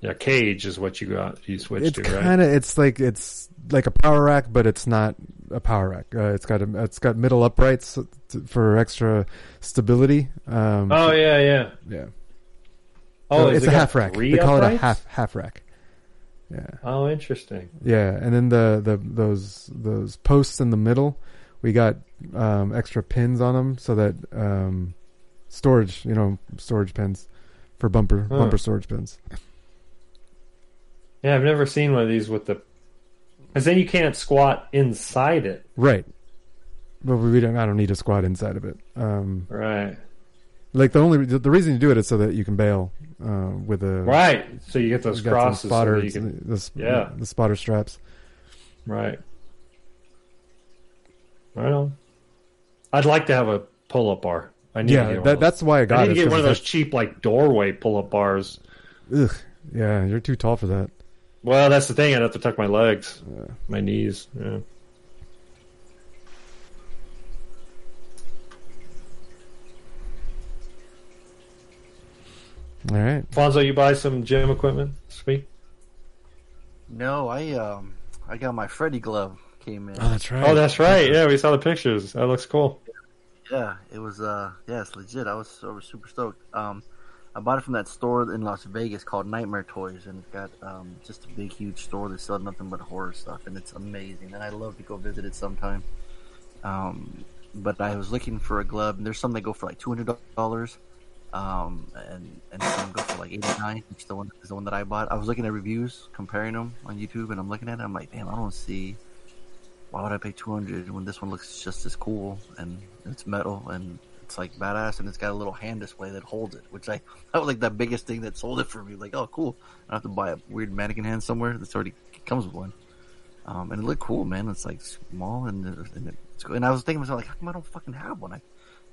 Yeah, cage is what you got. You switched It's to, right? kind of it's like it's like a power rack, but it's not a power rack. Uh, it's got a, it's got middle uprights for extra stability. Um, Oh yeah, yeah, yeah. Oh, So it's it a half rack. They call it a half half rack. Yeah. Oh, interesting. Yeah, and then the, the those those posts in the middle, we got um, extra pins on them so that um, storage, you know, storage pins for bumper Huh. bumper storage pins. Yeah, I've never seen one of these with the, because then you can't squat inside it. Right. But we don't. I don't need a squat inside of it. Um, Right. Like the only the reason you do it is so that you can bail uh, with a Right. So you get those you crosses so spotter, you can- the, the, Yeah. the spotter straps. Right. Right on. I'd like to have a pull-up bar. I need Yeah, to get that- that's why I got need it, to get one of those cheap like doorway pull-up bars. Ugh. Yeah, you're too tall for that. Well, that's the thing. I'd have to tuck my legs, my knees. Yeah. All right. Fonzo, you buy some gym equipment this week? No, I um, I got my Freddy glove came in. Oh, that's right. Oh, that's right. Yeah, we saw the pictures. That looks cool. Yeah, it was uh, yeah, it's legit. I was, I was super stoked. Um, I bought it from that store in Las Vegas called Nightmare Toys, and it's got um, just a big, huge store that sells nothing but horror stuff, and it's amazing. And I love to go visit it sometime. Um, but I was looking for a glove, and there's some that go for like two hundred dollars, um, and and some go for like eighty nine. Which the one is the one that I bought. I was looking at reviews, comparing them on YouTube, and I'm looking at it. I'm like, damn, I don't see why would I pay 200 when this one looks just as cool and it's metal and it's like badass and it's got a little hand display that holds it, which I that was like the biggest thing that sold it for me. Like, oh, cool! I have to buy a weird mannequin hand somewhere that's already comes with one. Um, and it looked cool, man. It's like small and, and it's cool. And I was thinking to myself, like, how come I don't fucking have one? I,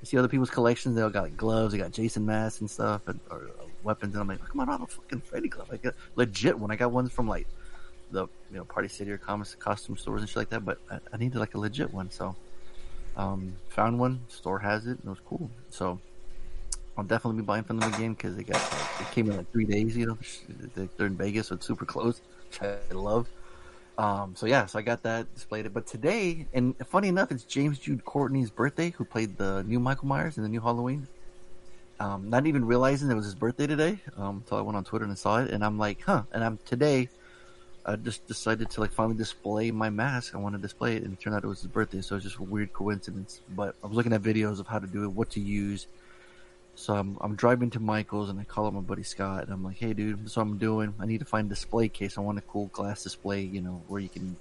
I see other people's collections; they all got like gloves, they got Jason masks and stuff, and or uh, weapons, and I'm like, come I don't have a fucking Freddy glove? Like a legit one. I got ones from like the you know Party City or comics costume stores and shit like that, but I, I needed like a legit one, so um, found one. Store has it, and it was cool. So I'll definitely be buying from them again because they got it came in like three days. You know, They- they're in Vegas, so it's super close, which I love. Um, so yeah, so I got that displayed. But today, and funny enough, it's James Jude Courtney's birthday, who played the new Michael Myers in the new Halloween. Um, not even realizing it was his birthday today, um, until I went on Twitter and saw it, and I'm like, huh. And I'm today, I just decided to like finally display my mask. I want to display it, and it turned out it was his birthday, so it's just a weird coincidence. But I was looking at videos of how to do it, what to use. So I'm, I'm driving to Michael's, and I call up my buddy Scott, and I'm like, "Hey, dude, what I'm doing. I need to find a display case. I want a cool glass display, you know, where you can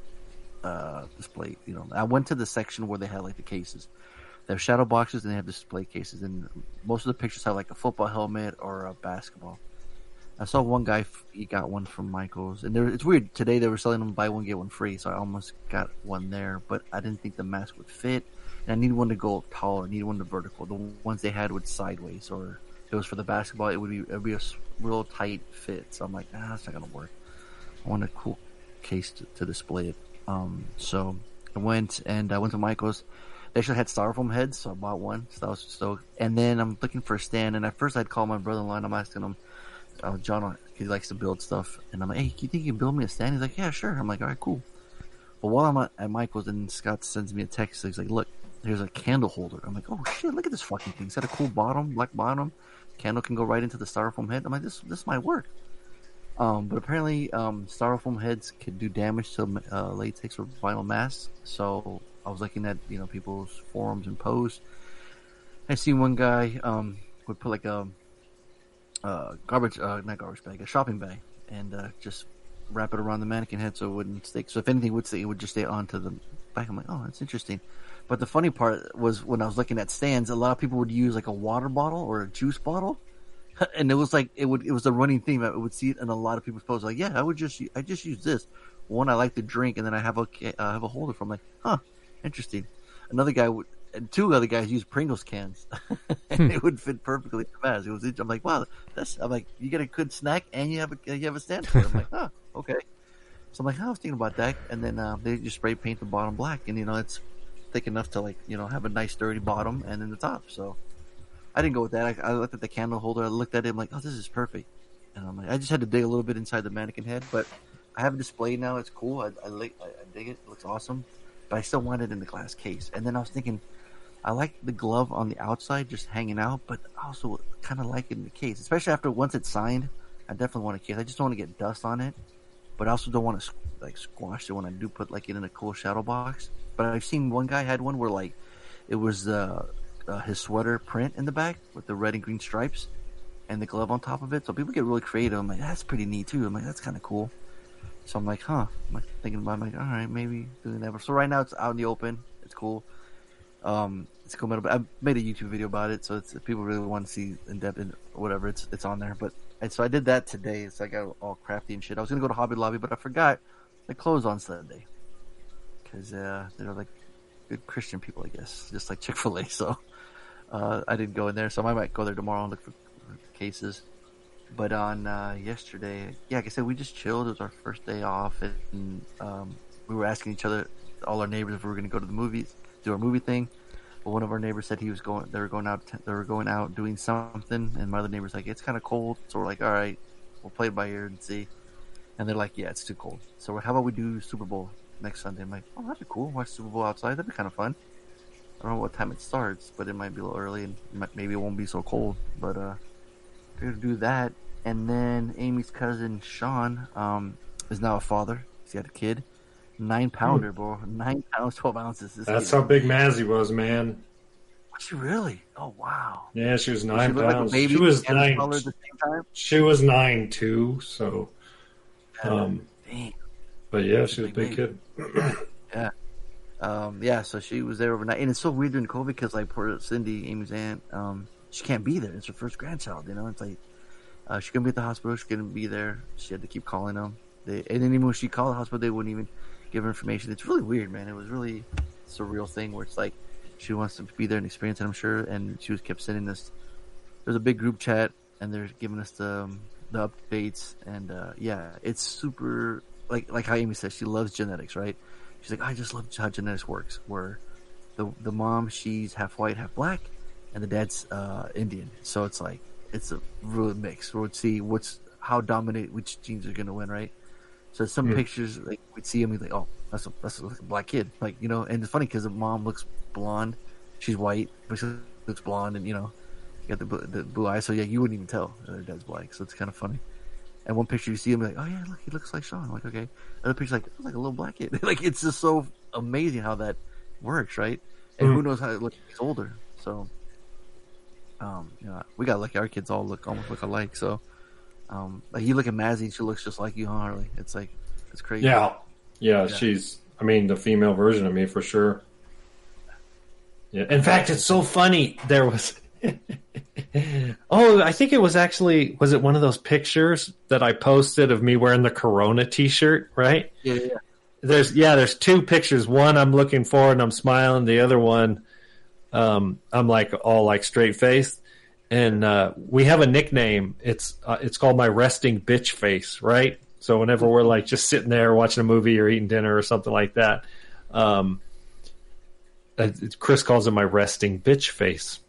uh, display. You know, I went to the section where they had like the cases. They have shadow boxes and they have display cases, and most of the pictures have like a football helmet or a basketball. I saw one guy he got one from Michaels, and there, it's weird. Today they were selling them buy one get one free, so I almost got one there, but I didn't think the mask would fit. And I needed one to go tall. I needed one to vertical. The ones they had would sideways, or it was for the basketball, it would be it would be a real tight fit. So I'm like, ah, that's not gonna work. I want a cool case to, to display it. Um, so I went and I went to Michael's. They actually had styrofoam heads, so I bought one. So I was stoked. And then I'm looking for a stand. And at first I'd call my brother-in-law and I'm asking him, uh, John, he likes to build stuff. And I'm like, hey, you think you can build me a stand? He's like, yeah, sure. I'm like, all right, cool. But while I'm at Michael's, and Scott sends me a text. He's like, look, here's a candle holder. I'm like, oh shit, look at this fucking thing. It's got a cool bottom, black bottom. Candle can go right into the styrofoam head. I'm like, this this might work. Um, but apparently, um, styrofoam heads could do damage to uh, latex or vinyl masks. So I was looking at you know people's forums and posts. I see one guy um, would put like a uh, garbage, uh, not garbage bag, a shopping bag, and uh, just wrap it around the mannequin head so it wouldn't stick. So if anything would stick, it would just stay onto the back. I'm like, oh, that's interesting. But the funny part was when I was looking at stands, a lot of people would use like a water bottle or a juice bottle, and it was like it would it was a running theme. I would see it in a lot of people's posts. Like, yeah, I would just I just use this one. I like to drink, and then I have a uh, have a holder from like, huh, interesting. Another guy would. And two other guys used Pringles cans, and it would fit perfectly the. It was. I'm like, wow, that's. I'm like, you get a good snack, and you have a you have a stand for it. I'm like, huh, okay. So I'm like, I was thinking about that, and then uh, they just spray paint the bottom black, and you know it's thick enough to like you know have a nice dirty bottom and then the top. So I didn't go with that. I, I looked at the candle holder. I looked at it. I'm like, oh, this is perfect. And I'm like, I just had to dig a little bit inside the mannequin head, but I have a display now. It's cool. I, I, I, I dig it. It looks awesome. But I still want it in the glass case. And then I was thinking, I like the glove on the outside just hanging out, but I also kind of like it in the case, especially after once it's signed. I definitely want a case. I just don't want to get dust on it, but I also don't want to like squash it when I do put like it in a cool shadow box. But I've seen one guy had one where like it was uh, uh, his sweater print in the back with the red and green stripes and the glove on top of it. So people get really creative. I'm like, that's pretty neat too. I'm like, that's kind of cool. So I'm like, huh. I'm like thinking about, it. I'm like, all right, maybe doing that. So right now it's out in the open. It's cool. Um, it's cool. But I made a YouTube video about it, so if people really want to see in depth and whatever, it's it's on there. But and so I did that today. It's like all all crafty and shit. I was gonna go to Hobby Lobby, but I forgot they close on Sunday because uh, they're like good Christian people, I guess, just like Chick Fil A. So uh, I didn't go in there. So I might go there tomorrow and look for, for cases. But on uh, yesterday, yeah, like I said, we just chilled. It was our first day off, and um, we were asking each other, all our neighbors, if we were going to go to the movies, do our movie thing. One of our neighbors said he was going. They were going out. They were going out doing something, and my other neighbor's like, "It's kind of cold." So we're like, "All right, we'll play by ear and see." And they're like, "Yeah, it's too cold." So how about we do Super Bowl next Sunday? I'm like, "Oh, that'd be cool. Watch Super Bowl outside. That'd be kind of fun." I don't know what time it starts, but it might be a little early, and maybe it won't be so cold. But uh, we're gonna do that. And then Amy's cousin Sean um, is now a father. He's got a kid, nine pounder, bro, nine pounds, twelve ounces. That's how big Mazzy was, man. Was she really? Oh wow. Yeah, she was nine she look like pounds. she was nine. at the same time? She was nine too. So, um, but yeah, she was a big kid. Yeah. Um, yeah, so she was there overnight. And it's so weird during COVID because, like, poor Cindy, Amy's aunt, um, she can't be there. It's her first grandchild, you know? It's like, uh, she's going to be at the hospital. She to be there. She had to keep calling them. They, and then even when she called the hospital, they wouldn't even give her information. It's really weird, man. It was really surreal thing where it's like she wants to be there and experience it, I'm sure. And she was kept sending this. There's a big group chat, and they're giving us the, um, the updates. And, uh, yeah, it's super, like, like how Amy says, she loves genetics, right? She's like, I just love how genetics works. Where the the mom, she's half white, half black, and the dad's uh, Indian. So it's like it's a real mix. We'll see what's how dominant which genes are going to win, right? So some Hmm. pictures, like we'd see him, we'd like, oh, that's a that's a black kid, like you know. And it's funny because the mom looks blonde, she's white, but she looks blonde, and you know, you got the blue- the blue eyes. So yeah, you wouldn't even tell that her dad's black. So it's kind of funny. And one picture you see him like, oh yeah, look, he looks like Sean. I'm like, okay. Another picture like, like a little black kid. like it's just so amazing how that works, right? And who Mhm. knows how it looks he's older. So, um, you know, we got lucky. Our kids all look almost look alike. So, um, like you look at Mazzy, she looks just like you, huh, Harley? It's like it's crazy. Yeah. yeah, she's. I mean, the female version of me for sure. Yeah. In fact, it's so funny. There was. oh, I think it was actually. Was it one of those pictures that I posted of me wearing the Corona T-shirt? Right. Yeah, yeah. There's yeah, there's two pictures. One I'm looking forward and I'm smiling. The other one, um, I'm like all like straight faced, and uh, we have a nickname. It's uh, it's called my resting bitch face, right? So whenever we're like just sitting there watching a movie or eating dinner or something like that, um, uh, Chris calls it my resting bitch face.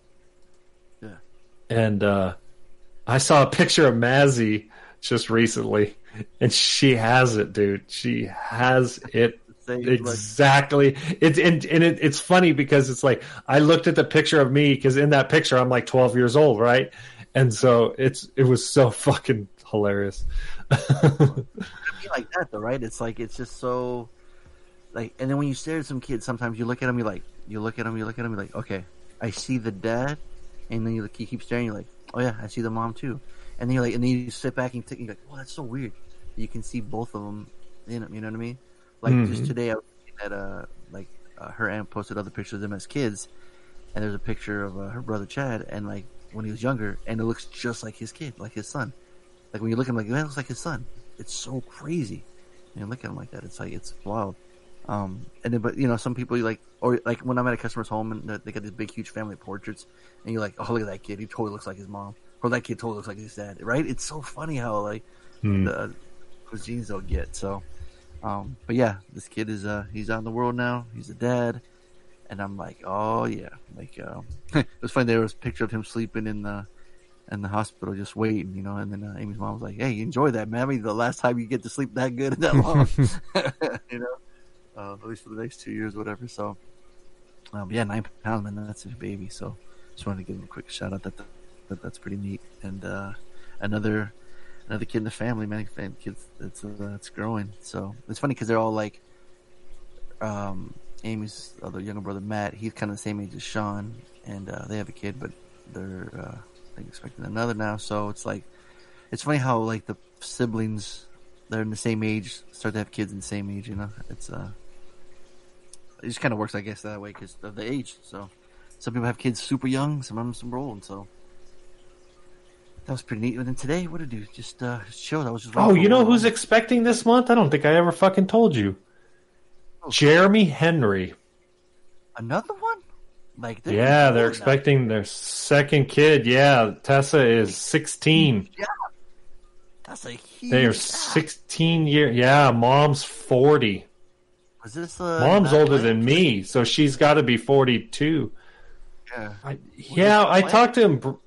Yeah. And uh, I saw a picture of Mazzy just recently, and she has it, dude. She has it exactly. It's and, and it, it's funny because it's like I looked at the picture of me because in that picture I'm like 12 years old, right? And so it's it was so fucking hilarious. like that though, right? It's like it's just so like, and then when you stare at some kids, sometimes you look at them, you like, you look at them, you look at them, you're like, okay, I see the dad, and then you, you keep staring, you're like, oh yeah, I see the mom too, and then you're like, and then you sit back and think, you're like, oh, that's so weird. You can see both of them in them. You know what I mean? Like just Mhm. today, I was looking at uh, like uh, her aunt posted other pictures of them as kids, and there's a picture of uh, her brother Chad, and like when he was younger, and it looks just like his kid, like his son. Like when you look at him, like man, it looks like his son. It's so crazy. You know, look at him like that. It's like it's wild. Um, and then, but you know, some people you like, or like when I'm at a customer's home and they- they got these big, huge family portraits, and you're like, oh, look at that kid. He totally looks like his mom, or that kid totally looks like his dad. Right? It's so funny how like Hmm. the those genes they'll get. So, um, but yeah, this kid is uh he's out in the world now. He's a dad, and I'm like, oh yeah, like uh, it was funny. There was a picture of him sleeping in the in the hospital, just waiting, you know. And then uh, Amy's mom was like, "Hey, enjoy that, man. I mean, the last time you get to sleep that good and that long, you know, uh, at least for the next two years, whatever." So, um, yeah, nine pounds, man. That's his baby. So, just wanted to give him a quick shout out. That, that that's pretty neat. And uh, another another kid in the family, man. Fan kids that's uh, that's growing. So it's funny because they're all like, um, Amy's other younger brother Matt. He's kind of the same age as Sean, and uh, they have a kid, but they're uh, think expecting another now. So it's like, it's funny how like the siblings they're in the same age start to have kids in the same age. You know, it's uh, it just kind of works, I guess, that way because of the age. So some people have kids super young, some of them super old. So that was pretty neat. And then today, what did I do? Just uh, chilled. I was just. Oh, you know who's expecting this month? I don't think I ever fucking told you. Jeremy Henry. another one? Like they're Yeah, they're older now. expecting their second kid. Yeah, Tessa is 16. Yeah, that's a huge. They are 16 year. Yeah, mom's 40. Was this uh, Mom's older than me, so she's got to be 42. Yeah. Yeah, I talked to him.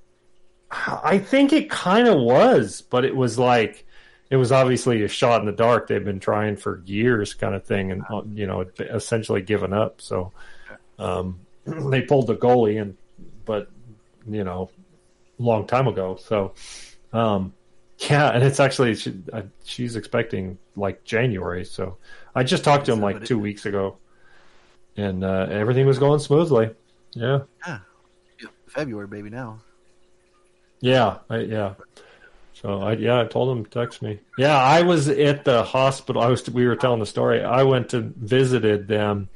I think it kind of was, but it was like it was obviously a shot in the dark. They've been trying for years, kind of thing, and uh, you know, essentially given up. So um, they pulled the goalie, and but you know, long time ago. So um, yeah, and it's actually she, uh, she's expecting like January. So I just talked to him like two weeks ago, and uh, everything was going smoothly. Yeah. Yeah. February, baby. Now. Yeah, I, yeah. So I yeah, I told him text me. Yeah, I was at the hospital. I was we were telling the story. I went to visited them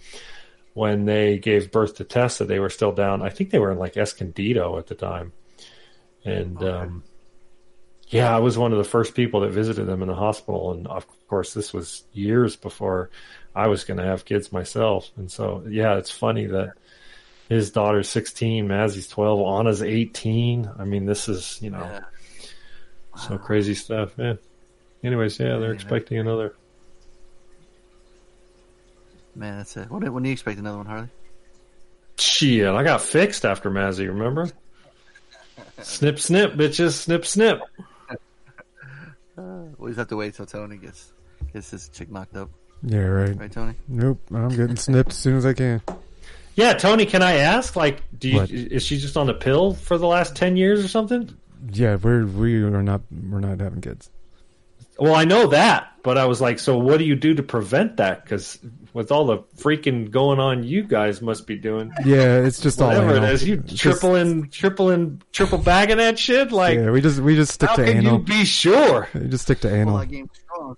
when they gave birth to Tessa. They were still down. I think they were in like Escondido at the time, and um, yeah, I was one of the first people that visited them in the hospital. And of course, this was years before I was going to have kids myself. And so yeah, it's funny that his daughter's 16, Mazzy's 12, Anna's 18. I mean, this is, you know, so crazy stuff. Yeah. Anyways, yeah, they're expecting another. Man, that's it. When, when do you expect another one, Harley? Shit, I got fixed after Mazzy, remember? snip, snip, bitches, snip, snip. Uh, we'll just have to wait till Tony gets gets his chick knocked up. Yeah, right. Right, Tony? Nope, I'm getting snipped as soon as I can. Yeah, Tony, can I ask? Like, do you, What? is she just on the pill for the last 10 years or something? Yeah, we're we are not we're not having kids. Well, I know that, but I was like, so what do you do to prevent that? Because with all the freaking going on, you guys must be doing. Yeah, it's just all whatever it anal. is. You It's triple in, triple in, triple bagging that shit. Like, yeah, we just we just stick how to can anal. you be sure? We just stick to Well, anal. that game's strong.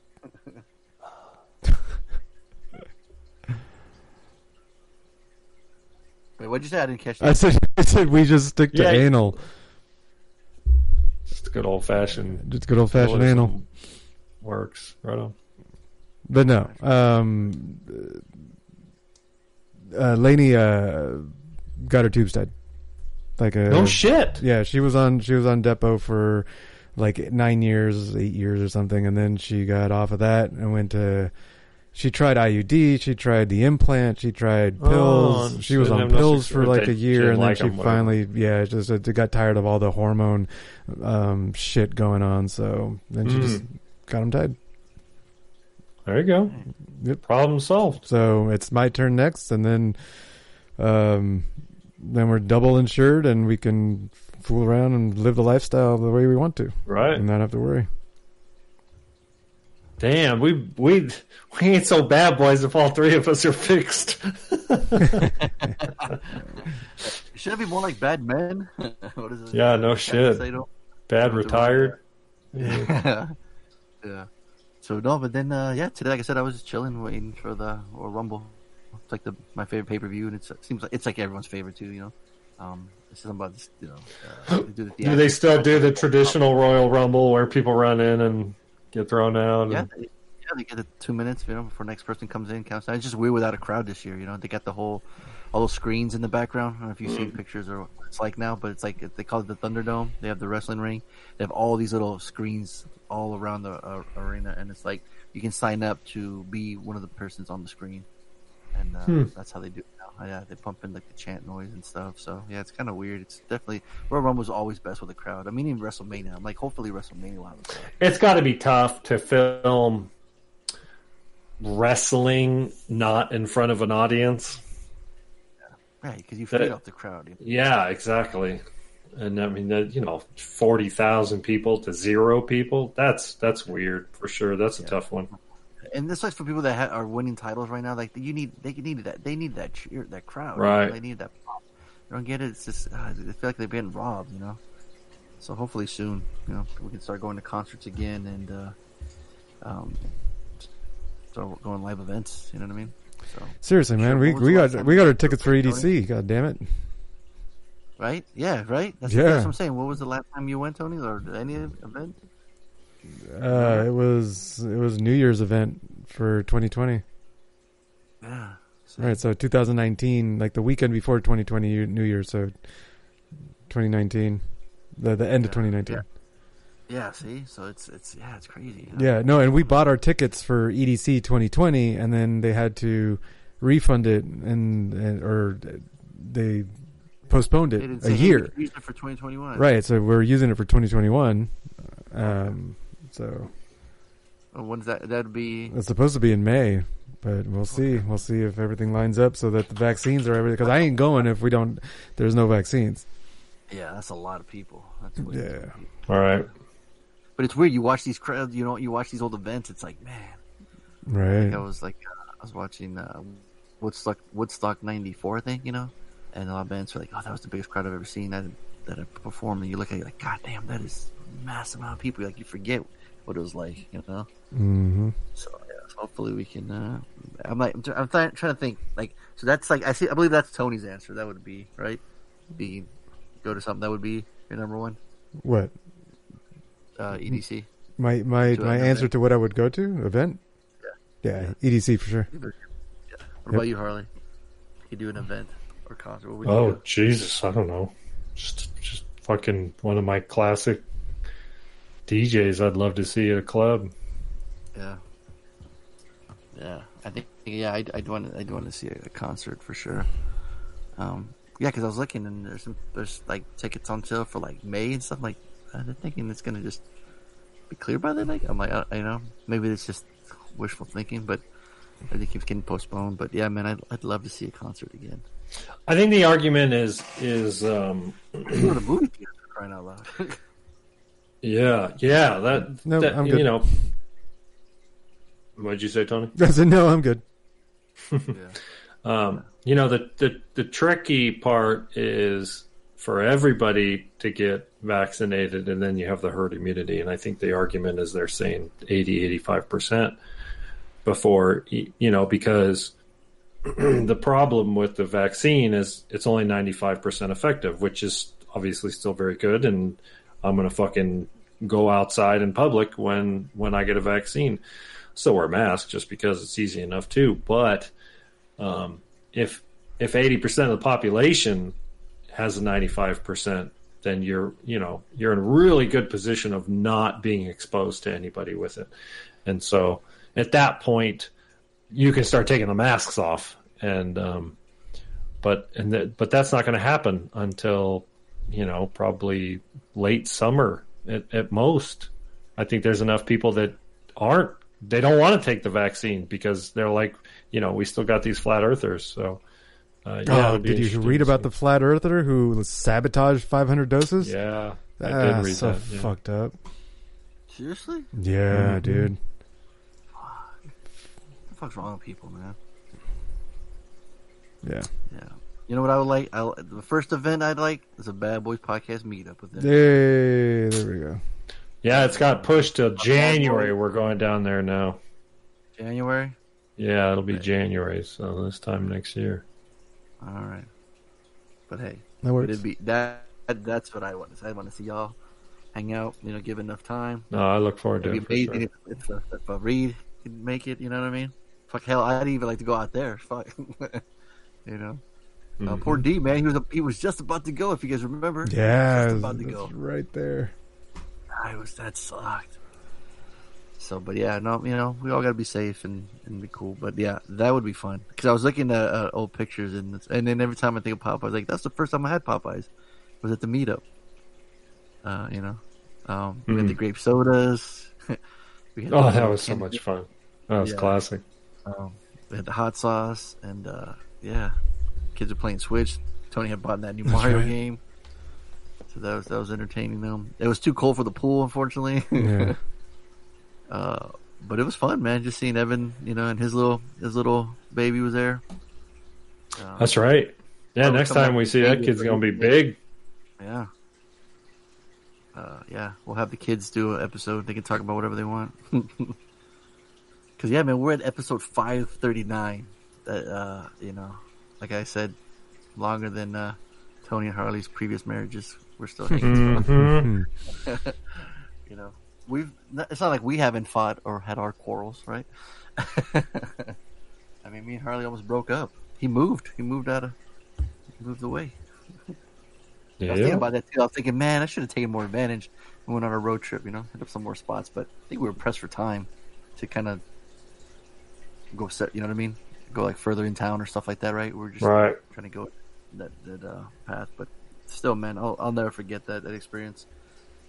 Wait, what'd you say? I didn't catch that. I said I said we just stick to Yeah. anal. Just good old fashioned. Just good old-fashioned anal. works. Right on. But no, um, uh, Laney, uh, got her tubes tied. Like a No shit. Yeah, she was on she was on Depo for like nine years, eight years or something, and then she got off of that and went to. She tried IUD. She tried the implant. She tried Oh, pills. and she was on have no pills for like a year, and then like she 'em, whatever. finally, yeah, just uh, got tired of all the hormone um, shit going on. So then she Mm. just got them tied. There you go. Yep. Problem solved. So it's my turn next, and then, um, then we're double insured, and we can fool around and live the lifestyle the way we want to, Right. and not have to worry. Damn, we we we ain't so bad, boys. If all three of us are fixed. Should it be more like Bad Men? what is it? Yeah, no shit. Bad retired. Yeah. yeah. So no, but then uh, yeah, today like I said, I was just chilling, waiting for the Royal Rumble. It's like the my favorite pay per view, and it's, it seems like it's like everyone's favorite too. You know, um, it's something about this, you know. Uh, do, the Do they still do the traditional Royal Rumble where people run in and get thrown out? Yeah, and- they, yeah, they get the two minutes, you know, before next person comes in, counts. It's just weird without a crowd this year, you know. They got the whole, all those screens in the background. I don't know if you've seen pictures or what it's like now, but it's like they call it the Thunderdome. They have the wrestling ring. They have all these little screens all around the uh, arena, and it's like you can sign up to be one of the persons on the screen, and uh, Hmm. that's how they do it. Oh, yeah, they pump in like the chant noise and stuff. So yeah, it's kind of weird. It's definitely Royal Rumble was always best with a crowd. I mean, even WrestleMania. I'm like, hopefully WrestleMania will have a crowd. It's got to be tough to film wrestling not in front of an audience. Right, because you feed off the crowd. you know? Yeah, exactly. And I mean, that you know, forty thousand people to zero people—that's that's weird for sure. That's a tough one. And this is for people that ha- are winning titles right now. Like you need, they need that. They need that cheer, that crowd. you know? Right. They need that. Pop. They don't get it. It's just uh, I feel like they've been robbed. You know. So hopefully soon, you know, we can start going to concerts again and uh, um, start going live events. You know what I mean? So Seriously, man, Sure, we we got time we you got our went to a tickets for Tony? EDC. God damn it! Right? Yeah. Right. That's, Yeah. that's what I'm saying. What was the last time you went, Tony, or any event? Uh, it was it was New Year's event for 2020. Yeah. All right, so 2019, like the weekend before 2020 New Year, so 2019, the the end of 2019. Yeah. See, so it's it's yeah, it's crazy. know? Yeah, no, and we bought our tickets for EDC 2020, and then they had to refund it, and, and or they postponed it a year. it for 2021. Right, so we're using it for 2021. Um, so Oh, when's that? That'd be it's supposed to be in May, but we'll see. We'll see if everything lines up so that the vaccines are everything. Because I ain't going if we don't. There's no vaccines. yeah, that's a lot of people. That's Yeah. people. All right. But it's weird. You watch these crowds. You know, you watch these old events. It's like, man. Right. Like I was like, uh, I was watching uh, Woodstock, Woodstock '94, I think. You know, and a lot of bands were like, "Oh, that was the biggest crowd I've ever seen that that I performed." And you look at it like, "God damn, that is a massive amount of people." Like you forget what it was like, you know. Mm-hmm. So yeah, hopefully we can. Uh, I'm like, I'm, try- I'm trying, trying to think. Like, so that's like, I see. I believe that's Tony's answer. That would be right. Be go to something that would be your number one. What? Uh, EDC. My my To my answer event. to what I would go to event. Yeah, EDC for sure. What Yep. about you, Harley? You do an event or concert? What would you Oh do? Jesus, I don't know. Just just fucking one of my classic DJs. I'd love to see at a club. Yeah. Yeah, I think yeah, I'd, I'd want to, I'd want to see a, concert for sure. Um, yeah, because I was looking and there's some, there's like tickets on sale for like May and stuff. Like I'm thinking it's gonna just be clear by then. Like I'm like I, you know maybe it's just wishful thinking, but I think it's getting postponed. But yeah, man, I'd, I'd love to see a concert again. I think the argument is is um, the movie theater crying out loud. yeah yeah that, No, that I'm you know. What'd you say, Tony? I said no, I'm good. Um, you know, the, the, the tricky part is for everybody to get vaccinated and then you have the herd immunity. And I think the argument is they're saying 80, 85% before, you know, because the problem with the vaccine is it's only 95% effective, which is obviously still very good. And I'm going to fucking go outside in public when, when I get a vaccine. Still wear a mask just because it's easy enough too. But, um, if if eighty percent of the population has a ninety five percent, then you're you know you're in a really good position of not being exposed to anybody with it, and so at that point you can start taking the masks off and um, but and th- but that's not going to happen until you know probably late summer at, at most. I think there's enough people that aren't they don't want to take the vaccine because they're like you know we still got these flat earthers so. Uh, yeah, oh, did you read about the flat earther who sabotaged 500 doses? Yeah, I did Ah, read so that, yeah. fucked up. Seriously? Yeah, Mhm. dude. What the fuck's wrong with people, man? Yeah. Yeah. You know what I would like? I, the first event I'd like is a Bad Boys podcast meetup with them. Hey, there we go. Yeah, it's got pushed till January. We're going down there now. January. Yeah, it'll be January, so this time next year. All right. But hey, That works. it'd be that. That's what I want to. I want to see y'all hang out. You know, give enough time. No, I look forward to It'd it. be For amazing sure. if, if, uh, if a Reed could make it. You know what I mean? Fuck hell, I'd even like to go out there. Fuck. you know. Uh, poor Mm-hmm. D man, he was he was just about to go. If you guys remember, Yeah, just about to go. right there. I was that sucked. So, but yeah, no, you know, we all got to be safe and, and be cool. But yeah, that would be fun because I was looking at uh, old pictures and and then every time I think of Popeyes, like that's the first time I had Popeyes was at the meetup. Uh, you know, um, we had the Mhm. grape sodas. Oh, that was so much fun. That was Yeah. classic. Um, we had the hot sauce and uh, yeah, kids are playing Switch. Tony had bought that new That's Mario right. game, so that was that was entertaining them. It was too cold for the pool, unfortunately. Yeah. Uh, but it was fun, man. Just seeing Evan, you know, and his little his little baby was there. Uh, That's right. Yeah, next time we see that kid's going to be big. Yeah. Uh, yeah, we'll have the kids do an episode. They can talk about whatever they want. Cause yeah, man, we're at episode five thirty nine. That uh, you know, like I said, longer than uh, Tony and Harley's previous marriages. We're still hanging. Mhm. you know, we've. It's not like we haven't fought or had our quarrels, right? I mean, me and Harley almost broke up. He moved. He moved out of. He moved away. I was thinking Yeah. about that too. I was thinking, man, I should have taken more advantage and went on a road trip. You know, hit up some more spots. But I think we were pressed for time to kind of go set. You know what I mean? Go like further in town or stuff like that, right? We are just Right. trying to go that that uh, path. But still, man, I'll I'll never forget that that experience.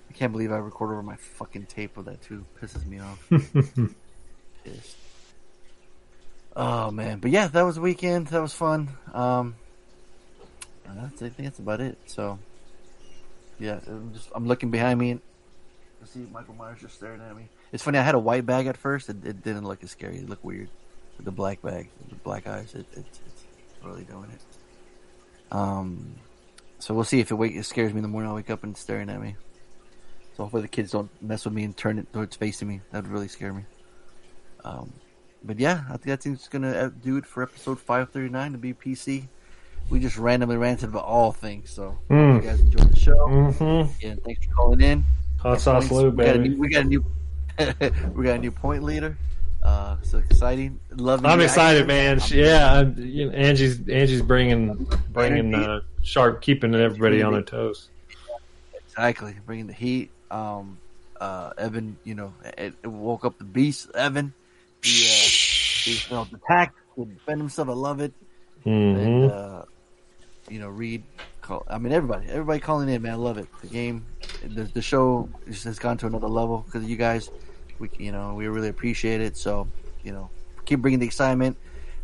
I can't believe I recorded over my fucking tape of that too. Pisses me off. Pissed. Oh man, but yeah, that was the weekend. That was fun. Um, that's, I think that's about it. So, yeah, I'm just I'm looking behind me and I see Michael Myers just staring at me. It's funny. I had a white bag at first. It, it didn't look as scary. It looked weird. The black bag, the black eyes, it, it, it's really doing it. Um, so we'll see if it, wake, it scares me in the morning. I'll wake up and it's staring at me. So hopefully the kids don't mess with me and turn it towards facing me. That would really scare me. Um, but yeah, I think that's gonna uh, do it for episode 539 to be PC. We just randomly ranted about all things. So Mm. you guys enjoyed the show. Mhm. And thanks for calling in. Hot sauce points- lube, we got a baby. new, we got a new we got a new point leader. Uh, so exciting! Love. I'm excited, man. Yeah, I'm, you know, Angie's Angie's bringing bringing uh, sharp, keeping everybody on their toes. Exactly, bringing the heat. Um, uh, Evan, you know, it, it woke up the beast. Evan, he, uh, he felt attacked, he defend himself. I love it. And Mhm. uh, you know, Reed. Call, I mean, everybody, everybody calling in, man. I love it. The game, the, the show just has gone to another level because you guys. We, you know, we really appreciate it. So, you know, keep bringing the excitement.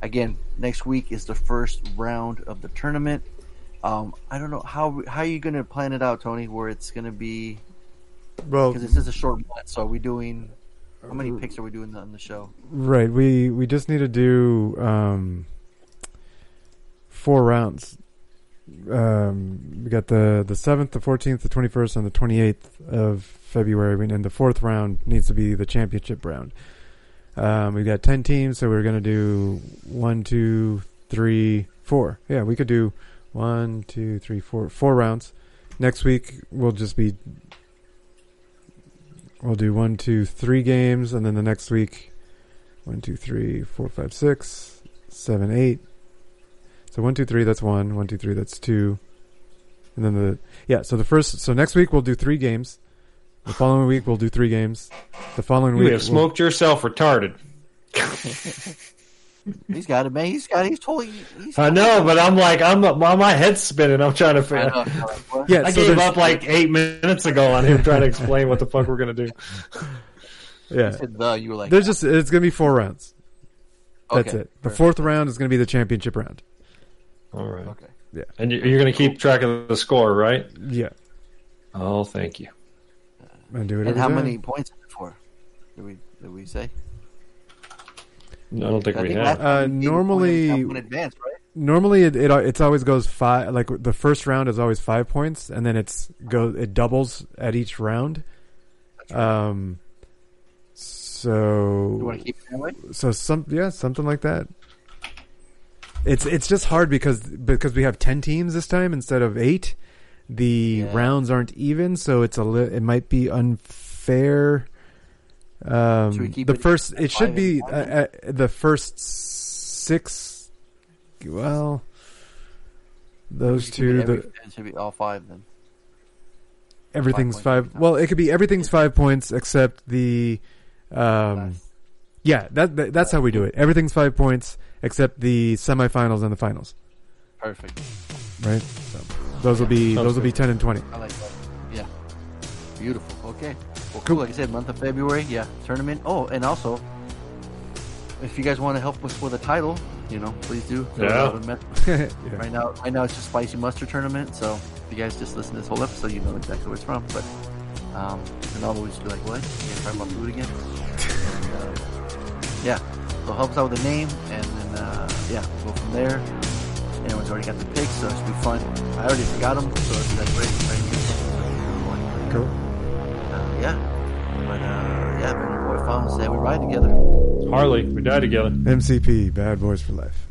Again, next week is the first round of the tournament. Um, I don't know how how are you going to plan it out, Tony? Where it's going to be Well, because this is a short one. So, are we doing how many picks are we doing on the show? Right. We we just need to do um, four rounds. Um, we got the the seventh, the fourteenth, the twenty first, and the twenty eighth of February, and the fourth round needs to be the championship round. Um, we've got ten teams, so we're gonna do one, two, three, four. Yeah, we could do one, two, three, four, four rounds. Next week we'll just be we'll do one, two, three games, and then the next week one, two, three, four, five, six, seven, eight, So one, two, three. That's one. One, two, three. That's two. And then the yeah. So the first. So next week we'll do three games. The following week we'll do three games. The following You week have we'll- smoked yourself retarded. He's got it, man. He's got. He's totally. He's I know, but I'm like, I'm my, my head's spinning. I'm trying to figure. I know, like, what? Yeah, I so gave there's- up like eight minutes ago on him trying to explain what the fuck we're gonna do. Yeah. Said the. You were like. There's just it's gonna be four rounds. That's Okay, it. The perfect. fourth round is gonna be the championship round. All right. Okay. Yeah. And you- you're gonna keep track of the score, right? Yeah. Oh, thank you. And do it And how time. many points is for? Did we did we say? No, I don't think I we think have. Uh, we gave you normally- in advance, right? Normally, it, it it's always goes five. Like the first round is always five points, and then it's go it doubles at each round. Um. So You want to keep it that way? so some yeah something like that. It's it's just hard because because we have ten teams this time instead of eight. The Yeah. rounds aren't even, so it's a li- it might be unfair. Um, Should we keep the it first it should be uh, uh, the first six. Well, those two every- the it should be all five then. everything's five. every well, it could be everything's five points except the. Um, yeah, that, that that's how we do it. Everything's five points except the semifinals and the finals. Perfect. right? So those will be Sounds those will be ten and twenty. I like that. Yeah. Beautiful. Okay. Well, cool. Like I said, month of February. Yeah. Tournament. Oh, and also, if you guys want to help us with a title, you know, please do. Yeah. out in the mess- Yeah. Right now, right now it's a spicy mustard tournament. So if you guys just listen to this whole episode, you know exactly where it's from. But um, and I'll always be like, "What? You guys talking about food again?" And, uh, yeah. So help us out with the name, and then uh, yeah, we'll go from there. Anyone's already got the picks, so it should be fun. I already forgot them, so it'll be like great. Trying to. Cool. Uh, yeah. But uh, yeah, man, your boy Fawn said we ride together. Harley, we die together. MCP, Bad Boys for Life.